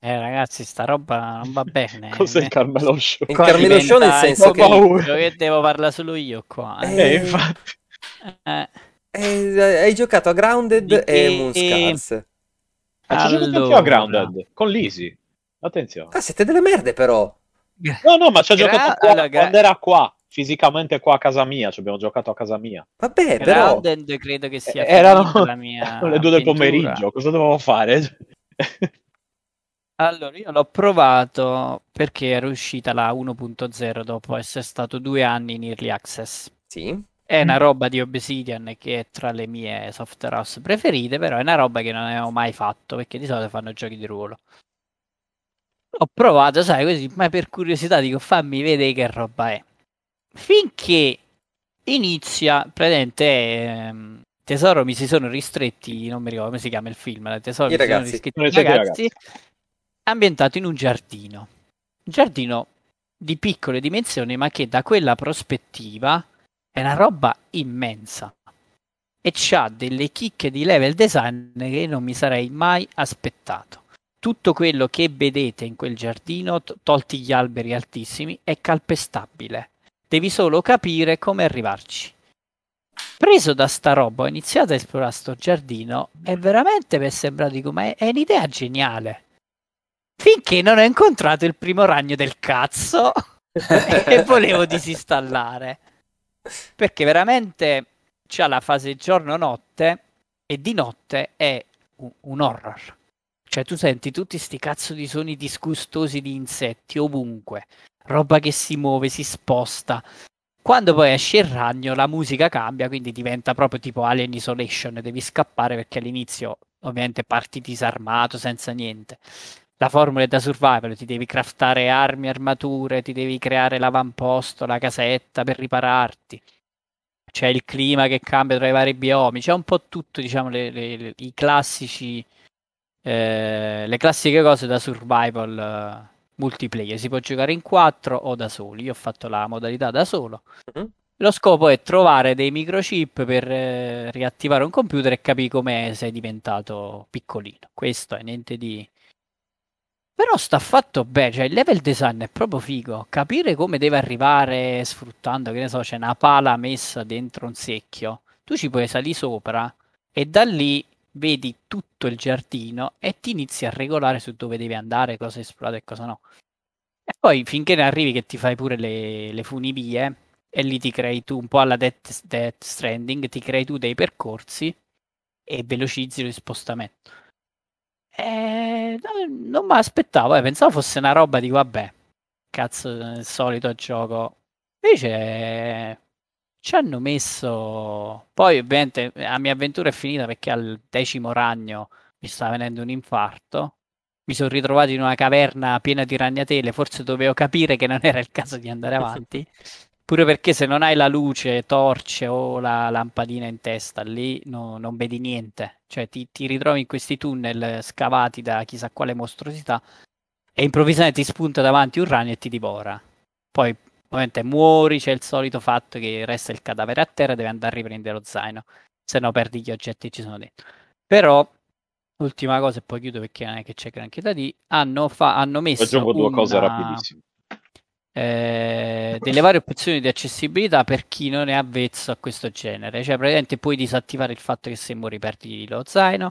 Speaker 2: Eh ragazzi, sta roba non va bene. <laughs>
Speaker 4: Cos'è il Carmelo Show?
Speaker 1: Il Carmelo Show nel senso che...
Speaker 2: Che devo parlare solo io qua. eh.
Speaker 4: Eh, infatti.
Speaker 2: Eh,
Speaker 1: eh, hai giocato a Grounded
Speaker 2: Di
Speaker 1: e
Speaker 2: che-
Speaker 1: Moonscars.
Speaker 4: Ah, ci giocato
Speaker 2: Allora.
Speaker 4: a Grounded, con l'Easy. Attenzione.
Speaker 1: Ah, siete delle merde però.
Speaker 4: No, no, ma ci ha
Speaker 2: Gra-
Speaker 4: giocato qua,
Speaker 2: allora, gra-
Speaker 4: quando era qua, fisicamente qua a casa mia, ci abbiamo giocato a casa mia.
Speaker 1: Vabbè, però...
Speaker 2: Grounded credo che sia
Speaker 4: erano
Speaker 2: la mia
Speaker 4: erano <laughs> le due del pomeriggio, cosa dovevo fare? <laughs>
Speaker 2: Allora, io l'ho provato perché era uscita la 1.0 dopo essere stato due anni in Early Access.
Speaker 1: Sì.
Speaker 2: È
Speaker 4: Mm.
Speaker 2: una roba di Obsidian che è tra le mie software house preferite, però è una roba che non avevo mai fatto perché di solito fanno giochi di ruolo. Ho provato, sai, così, ma per curiosità dico fammi vedere che roba è. Finché inizia, praticamente, ehm, Tesoro mi si sono ristretti, non mi ricordo come si chiama il film, Tesoro
Speaker 1: I
Speaker 2: mi si sono
Speaker 1: ragazzi.
Speaker 2: ristretti i ragazzi, ambientato in un giardino. Un giardino di piccole dimensioni, ma che da quella prospettiva è una roba immensa. E c'ha delle chicche di level design che non mi sarei mai aspettato. Tutto quello che vedete in quel giardino, to- tolti gli alberi altissimi, è calpestabile. Devi solo capire come arrivarci. Preso da sta roba, ho iniziato a esplorare sto giardino e veramente mi è sembrato dico, ma è, è un'idea geniale. Finché non ho incontrato il primo ragno del cazzo <laughs> e volevo disinstallare. Perché veramente c'ha la fase giorno-notte e di notte è un, un horror. Cioè tu senti tutti sti cazzo di suoni disgustosi di insetti ovunque, roba che si muove, si sposta. Quando poi esce il ragno la musica cambia, quindi diventa proprio tipo Alien Isolation, devi scappare perché all'inizio ovviamente parti disarmato, senza niente. la formula è da survival, ti devi craftare armi, armature, ti devi creare l'avamposto, la casetta per ripararti. C'è il clima che cambia tra i vari biomi, c'è un po' tutto, diciamo, le, le, i classici, eh, le classiche cose da survival uh, multiplayer. Si può giocare in quattro o da soli. Io ho fatto la modalità da solo. Mm-hmm. Lo scopo è trovare dei microchip per eh, riattivare un computer e capire come sei diventato piccolino. Questo è niente di, però sta fatto bene, cioè il level design è proprio figo. Capire come deve arrivare sfruttando, che ne so, c'è una pala messa dentro un secchio. Tu ci puoi salire sopra e da lì vedi tutto il giardino e ti inizi a regolare su dove devi andare, cosa esplode e cosa no. E poi finché ne arrivi che ti fai pure le, le funivie e lì ti crei tu un po' alla Death, Death Stranding, ti crei tu dei percorsi e velocizzi lo spostamento. Eh, non mi aspettavo, eh, pensavo fosse una roba di vabbè, cazzo, il solito gioco. Invece ci hanno messo. Poi, ovviamente, la mia avventura è finita perché al decimo ragno mi stava venendo un infarto. Mi sono ritrovato in una caverna piena di ragnatele. Forse dovevo capire che non era il caso di andare avanti. <laughs> Pure perché se non hai la luce, torce o la lampadina in testa lì no, non vedi niente. Cioè ti, ti, ritrovi in questi tunnel scavati da chissà quale mostruosità e improvvisamente ti spunta davanti un ragno e ti divora. Poi ovviamente muori, c'è il solito fatto che resta il cadavere a terra e devi andare a riprendere lo zaino, se no perdi gli oggetti che ci sono dentro. Però ultima cosa e poi chiudo perché non è che c'è granché da dire, hanno, fa- hanno messo
Speaker 4: Aggiungo due
Speaker 2: una...
Speaker 4: cose rapidissime
Speaker 2: eh, delle varie opzioni di accessibilità per chi non è avvezzo a questo genere. Cioè, praticamente puoi disattivare il fatto che se muori perdi lo zaino,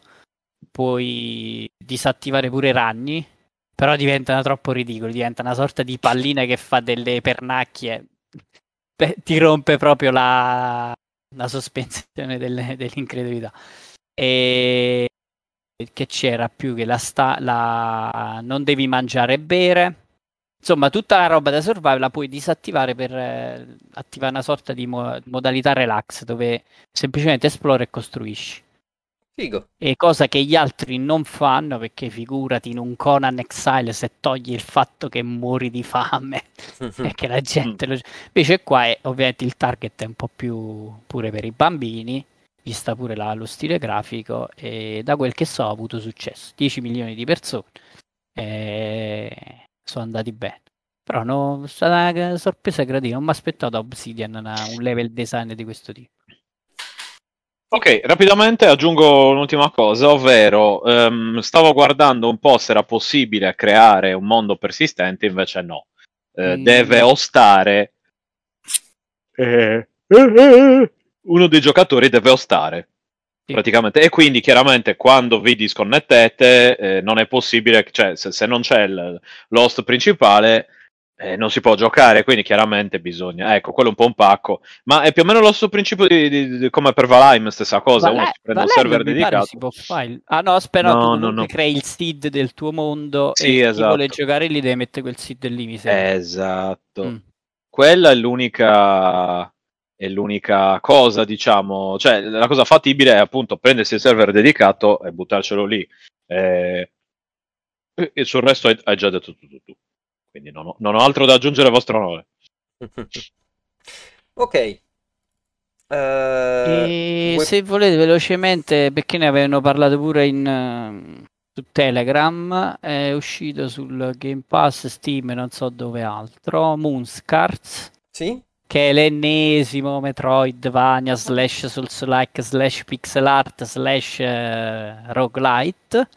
Speaker 2: puoi disattivare pure i ragni, però diventano troppo ridicoli, diventa una sorta di pallina che fa delle pernacchie, Beh, ti rompe proprio la, la sospensione delle, dell'incredulità. E che c'era più che la, sta, la non devi mangiare e bere Insomma, tutta la roba da survival la puoi disattivare per eh, attivare una sorta di mo- modalità relax dove semplicemente esplori e costruisci.
Speaker 1: Figo.
Speaker 2: E cosa che gli altri non fanno perché figurati in un Conan Exile se togli il fatto che muori di fame <laughs> e che la gente lo... Invece qua è, ovviamente il target è un po' più pure per i bambini, vista pure la, lo stile grafico e da quel che so ha avuto successo. 10 milioni di persone. E sono andati bene. Però no, è stata una sorpresa gradita, non mi aspettavo da Obsidian una, un level design di questo tipo.
Speaker 4: Ok, rapidamente aggiungo un'ultima cosa, ovvero um, stavo guardando un po' se era possibile creare un mondo persistente, invece no. Uh, mm. Deve ostare. Eh, eh, eh, uno dei giocatori deve ostare. Sì. Praticamente. E quindi chiaramente quando vi disconnettete eh, non è possibile, cioè se, se non c'è il, l'host principale eh, non si può giocare, quindi chiaramente bisogna, ecco, quello è un po' un pacco, ma è più o meno lo stesso principio di, di, di, come per Valheim, stessa cosa,
Speaker 2: Valheim,
Speaker 4: uno si prende Valheim un server dedicato.
Speaker 2: Si può fare. Ah no, aspetta, no, no, no. crei il seed del tuo mondo sì, e esatto. chi vuole giocare lì deve mettere quel seed lì, mi
Speaker 4: sembra. Esatto. Mm. Quella è l'unica è l'unica cosa, diciamo, cioè la cosa fattibile è appunto prendersi il server dedicato e buttarcelo lì. Eh, e sul resto hai, già detto tutto tu, tu. Quindi non ho, non ho, altro da aggiungere al vostro onore. <laughs>
Speaker 1: ok.
Speaker 2: Uh, vuoi... Se volete velocemente, perché ne avevano parlato pure in, uh, su Telegram, è uscito sul Game Pass, Steam e non so dove altro, Moonscarts.
Speaker 1: Sì?
Speaker 2: che è l'ennesimo Metroidvania slash Souls-like slash pixel art slash uh, roguelite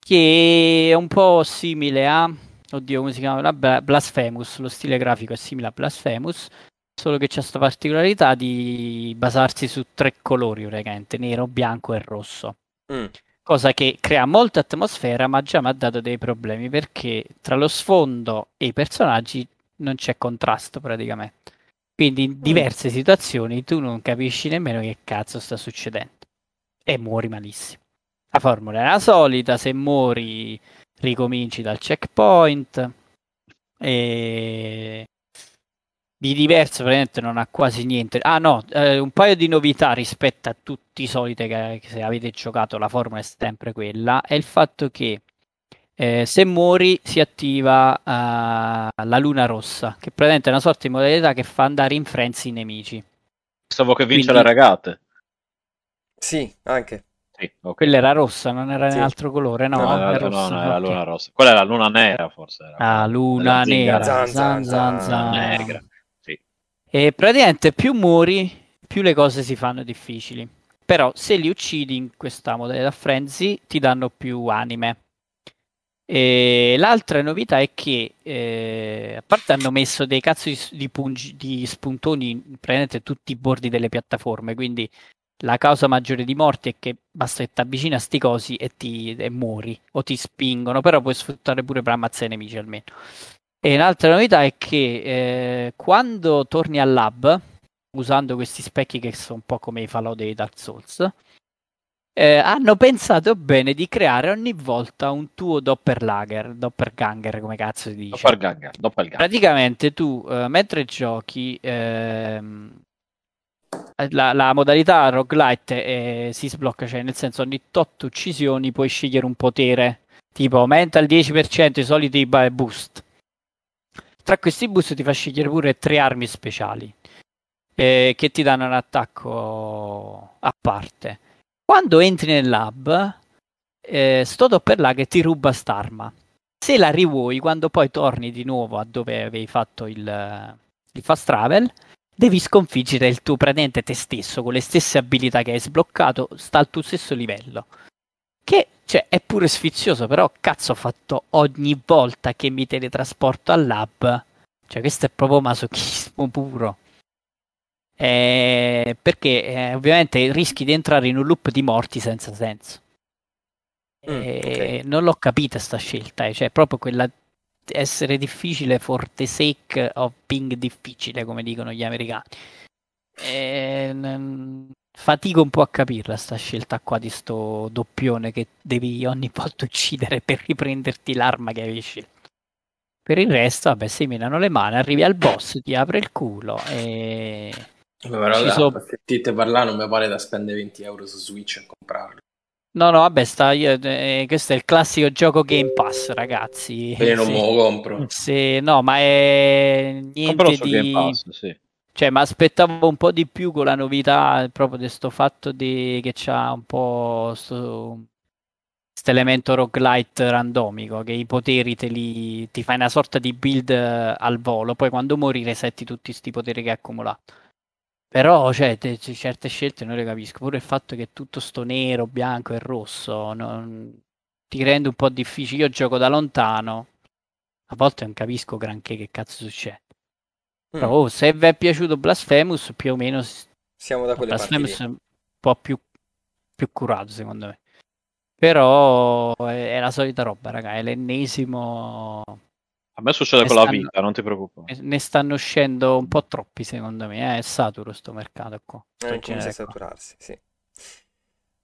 Speaker 2: che è un po' simile a oddio come si chiama Blasphemous lo stile grafico è simile a Blasphemous solo che c'è questa particolarità di basarsi su tre colori praticamente nero, bianco e rosso mm. cosa che crea molta atmosfera ma già mi ha dato dei problemi perché tra lo sfondo e i personaggi non c'è contrasto praticamente. Quindi in mm. diverse situazioni tu non capisci nemmeno che cazzo sta succedendo e muori malissimo. La formula è la solita, se muori ricominci dal checkpoint e di diverso praticamente non ha quasi niente. Ah no, eh, un paio di novità rispetto a tutti i soliti che, che se avete giocato la formula è sempre quella, è il fatto che eh, se muori si attiva uh, la luna rossa, che praticamente è una sorta di modalità che fa andare in frenzy i nemici.
Speaker 4: Pensavo che vince
Speaker 2: Quindi-
Speaker 4: le regate.
Speaker 1: Sì, anche.
Speaker 4: Sì, ok.
Speaker 2: Quella era rossa, non era
Speaker 1: Sì.
Speaker 2: in altro colore, no?
Speaker 4: No, era,
Speaker 2: è rossa,
Speaker 4: no, no, era luna rossa. Quella è la luna nera, forse. Era.
Speaker 2: Ah, luna nera,
Speaker 1: Zan,
Speaker 2: zan,
Speaker 1: zan,
Speaker 2: zan.
Speaker 4: Negra. Sì.
Speaker 2: E praticamente più muori, più le cose si fanno difficili. Però se li uccidi in questa modalità frenzy ti danno più anime. E l'altra novità è che, eh, a parte hanno messo dei cazzo di, di pungi- di spuntoni praticamente tutti i bordi delle piattaforme, quindi la causa maggiore di morti è che basta che ti avvicini a sti cosi e, ti, e muori, o ti spingono, però puoi sfruttare pure per ammazzare i nemici almeno. E l'altra novità è che eh, quando torni al lab, usando questi specchi che sono un po' come i falò dei Dark Souls, eh, hanno pensato bene di creare ogni volta un tuo doppelganger, doppelganger come cazzo si dice.
Speaker 4: Doppelganger. Doppelganger.
Speaker 2: Praticamente tu, eh, mentre giochi, ehm, la, la modalità roguelite eh, si sblocca, cioè nel senso ogni tot uccisioni puoi scegliere un potere, tipo aumenta il 10% i soliti boost. Tra questi boost ti fa scegliere pure tre armi speciali eh, che ti danno un attacco a parte. Quando entri nel lab, eh, sto doppelganger ti ruba st'arma. Se la rivuoi, quando poi torni di nuovo a dove avevi fatto il, il fast travel, devi sconfiggere il tuo praticamente te stesso con le stesse abilità che hai sbloccato, sta al tuo stesso livello. Che cioè, è pure sfizioso, però cazzo ho fatto ogni volta che mi teletrasporto al lab. Cioè, questo è proprio masochismo puro. Eh, perché eh, ovviamente rischi di entrare in un loop di morti senza senso.
Speaker 1: Mm,
Speaker 2: E
Speaker 1: ok.
Speaker 2: Non l'ho capita sta scelta, eh, cioè proprio quella essere difficile for the sake of being difficile, come dicono gli americani. E, n- fatico un po' a capirla sta scelta qua di sto doppione che devi ogni volta uccidere per riprenderti l'arma che avevi scelto. Per il resto, vabbè, si menano le mani, arrivi al boss, ti apre il culo e
Speaker 3: Però
Speaker 2: Ci so-
Speaker 3: sentite parlare non mi pare da spendere 20 euro su Switch a comprarlo.
Speaker 2: No, no, vabbè, sta, io- eh, questo è il classico gioco Game Pass, ragazzi.
Speaker 3: Quindi non
Speaker 2: Sì.
Speaker 3: me lo compro.
Speaker 2: Sì, no, ma è niente
Speaker 4: su Game
Speaker 2: di...
Speaker 4: Pass, sì.
Speaker 2: Cioè, mi aspettavo un po' di più con la novità proprio di sto fatto di... che c'ha un po' sto... elemento roguelite randomico, che i poteri te li... ti fai una sorta di build eh, al volo, poi quando muori resetti tutti questi poteri che hai accumulato. Però, cioè, te- c- certe scelte non le capisco. Pure il fatto che tutto sto nero, bianco e rosso non- ti rende un po' difficile. Io gioco da lontano, a volte non capisco granché che cazzo succede. Però,
Speaker 1: Mm,
Speaker 2: oh, se vi è piaciuto Blasphemous, più o meno
Speaker 1: Siamo da quelle parti lì.
Speaker 2: Blasphemous è un po' più, più curato, secondo me. Però è, è la solita roba, raga. È l'ennesimo.
Speaker 4: A me succede
Speaker 2: Ne
Speaker 4: con la
Speaker 2: stanno-
Speaker 4: vita, non ti preoccupare.
Speaker 2: Ne stanno uscendo un po' troppi, secondo me. eh, È saturo sto mercato qua.
Speaker 1: Eh, comincia a saturarsi, sì.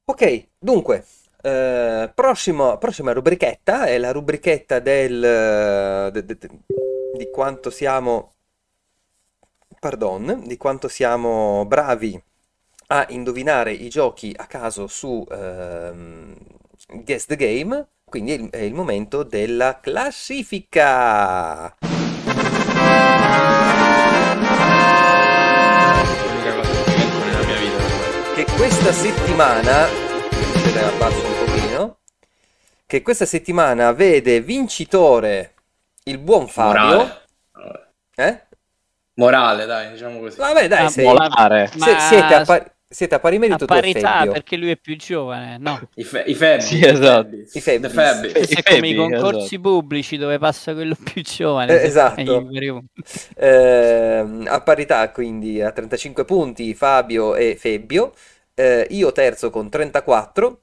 Speaker 1: Ok, dunque, eh, prossimo- prossima rubrichetta è la rubrichetta del, eh, de- de- de- di quanto siamo, pardon, di quanto siamo bravi a indovinare i giochi a caso su ehm, Guess the Game, quindi è il, momento della classifica.
Speaker 3: Che metto nella mia vita.
Speaker 1: che questa settimana, abbasso un pochino, che questa settimana vede vincitore il buon Fabio.
Speaker 3: Morale.
Speaker 1: Eh?
Speaker 3: Morale, dai, diciamo così.
Speaker 1: Vabbè, dai,
Speaker 2: Ah,
Speaker 1: sei-
Speaker 4: Volare.
Speaker 1: se-
Speaker 2: Ma-
Speaker 1: siete, a pari, siete a pari
Speaker 2: A
Speaker 1: merito e
Speaker 2: parità, perché lui è più giovane, no?
Speaker 3: I, fe- i Febbi.
Speaker 4: Sì, esatto.
Speaker 1: I Febbi.
Speaker 3: The Febbi.
Speaker 4: I
Speaker 2: è come i
Speaker 4: Febbi,
Speaker 2: concorsi
Speaker 4: esatto.
Speaker 2: pubblici dove passa quello più giovane.
Speaker 1: Eh, esatto.
Speaker 2: i
Speaker 1: Ehm, a parità, quindi a 35 punti Fabio e Febbio. Eh, io terzo con 34.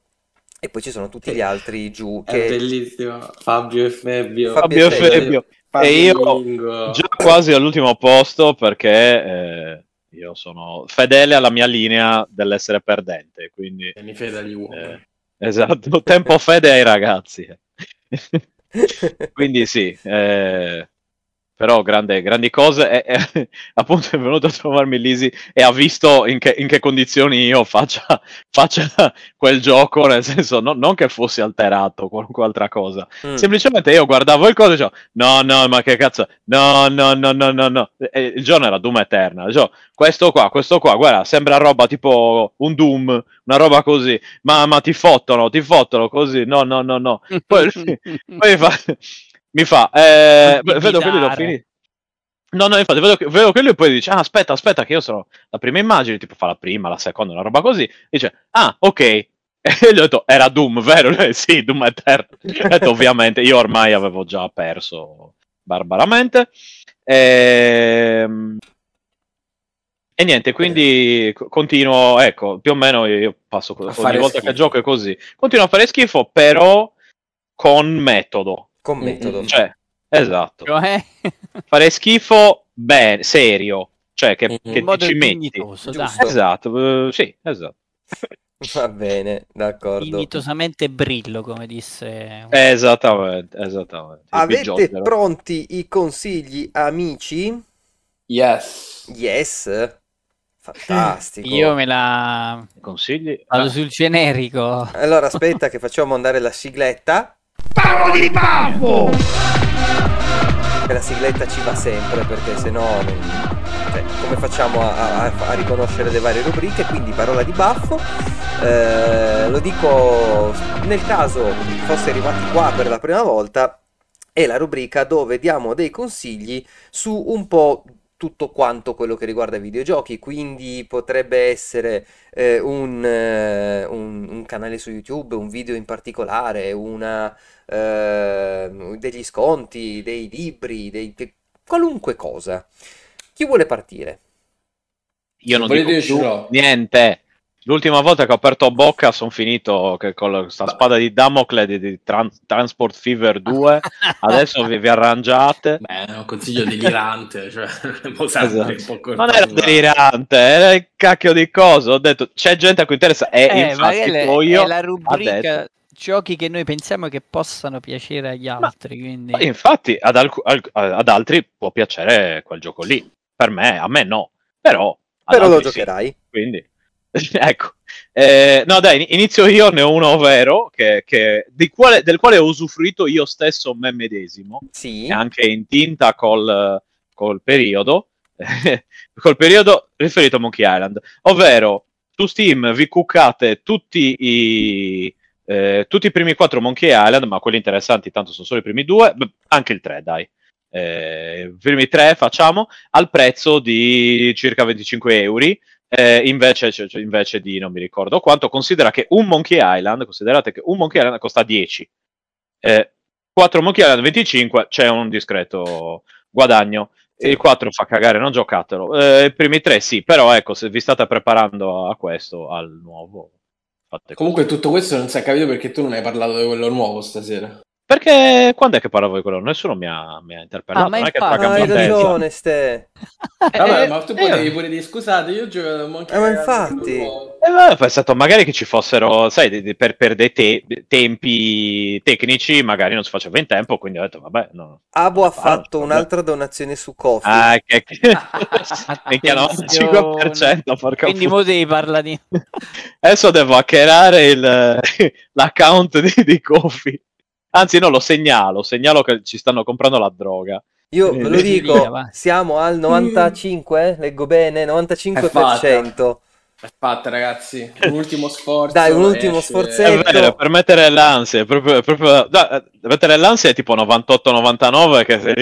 Speaker 1: E poi ci sono tutti gli altri giù
Speaker 3: È
Speaker 1: che...
Speaker 3: bellissimo. Fabio e Febbio.
Speaker 1: Fabio
Speaker 4: Fabio
Speaker 1: e
Speaker 4: e
Speaker 1: Febbio.
Speaker 4: Febbio.
Speaker 3: Fabio
Speaker 4: E io
Speaker 3: Lingo.
Speaker 4: già quasi all'ultimo posto perché eh, io sono fedele alla mia linea dell'essere perdente, quindi
Speaker 3: E mi fede agli uomini.
Speaker 4: eh, esatto, tempo fede ai ragazzi. <laughs> quindi sì, eh, però grande, grandi cose. E, e, <laughs> appunto è venuto a trovarmi Lisi e ha visto in che, in che condizioni io faccia, <laughs> faccia, quel gioco, nel senso no, non che fossi alterato o qualunque altra cosa, mm. semplicemente io guardavo il codice e dicevo no no ma che cazzo, no no no no no no, e il giorno era Doom Eternal, dicevo, questo qua, questo qua, guarda, sembra roba tipo un Doom, una roba così, ma, ma ti fottono, ti fottono così, no no no no, <laughs> poi, poi fa mi fa, eh, vedo che lui l'ho finito. No, no, infatti, vedo che, vedo che lui poi dice, ah, aspetta, aspetta, che io sono la prima immagine, tipo fa la prima, la seconda, una roba così, dice, ah, ok, <laughs> e gli ho detto, era Doom, vero? Lui, <laughs> sì, Doom Eterno. detto, ovviamente, io ormai avevo già perso barbaramente. E... Ehm, e niente, quindi continuo, ecco, più o meno io passo ogni volta schifo. che gioco è così. Continuo a fare schifo, però con metodo.
Speaker 1: Con metodo.
Speaker 4: Cioè, esatto. Cioè? Fare schifo bene, serio. Cioè, che, mm-hmm. che ci metti. Esatto, uh, sì, esatto. <laughs>
Speaker 1: Va bene, d'accordo.
Speaker 2: Dignitosamente brillo, come disse.
Speaker 4: Esattamente, esattamente.
Speaker 1: Avete pronti i consigli, amici?
Speaker 3: Yes.
Speaker 1: Yes. Fantastico.
Speaker 2: Io me la
Speaker 4: consigli.
Speaker 2: Vado ah. sul generico.
Speaker 1: Allora, aspetta che facciamo andare la sigletta.
Speaker 5: Parole di baffo!
Speaker 1: La sigletta ci va sempre perché se no cioè, come facciamo a, a, a, riconoscere le varie rubriche? Quindi parola di baffo. Eh, lo dico nel caso fosse arrivati qua per la prima volta. È la rubrica dove diamo dei consigli su un po' tutto quanto quello che riguarda i videogiochi, quindi potrebbe essere eh, un, eh, un, un, canale su YouTube, un video in particolare, una, eh, degli sconti, dei libri, dei, de, qualunque cosa. Chi vuole partire?
Speaker 4: Io non dico più niente. L'ultima volta che ho aperto bocca sono finito con questa spada di Damocle di, di Trans- Transport Fever 2. <laughs> Adesso vi, vi, arrangiate.
Speaker 3: Beh, è un consiglio delirante. Cioè, <laughs>
Speaker 4: esatto. non era delirante, era il cacchio di cosa. Ho detto c'è gente a cui interessa. E eh, infatti,
Speaker 2: è, io è la rubrica giochi che noi pensiamo che possano piacere agli altri. Quindi...
Speaker 4: Infatti, ad, alc- ad, altri può piacere quel gioco lì. Per me, a me no. Però,
Speaker 1: Però lo giocherai.
Speaker 4: Sì. Quindi <laughs> ecco, eh, no dai, inizio io, ne ho uno vero, che, che, quale, del quale ho usufruito io stesso me medesimo,
Speaker 1: sì.
Speaker 4: anche in tinta col, col periodo, <laughs> col periodo riferito a Monkey Island, ovvero su Steam vi cuccate tutti i, eh, tutti i primi quattro Monkey Island, ma quelli interessanti tanto sono solo i primi due, anche il 3 dai. Eh, i primi tre facciamo al prezzo di circa 25 euro eh, invece, cioè, cioè, invece, di non mi ricordo quanto, considera che un Monkey Island, considerate che un Monkey Island costa 10, eh, 4 Monkey Island 25, c'è un discreto guadagno. Il 4 fa cagare, non giocatelo. Eh, I primi 3 sì, però ecco, se vi state preparando a questo, al nuovo.
Speaker 3: Comunque tutto questo non si è capito perché tu non hai parlato di quello nuovo stasera.
Speaker 4: Perché quando è che parlavo di quello? Nessuno mi ha, mi ha interpellato. Ah, ma
Speaker 1: non è che ah, hai ragione, Ste.
Speaker 3: Vabbè, eh, ma tu potevi eh. pure dire scusate, io gioco a Monkey
Speaker 1: eh, ma infatti.
Speaker 4: Eh, vabbè, ho pensato magari che ci fossero, sai, per, per dei te- tempi tecnici, magari non si faceva in tempo, quindi ho detto, vabbè. No,
Speaker 1: Abo ha fatto un'altra donazione su Coffee.
Speaker 4: Ah, che, che... mi chiamano 5%, porca
Speaker 2: Quindi mo devi parlare di...
Speaker 4: Adesso devo hackerare il, <laughs> l'account di, di Coffee. Anzi, no, lo segnalo, segnalo che ci stanno comprando la droga.
Speaker 1: Io ve lo dico, siamo al 95, leggo bene, 95%. È fatta,
Speaker 3: è fatta ragazzi, un ultimo sforzo.
Speaker 1: Dai, un ultimo esce... sforzetto.
Speaker 4: È vero, per mettere l'ansia, proprio, proprio da, mettere l'ansia è tipo 98-99 che sei...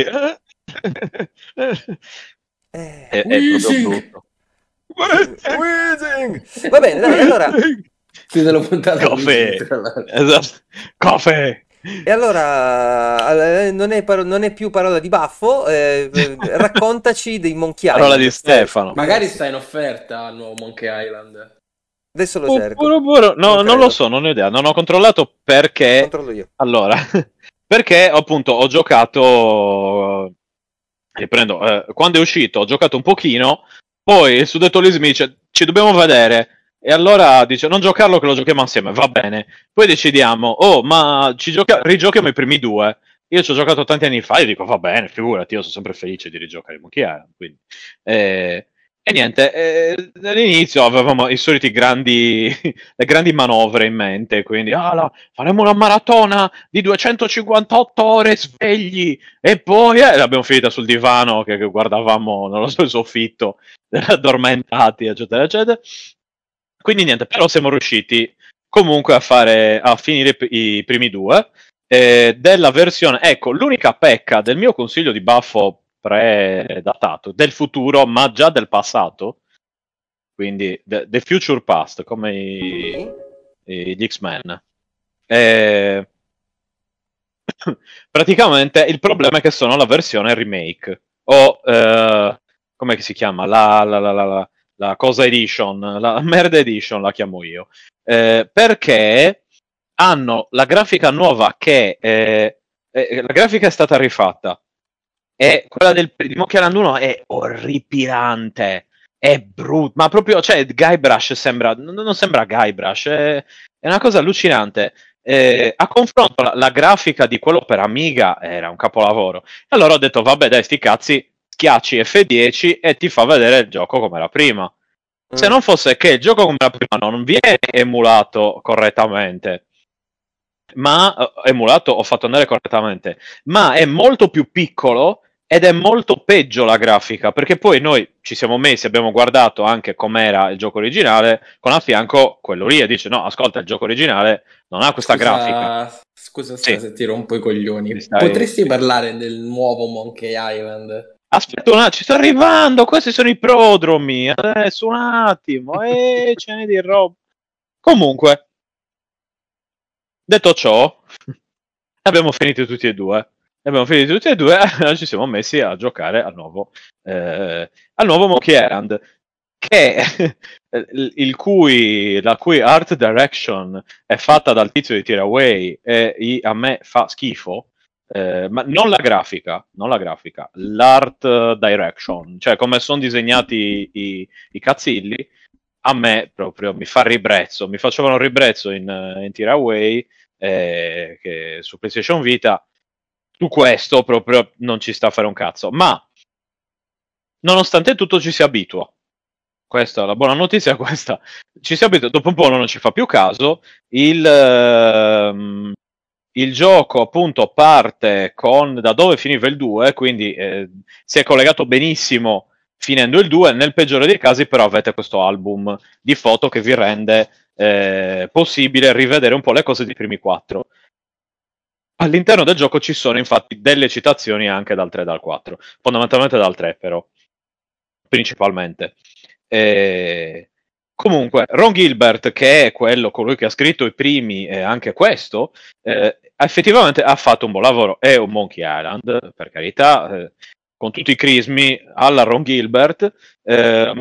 Speaker 1: Eh, <laughs> è, è proprio brutto. Weezing! Va bene, dai, allora...
Speaker 3: Ti te l'ho puntato.
Speaker 4: Coffee! Esatto. Coffee!
Speaker 1: E allora, eh, non è, par- non è, più parola di baffo, eh, raccontaci <laughs> dei Monkey Island.
Speaker 4: Parola di Stefano.
Speaker 3: Magari sta in offerta al nuovo Monkey Island.
Speaker 1: Adesso lo cerco.
Speaker 4: Puro, puro. No, non, non lo so, non ho idea. Non ho controllato perché...
Speaker 1: Controllo io.
Speaker 4: Allora, <laughs> perché appunto ho giocato... Riprendo, eh, quando è uscito ho giocato un pochino, poi su detto Lismi dice ci dobbiamo vedere e allora dice: Non giocarlo, che lo giochiamo assieme. Va bene. Poi decidiamo: Oh, ma ci gioca- rigiochiamo i primi due. io ci ho giocato tanti anni fa e dico va bene, figurati, io sono sempre felice di rigiocare Monkey Island. Eh, e niente, eh, all'inizio avevamo i soliti grandi, <laughs> le grandi manovre in mente, quindi ah, la, faremo una maratona di 258 ore svegli e poi eh, l'abbiamo finita sul divano che, che guardavamo, non lo so, il soffitto, <laughs> addormentati, eccetera, eccetera. Quindi niente, però siamo riusciti comunque a fare a finire i primi due eh, della versione. Ecco, l'unica pecca del mio consiglio di baffo pre-datato del futuro, ma già del passato. Quindi the, the future past, come i, i, gli X-Men. Eh, <coughs> praticamente il problema è che sono la versione remake o eh, come si chiama la, la, la, la, la cosa edition, la <laughs> merda edition la chiamo io, eh, perché hanno la grafica nuova che eh, eh, la grafica è stata rifatta e quella del primo Island 1 è orripilante è brutto ma proprio cioè Guybrush sembra non sembra Guybrush è, è una cosa allucinante. Eh, a confronto la, la, grafica di quello per Amiga era un capolavoro. Allora ho detto vabbè dai sti cazzi schiacci F10 e ti fa vedere il gioco come era prima se mm. non fosse che il gioco come era prima non viene emulato correttamente ma eh, emulato ho fatto andare correttamente, ma è molto più piccolo ed è molto peggio la grafica, perché poi noi ci siamo messi, abbiamo guardato anche com'era il gioco originale, con a fianco quello lì e dice no, ascolta, il gioco originale non ha questa
Speaker 3: scusa,
Speaker 4: grafica.
Speaker 3: Scusa sì. se ti rompo i coglioni, potresti parlare del nuovo Monkey Island?
Speaker 4: Aspetta un attimo, ci sto arrivando, questi sono i prodromi, adesso un attimo, e eh, <laughs> ce ne di roba. Comunque, Detto ciò, abbiamo finito tutti e due. Abbiamo finito tutti e due e <laughs> ci siamo messi a giocare al nuovo, eh, al nuovo Monkey Island, che, <laughs> il cui, la cui art direction è fatta dal tizio di Tiraway e a me fa schifo. Eh, ma non la grafica, non la grafica, l'art direction, cioè come sono disegnati i, i cazzilli, a me proprio mi fa ribrezzo, mi facevano ribrezzo in, in Tiraway eh, che su PlayStation Vita, su questo proprio non ci sta a fare un cazzo, ma nonostante tutto ci si abitua. Questa la buona notizia è questa. Ci si abitua, dopo un po' non ci fa più caso. Il, ehm, il gioco appunto parte con da dove finiva il 2, quindi eh, si è collegato benissimo finendo il 2, nel peggiore dei casi però avete questo album di foto che vi rende eh, possibile rivedere un po' le cose dei primi 4. All'interno del gioco ci sono infatti delle citazioni anche dal 3 e dal 4, fondamentalmente dal 3 però, principalmente. E... Comunque, Ron Gilbert, che è quello, colui che ha scritto i primi e anche questo, eh, effettivamente ha fatto un buon lavoro. È un Monkey Island, per carità, eh, con tutti i crismi alla Ron Gilbert. Eh,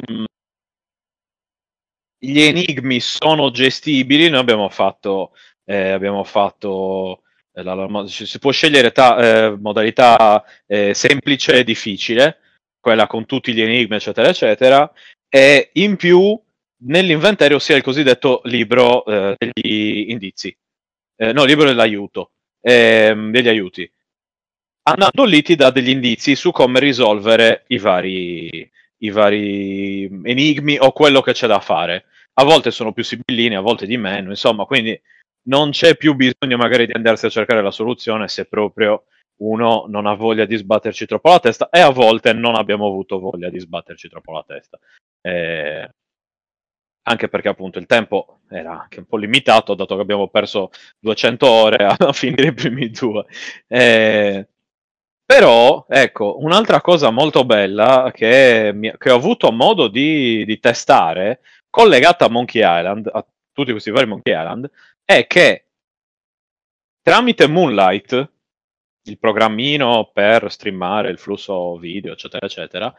Speaker 4: gli enigmi sono gestibili, noi abbiamo fatto, eh, abbiamo fatto eh, la, la, si può scegliere ta, eh, modalità eh, semplice e difficile, quella con tutti gli enigmi, eccetera, eccetera, e in più nell'inventario sia il cosiddetto libro degli indizi, no, libro dell'aiuto, ehm, degli aiuti andando lì ti dà degli indizi su come risolvere i vari, i vari enigmi o quello che c'è da fare. A volte sono più sibillini, a volte di meno, insomma, quindi non c'è più bisogno magari di andarsi a cercare la soluzione se proprio uno non ha voglia di sbatterci troppo la testa e a volte non abbiamo avuto voglia di sbatterci troppo la testa. Eh, anche perché appunto il tempo era anche un po' limitato, dato che abbiamo perso 200 ore a, <laughs> finire i primi due. Eh, però, ecco, un'altra cosa molto bella che, mi, che ho avuto modo di, di, testare, collegata a Monkey Island, a tutti questi vari Monkey Island, è che tramite Moonlight, il programmino per streamare il flusso video, eccetera, eccetera,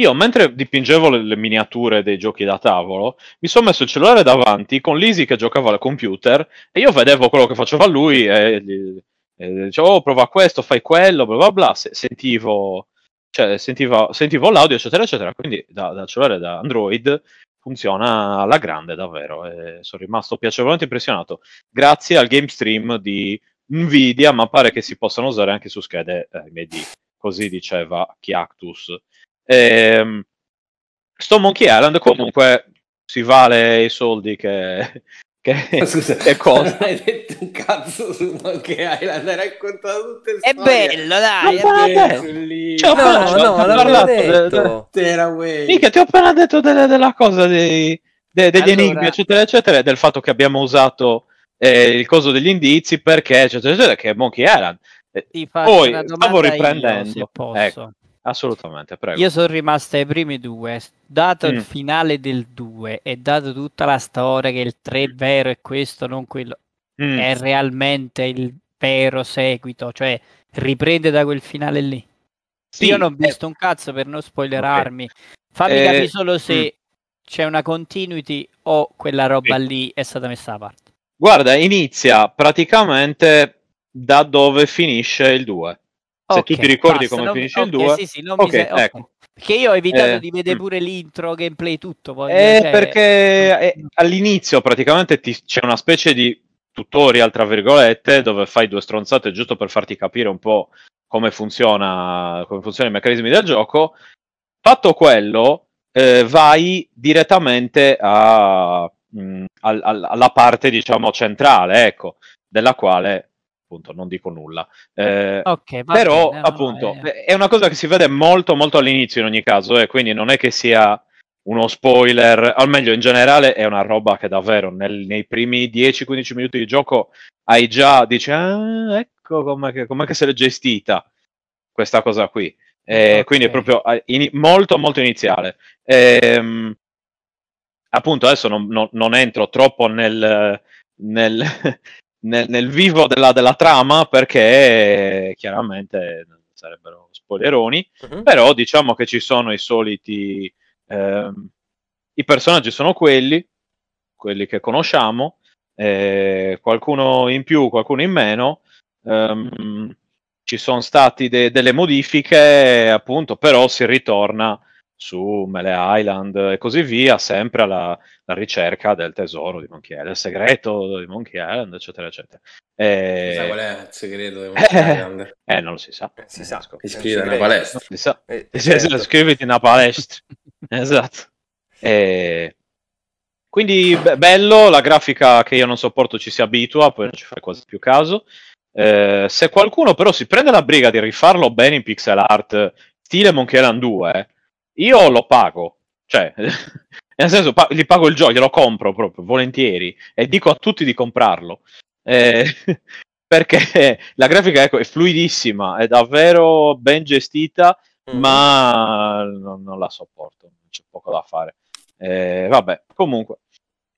Speaker 4: io mentre dipingevo le, le miniature dei giochi da tavolo, mi sono messo il cellulare davanti con l'Easy che giocava al computer e io vedevo quello che faceva lui e gli, eh, dicevo oh, prova questo, fai quello, bla bla bla, Se- sentivo, cioè, sentivo, sentivo l'audio, eccetera, eccetera, quindi da, da cellulare da Android funziona alla grande davvero. E sono rimasto piacevolmente impressionato grazie al game stream di Nvidia, ma pare che si possano usare anche su schede eh, AMD, così diceva Chiactus. Ehm, sto Monkey Island comunque si vale i soldi che, che, <laughs>
Speaker 3: Scusa,
Speaker 4: che costa.
Speaker 3: non <laughs> hai detto un cazzo su Monkey Island, hai raccontato tutte le
Speaker 2: È
Speaker 3: storie.
Speaker 2: bello, dai.
Speaker 4: Non
Speaker 2: è bello.
Speaker 4: Cioè, ho
Speaker 1: No,
Speaker 4: parlato-
Speaker 1: no,
Speaker 4: ho parlato de-
Speaker 1: detto.
Speaker 3: Tearaway.
Speaker 4: Mica ti ho appena detto delle- della cosa dei, de- degli
Speaker 2: Allora-
Speaker 4: enigmi, eccetera, eccetera, e del fatto che abbiamo usato eh, il coso degli indizi perché, eccetera, eccetera, che è Monkey Island. Eh,
Speaker 2: Ti faccio
Speaker 4: Poi,
Speaker 2: una
Speaker 4: stavo
Speaker 2: io,
Speaker 4: riprendendo.
Speaker 2: se posso.
Speaker 4: Ecco. Assolutamente, prego.
Speaker 2: Io sono rimasto ai primi due, dato
Speaker 4: Mm.
Speaker 2: il finale del 2 e dato tutta la storia che il 3 è vero e questo non quello,
Speaker 4: Mm.
Speaker 2: è realmente il vero seguito, cioè riprende da quel finale lì.
Speaker 4: Sì,
Speaker 2: Io non ho
Speaker 4: eh,
Speaker 2: visto un cazzo per non spoilerarmi. Fammi
Speaker 4: Eh,
Speaker 2: capire solo se
Speaker 4: mm.
Speaker 2: c'è una continuity o quella roba
Speaker 4: Sì.
Speaker 2: lì è stata messa da parte.
Speaker 4: Guarda, inizia praticamente da dove finisce il 2. Se
Speaker 2: Ok,
Speaker 4: tu ti ricordi
Speaker 2: basta,
Speaker 4: come
Speaker 2: non
Speaker 4: finisce il
Speaker 2: ok,
Speaker 4: 2,
Speaker 2: sì, sì, non
Speaker 4: ok,
Speaker 2: mi se-
Speaker 4: ecco.
Speaker 2: Perché io ho evitato
Speaker 4: Eh,
Speaker 2: di vedere
Speaker 4: mm.
Speaker 2: pure l'intro, gameplay, tutto. voglio
Speaker 4: Eh,
Speaker 2: cioè-
Speaker 4: perché eh, all'inizio praticamente ti- c'è una specie di tutorial, tra virgolette, dove fai due stronzate giusto per farti capire un po' come funziona, come funzionano i meccanismi del gioco. Fatto quello, eh, vai direttamente a, mh, al- al- alla parte, diciamo, centrale, ecco, della quale appunto non dico nulla. Eh,
Speaker 2: Ok, va
Speaker 4: però
Speaker 2: bene, no,
Speaker 4: appunto
Speaker 2: eh,
Speaker 4: è una cosa che si vede molto molto all'inizio in ogni caso e quindi non è che sia uno spoiler o meglio in generale è una roba che davvero nel- nei primi 10-15 minuti di gioco hai già dici ah, ecco com'è che, com'è che se l'è gestita questa cosa qui Eh,
Speaker 2: Ok.
Speaker 4: quindi è proprio eh, ini- molto molto iniziale Ehm, appunto adesso non, non- non entro troppo nel, nel, <laughs> nel- nel vivo della, della trama perché chiaramente sarebbero spoileroni,
Speaker 1: Mhm.
Speaker 4: però diciamo che ci sono i soliti... ehm, I personaggi sono quelli, quelli che conosciamo, eh, qualcuno in più, qualcuno in meno. ehm, ci sono state delle modifiche, appunto, però si ritorna su Mele Island e così via, sempre alla, alla ricerca del tesoro di Monkey Island, del segreto di Monkey Island, eccetera, eccetera. Eh,
Speaker 3: Sai qual è il segreto di Monkey Island?
Speaker 4: eh, non lo si sa.
Speaker 1: Eh, si sa.
Speaker 3: Iscriviti alla
Speaker 1: segreto.
Speaker 3: palestra.
Speaker 4: Si sa.
Speaker 1: Eh,
Speaker 4: Sì,
Speaker 1: certo.
Speaker 4: una palestra. <laughs> esatto. Eh, quindi be- bello, la grafica che io non sopporto ci si abitua, poi non ci fai quasi più caso. Eh, se qualcuno però si prende la briga di rifarlo bene in pixel art, stile Monkey Island 2, io lo pago. Cioè, <laughs> nel senso, pa- gli pago il gioco, glielo compro proprio, volentieri, e dico a tutti di comprarlo. Eh, <laughs> perché la grafica ecco, è fluidissima, è davvero ben gestita,
Speaker 1: Mhm.
Speaker 4: ma non, non la sopporto, c'è poco da fare. Eh, vabbè, comunque,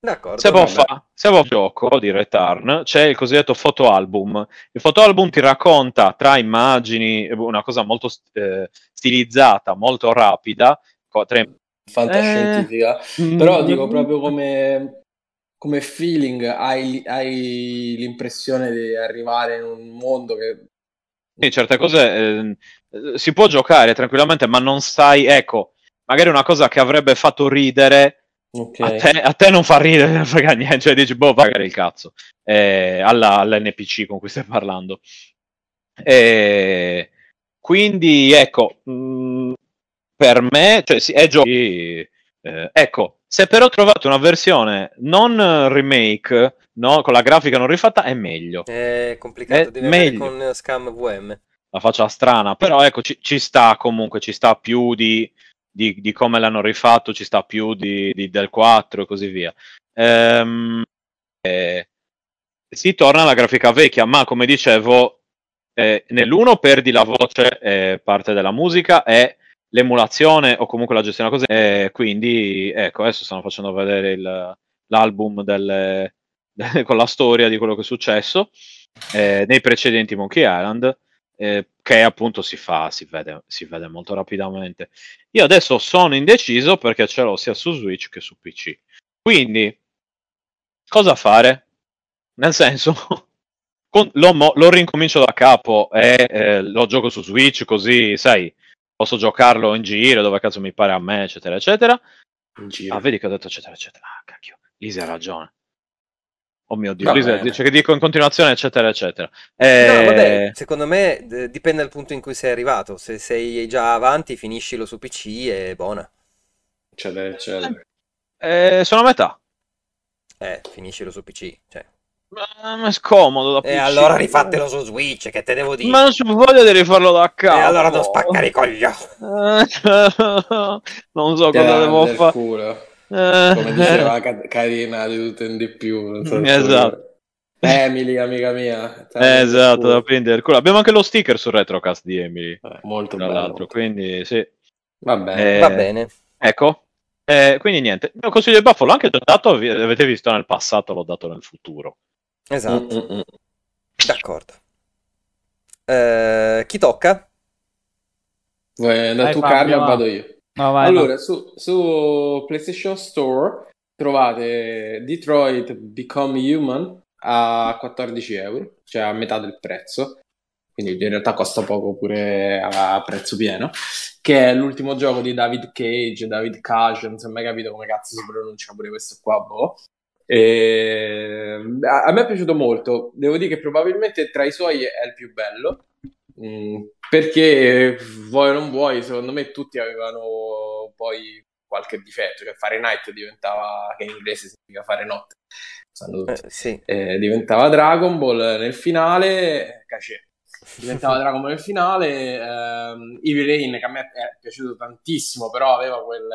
Speaker 1: D'accordo.
Speaker 4: se vuoi
Speaker 1: vabbè.
Speaker 4: fa, se vuoi gioco di Return, c'è il cosiddetto fotoalbum. Il fotoalbum ti racconta tra immagini, una cosa molto eh, stilizzata, molto rapida, co- tra
Speaker 3: Fantascientifica.
Speaker 4: Mm,
Speaker 3: Però dico proprio come, come feeling, hai, hai l'impressione di arrivare in un mondo che...
Speaker 4: Sì, certe cose eh, eh, si può giocare tranquillamente, ma non sai, ecco, magari una cosa che avrebbe fatto ridere,
Speaker 3: Ok.
Speaker 4: a, te, a te non fa ridere, non frega niente, cioè dici, boh, cagare il cazzo, eh, alla, all'NPC con cui stai parlando. Eh, quindi, ecco, mh, per me, cioè, sì, è gioco... eh, ecco, se però trovate una versione non remake, no, con la grafica non rifatta, è meglio.
Speaker 1: È complicato,
Speaker 4: È
Speaker 1: devi andare
Speaker 4: meglio.
Speaker 1: con Scam VM.
Speaker 4: la faccia strana, però ecco, ci, ci sta comunque, ci sta più di, di- di come l'hanno rifatto, ci sta più di, di- del 4 e così via. Ehm, eh, si torna alla grafica vecchia, ma come dicevo, eh, nell'uno perdi la voce, eh, parte della musica e l'emulazione o comunque la gestione così. Eh, quindi, ecco, adesso stanno facendo vedere il- l'album delle- <laughs> con la storia di quello che è successo eh, nei precedenti Monkey Island eh, che appunto si fa, si vede, si vede molto rapidamente. Io adesso sono indeciso perché ce l'ho sia su Switch che su PC. Quindi, cosa fare? Nel senso, <laughs> con- lo, mo- lo rincomincio da capo e eh, lo gioco su Switch così, sai, posso giocarlo in giro dove cazzo mi pare a me, eccetera, eccetera.
Speaker 3: In giro.
Speaker 4: Ah, vedi che ho detto eccetera, eccetera. Ah, cacchio, Lisi ha ragione. Oh mio Dio, Lisa
Speaker 3: bene.
Speaker 4: dice che dico in continuazione, eccetera, eccetera.
Speaker 1: No,
Speaker 4: Eh,
Speaker 1: vabbè, secondo me d- dipende dal punto in cui sei arrivato. Se sei già avanti, finiscilo su PC e buona.
Speaker 3: Eccetera, eccetera.
Speaker 4: eh, sono a metà.
Speaker 1: Eh, finiscilo su PC. Cioè.
Speaker 4: Ma ma è scomodo da
Speaker 1: E
Speaker 4: PC.
Speaker 1: allora rifatelo su Switch, che te devo dire.
Speaker 4: Ma non c'ho voglia di rifarlo da
Speaker 1: E
Speaker 4: capo.
Speaker 1: allora non spaccare i coglioni. <laughs>
Speaker 4: non so cosa devo fare.
Speaker 3: Culo. Come diceva Ca- Carina di tutto in di più. so se-
Speaker 4: Esatto.
Speaker 3: Emily, amica mia.
Speaker 4: Eh, esatto, da prendere. Abbiamo anche lo sticker sul retrocast di Emily,
Speaker 3: Eh, molto
Speaker 4: tra
Speaker 3: bello.
Speaker 4: l'altro, quindi sì.
Speaker 3: Va bene.
Speaker 4: Eh,
Speaker 1: Va bene.
Speaker 4: Ecco, Eh, quindi niente. Il mio consiglio di Buffalo, anche già dato, vi- avete visto nel passato, l'ho dato nel futuro.
Speaker 1: Esatto,
Speaker 3: Mm, mm, mm.
Speaker 1: d'accordo. Eh, chi tocca?
Speaker 3: Vuoi andare
Speaker 2: Vai,
Speaker 3: tu, Carlo, vado io?
Speaker 2: No, vai,
Speaker 3: allora, su, su PlayStation Store trovate Detroit Become Human a 14 euro, cioè a metà del prezzo. Quindi in realtà costa poco pure a prezzo pieno. Che è l'ultimo gioco di David Cage, David Cage, non si è mai capito come cazzo si pronuncia pure questo qua. Boh. E... A, a me è piaciuto molto. Devo dire che probabilmente tra i suoi è il più bello. Mm, perché vuoi o non vuoi, secondo me tutti avevano poi qualche difetto, cioè fare night diventava, che in inglese significa fare notte.
Speaker 1: Eh, sì.
Speaker 3: Eh, diventava Dragon Ball nel finale, cacè. Diventava Dragon Ball nel finale, ehm, Evil Rain che a me è piaciuto tantissimo, però aveva quel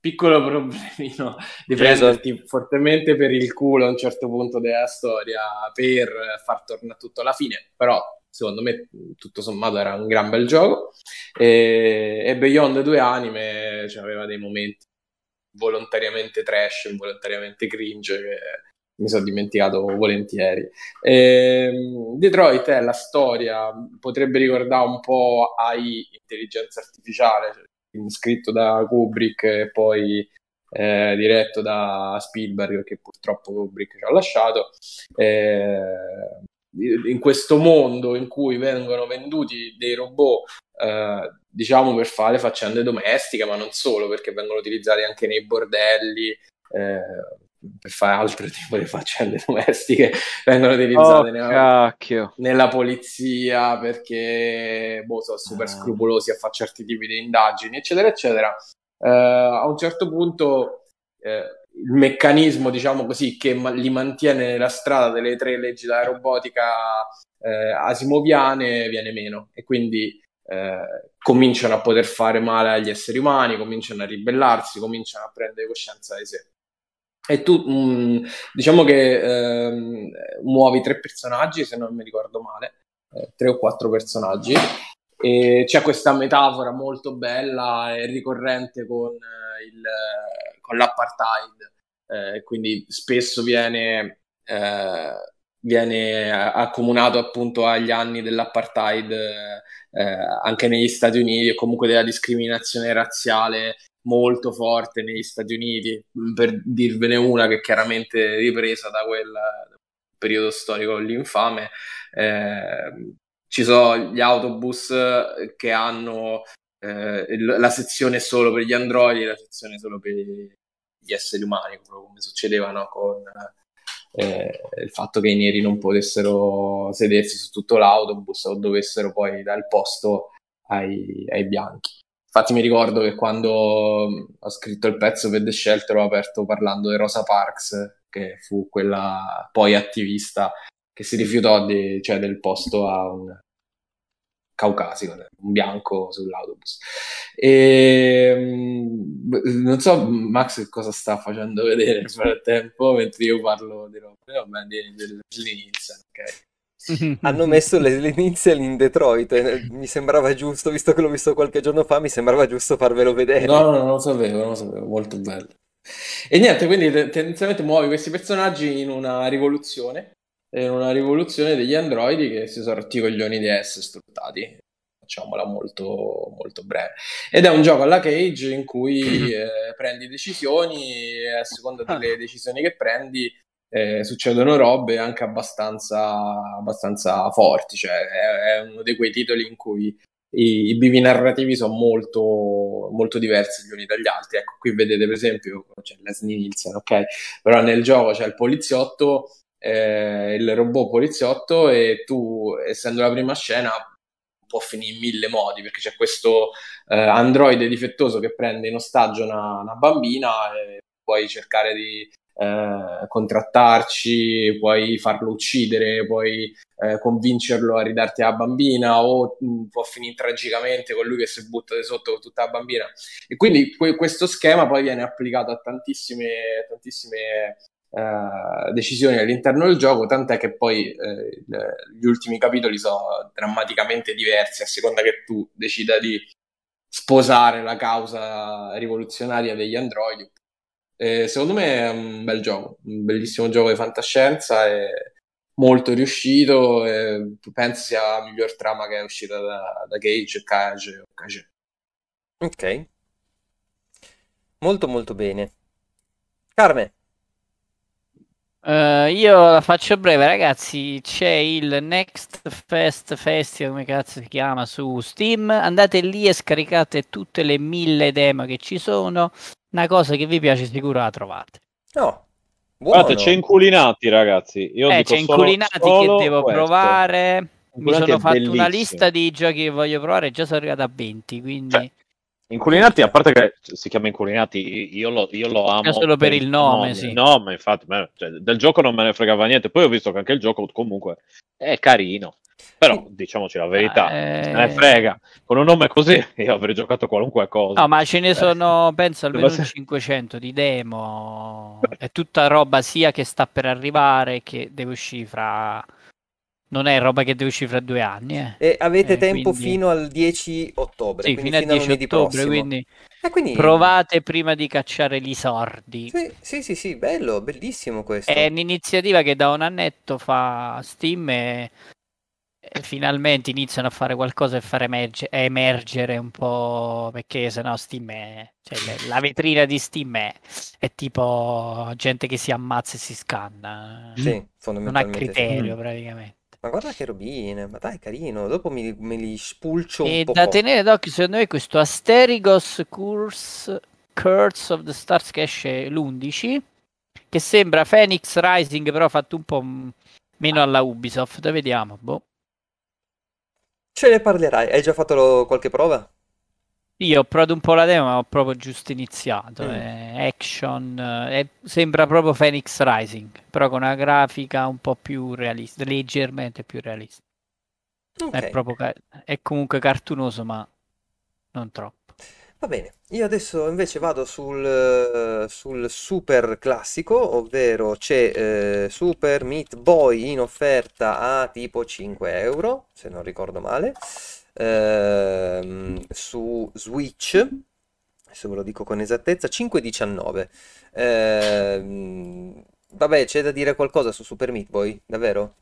Speaker 3: piccolo problemino di prenderti fortemente per il culo a un certo punto della storia per far tornare tutto alla fine, però secondo me tutto sommato era un gran bel gioco e, e Beyond due anime cioè, aveva dei momenti volontariamente trash, involontariamente cringe che mi sono dimenticato volentieri. Ehm, Detroit è la storia, potrebbe ricordare un po' AI intelligenza artificiale, cioè, scritto da Kubrick e poi eh, diretto da Spielberg, perché purtroppo Kubrick ci ha lasciato. Eh, in questo mondo in cui vengono venduti dei robot, eh, diciamo per fare faccende domestiche, ma non solo, perché vengono utilizzati anche nei bordelli, eh, per fare altro <laughs> tipo di faccende domestiche, vengono utilizzate
Speaker 4: Oh,
Speaker 3: nella, nella polizia perché boh, sono super
Speaker 4: Ah.
Speaker 3: scrupolosi a fare certi tipi di indagini, eccetera, eccetera. Eh, a un certo punto eh, il meccanismo, diciamo così, che ma- li mantiene nella strada delle tre leggi della robotica eh, asimoviane viene meno e quindi eh, cominciano a poter fare male agli esseri umani, cominciano a ribellarsi, cominciano a prendere coscienza di sé. E tu, mh, diciamo che ehm, muovi tre personaggi, se non mi ricordo male, eh, tre o quattro personaggi, e c'è questa metafora molto bella e ricorrente con, eh, il, con l'apartheid, eh, quindi spesso viene, eh, viene accomunato appunto agli anni dell'apartheid eh, anche negli Stati Uniti e comunque della discriminazione razziale molto forte negli Stati Uniti, per dirvene una che è chiaramente ripresa da quel periodo storico l'infame. Eh, ci sono gli autobus che hanno eh, la sezione solo per gli androidi e la sezione solo per gli esseri umani, proprio come succedeva no, con eh, il fatto che i neri non potessero sedersi su tutto l'autobus o dovessero poi dare il posto ai, ai bianchi. Infatti mi ricordo che quando ho scritto il pezzo per The Shelter ho aperto parlando di Rosa Parks, che fu quella poi attivista che si rifiutò di- cioè, del posto a un caucasico, un bianco sull'autobus. E, mh, non so Max che cosa sta facendo vedere nel frattempo mentre io parlo di roba, vabbè, di, dell'inizio, ok? <laughs>
Speaker 1: Hanno messo le, iniziali in Detroit. e mi sembrava giusto, visto che l'ho visto qualche giorno fa, mi sembrava giusto farvelo vedere.
Speaker 3: No, no, non lo sapevo, non lo sapevo, molto bello. E niente, quindi te- tendenzialmente muovi questi personaggi in una rivoluzione, in una rivoluzione degli androidi che si sono rotti i coglioni di essere sfruttati, facciamola molto, molto breve. Ed è un gioco alla Cage in cui <coughs> eh, prendi decisioni e a seconda delle decisioni che prendi eh, succedono robe anche abbastanza, abbastanza forti, cioè è, è uno di quei titoli in cui i, i bivi narrativi sono molto, molto diversi gli uni dagli altri. Ecco, qui vedete per esempio c'è Leslie Nielsen, ok? Però nel gioco c'è il poliziotto eh, il robot poliziotto e tu, essendo la prima scena, può finire in mille modi perché c'è questo eh, androide difettoso che prende in ostaggio una, una bambina e puoi cercare di eh, contrattarci, puoi farlo uccidere, puoi eh, convincerlo a ridarti la bambina o mh, mm, può finire tragicamente con lui che si butta di sotto con tutta la bambina. E quindi que- questo schema poi viene applicato a tantissime, tantissime Uh, decisioni all'interno del gioco, tant'è che poi uh, gli ultimi capitoli sono drammaticamente diversi a seconda che tu decida di sposare la causa rivoluzionaria degli androidi e secondo me è un bel gioco, un bellissimo gioco di fantascienza e molto riuscito. E penso sia la miglior trama che è uscita da, da Cage, Cage Cage.
Speaker 1: Ok. Molto molto bene. Carme.
Speaker 2: Uh, io la faccio breve, ragazzi. C'è il Next Fest Festival, come cazzo si chiama, su Steam. Andate lì e scaricate tutte le mille demo che ci sono una cosa che vi piace sicuro la trovate.
Speaker 1: No.
Speaker 4: Buono. Guardate, c'è inculinati, ragazzi. Io
Speaker 2: eh, c'è inculinati solo che devo questo. provare. Mi sono fatto bellissimo. una lista di giochi che voglio provare, già sono arrivato a 20, quindi... Cioè,
Speaker 4: inculinati, a parte che si chiama Inculinati, io lo, io lo amo.
Speaker 2: Solo per, il nome, nome. sì.
Speaker 4: No, ma infatti, cioè, del gioco non me ne fregava niente. Poi ho visto che anche il gioco comunque è carino. Però diciamoci la verità, eh... se ne frega. Con un nome così io avrei giocato qualunque cosa.
Speaker 2: No, ma ce ne sono, penso, almeno <laughs> 500 di demo. È tutta roba sia che sta per arrivare che deve uscire fra... Non è roba che deve uscire fra due anni. Eh.
Speaker 1: E avete eh, tempo quindi... fino al 10 ottobre.
Speaker 2: Sì, fino al 10 ottobre, quindi... Eh, quindi... Provate prima di cacciare gli sordi.
Speaker 1: Sì, sì, sì, sì, bello, bellissimo questo.
Speaker 2: È un'iniziativa che da un annetto fa Steam e finalmente iniziano a fare qualcosa e far emerge- emergere un po' perché sennò Steam è cioè, la vetrina di Steam è, è, tipo gente che si ammazza e si scanna
Speaker 1: sì,
Speaker 2: non ha criterio sì. praticamente
Speaker 1: ma guarda che robine, ma dai carino, dopo mi, me li spulcio un
Speaker 2: e
Speaker 1: po'.
Speaker 2: da tenere d'occhio secondo me questo Asterigos Curse, Curse of the Stars che esce l'11 che sembra Phoenix Rising però fatto un po' meno alla Ubisoft, vediamo, boh
Speaker 1: Ce ne parlerai. Hai già fatto lo- qualche prova?
Speaker 2: Io ho provato un po' la demo, ma ho proprio giusto iniziato. Mm. È action, è- sembra proprio Phoenix Rising, però con una grafica un po' più realista, leggermente più realista. È, proprio è comunque cartunoso, ma non troppo.
Speaker 1: Va bene, io adesso invece vado sul, sul super classico, ovvero c'è eh, Super Meat Boy in offerta a tipo 5 euro, se non ricordo male, ehm, su Switch, adesso ve lo dico con esattezza, 5,19. Ehm, vabbè, c'è da dire qualcosa su Super Meat Boy, davvero?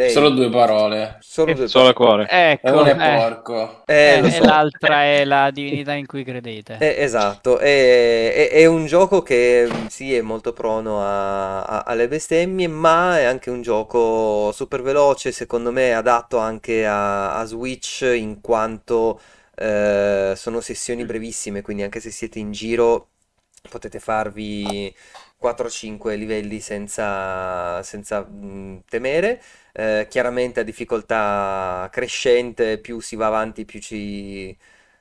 Speaker 3: Ehi. Solo due parole.
Speaker 1: Solo due
Speaker 4: Solo cuore.
Speaker 2: Ecco,
Speaker 3: uno è eh. porco.
Speaker 2: Eh, eh, so. E l'altra è la divinità in cui credete.
Speaker 1: Eh, esatto, è, è, è, un gioco che sì, è molto prono a, a, alle bestemmie, ma è anche un gioco super veloce, secondo me adatto anche a, a Switch in quanto eh, sono sessioni brevissime, quindi anche se siete in giro potete farvi 4-5 livelli senza, senza mh, temere. Eh, chiaramente a difficoltà crescente, più si va avanti, più ci,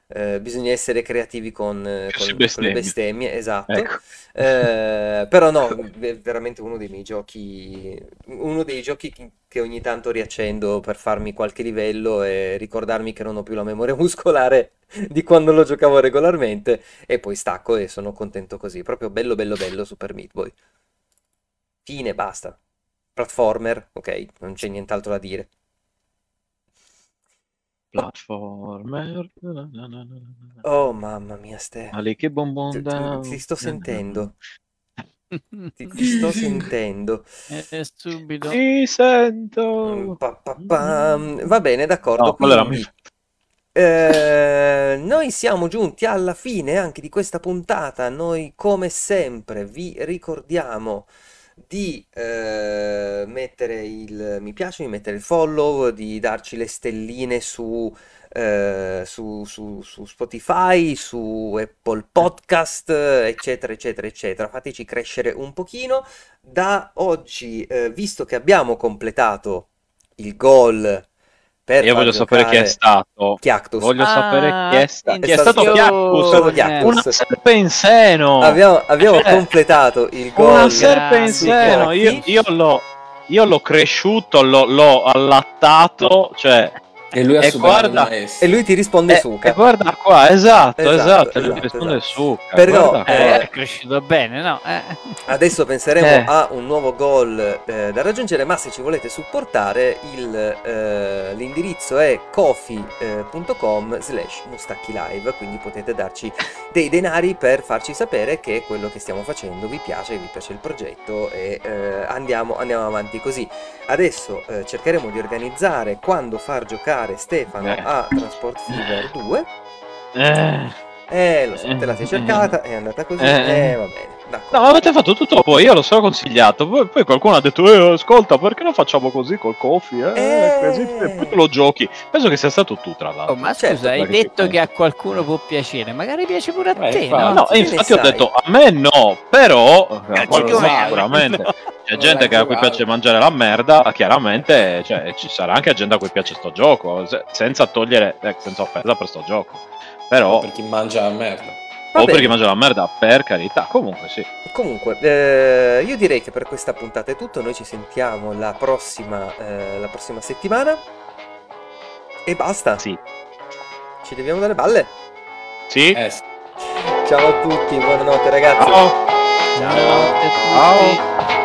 Speaker 1: eh, bisogna essere creativi con, con, con le bestemmie, esatto. Ecco. Eh, <laughs> però no, è veramente uno dei miei giochi, uno dei giochi che ogni tanto riaccendo per farmi qualche livello e ricordarmi che non ho più la memoria <laughs> muscolare di quando lo giocavo regolarmente e poi stacco e sono contento così. Proprio bello bello bello Super Meat Boy. Fine, basta platformer, ok, non c'è nient'altro da dire.
Speaker 4: Platformer.
Speaker 1: Oh mamma mia, Ste.
Speaker 4: Ali che bonbon
Speaker 1: da... Ti, ti sto sentendo. ti, ti, <laughs> sto sentendo.
Speaker 2: E subito.
Speaker 4: Ti sento.
Speaker 1: Pa, pa, pa. Va bene, d'accordo.
Speaker 4: No, quindi,
Speaker 1: eh, noi siamo giunti alla fine anche di questa puntata. Noi, come sempre, vi ricordiamo di eh, mettere il mi piace, di mettere il follow, di darci le stelline su, eh, su, su- su Spotify, su Apple Podcast, eccetera, eccetera, eccetera. Fateci crescere un pochino. Da oggi, eh, visto che abbiamo completato il goal per
Speaker 4: Io voglio sapere chi è stato.
Speaker 1: Chiactus.
Speaker 4: Voglio
Speaker 2: Ah,
Speaker 4: sapere chi è, sta- chi è
Speaker 1: è
Speaker 4: stato
Speaker 1: stato-
Speaker 4: Chiactus.
Speaker 1: Chiactus.
Speaker 4: Una serpe in seno.
Speaker 1: Abbiamo, abbiamo
Speaker 4: Cioè,
Speaker 1: completato il goal.
Speaker 4: Una serpe in seno. Io, io l'ho, io l'ho cresciuto, l'ho, l'ho allattato. Cioè,
Speaker 3: E lui
Speaker 4: E guarda-.
Speaker 1: E lui ti risponde
Speaker 4: eh,
Speaker 1: Suca.
Speaker 4: e guarda qua, esatto,
Speaker 1: Esatto,
Speaker 4: esatto. lui
Speaker 1: esatto,
Speaker 4: risponde
Speaker 1: esatto.
Speaker 4: su.
Speaker 1: Però, eh,
Speaker 2: è cresciuto bene, no? Eh.
Speaker 1: Adesso penseremo
Speaker 4: Eh.
Speaker 1: a un nuovo goal eh, da raggiungere, ma se ci volete supportare il, eh, l'indirizzo è kofi.com slash mustacchi live, quindi potete darci dei denari per farci sapere che quello che stiamo facendo vi piace, vi piace il progetto e eh, andiamo, andiamo avanti così. Adesso eh, cercheremo di organizzare quando far giocare Stefano
Speaker 4: Eh.
Speaker 1: a Transport Fever 2.
Speaker 4: Eh.
Speaker 1: Eh, lo so, te la sei cercata, è andata così, eh,
Speaker 4: Eh.
Speaker 1: va bene, d'accordo.
Speaker 4: No, ma avete fatto tutto voi, io lo so consigliato. Poi, poi qualcuno ha detto: eh, Ascolta, perché non facciamo così col coffee? Eh,
Speaker 1: Eh.
Speaker 4: così, e poi te lo giochi. Penso che sia stato tu, tra l'altro.
Speaker 2: Oh, ma
Speaker 1: certo,
Speaker 2: scusa, hai detto che a qualcuno può piacere, magari piace pure a
Speaker 3: Eh,
Speaker 2: te,
Speaker 3: infatti.
Speaker 2: no?
Speaker 4: No,
Speaker 1: ne
Speaker 4: infatti ho
Speaker 1: sai?
Speaker 4: detto a me no, però a
Speaker 2: Calci
Speaker 4: qualcuno
Speaker 2: come-
Speaker 4: sicuramente
Speaker 2: no. <laughs>
Speaker 4: c'è
Speaker 3: Non
Speaker 4: gente che a cui piace mangiare la merda, chiaramente cioè, ci sarà anche gente a cui piace sto gioco, se- senza togliere, eh, senza offesa per sto gioco. Però,
Speaker 3: Per chi mangia la merda.
Speaker 4: O
Speaker 1: bene.
Speaker 4: per chi mangia la merda, per carità, comunque sì.
Speaker 1: Comunque, eh, io direi che per questa puntata è tutto. Noi ci sentiamo la prossima, eh, la prossima settimana. E basta.
Speaker 4: Sì.
Speaker 1: Ci dobbiamo dare balle.
Speaker 4: Sì?
Speaker 3: Eh, sì.
Speaker 1: Ciao a tutti, buonanotte ragazzi.
Speaker 4: Ciao.
Speaker 2: Ciao a tutti.
Speaker 4: Ciao.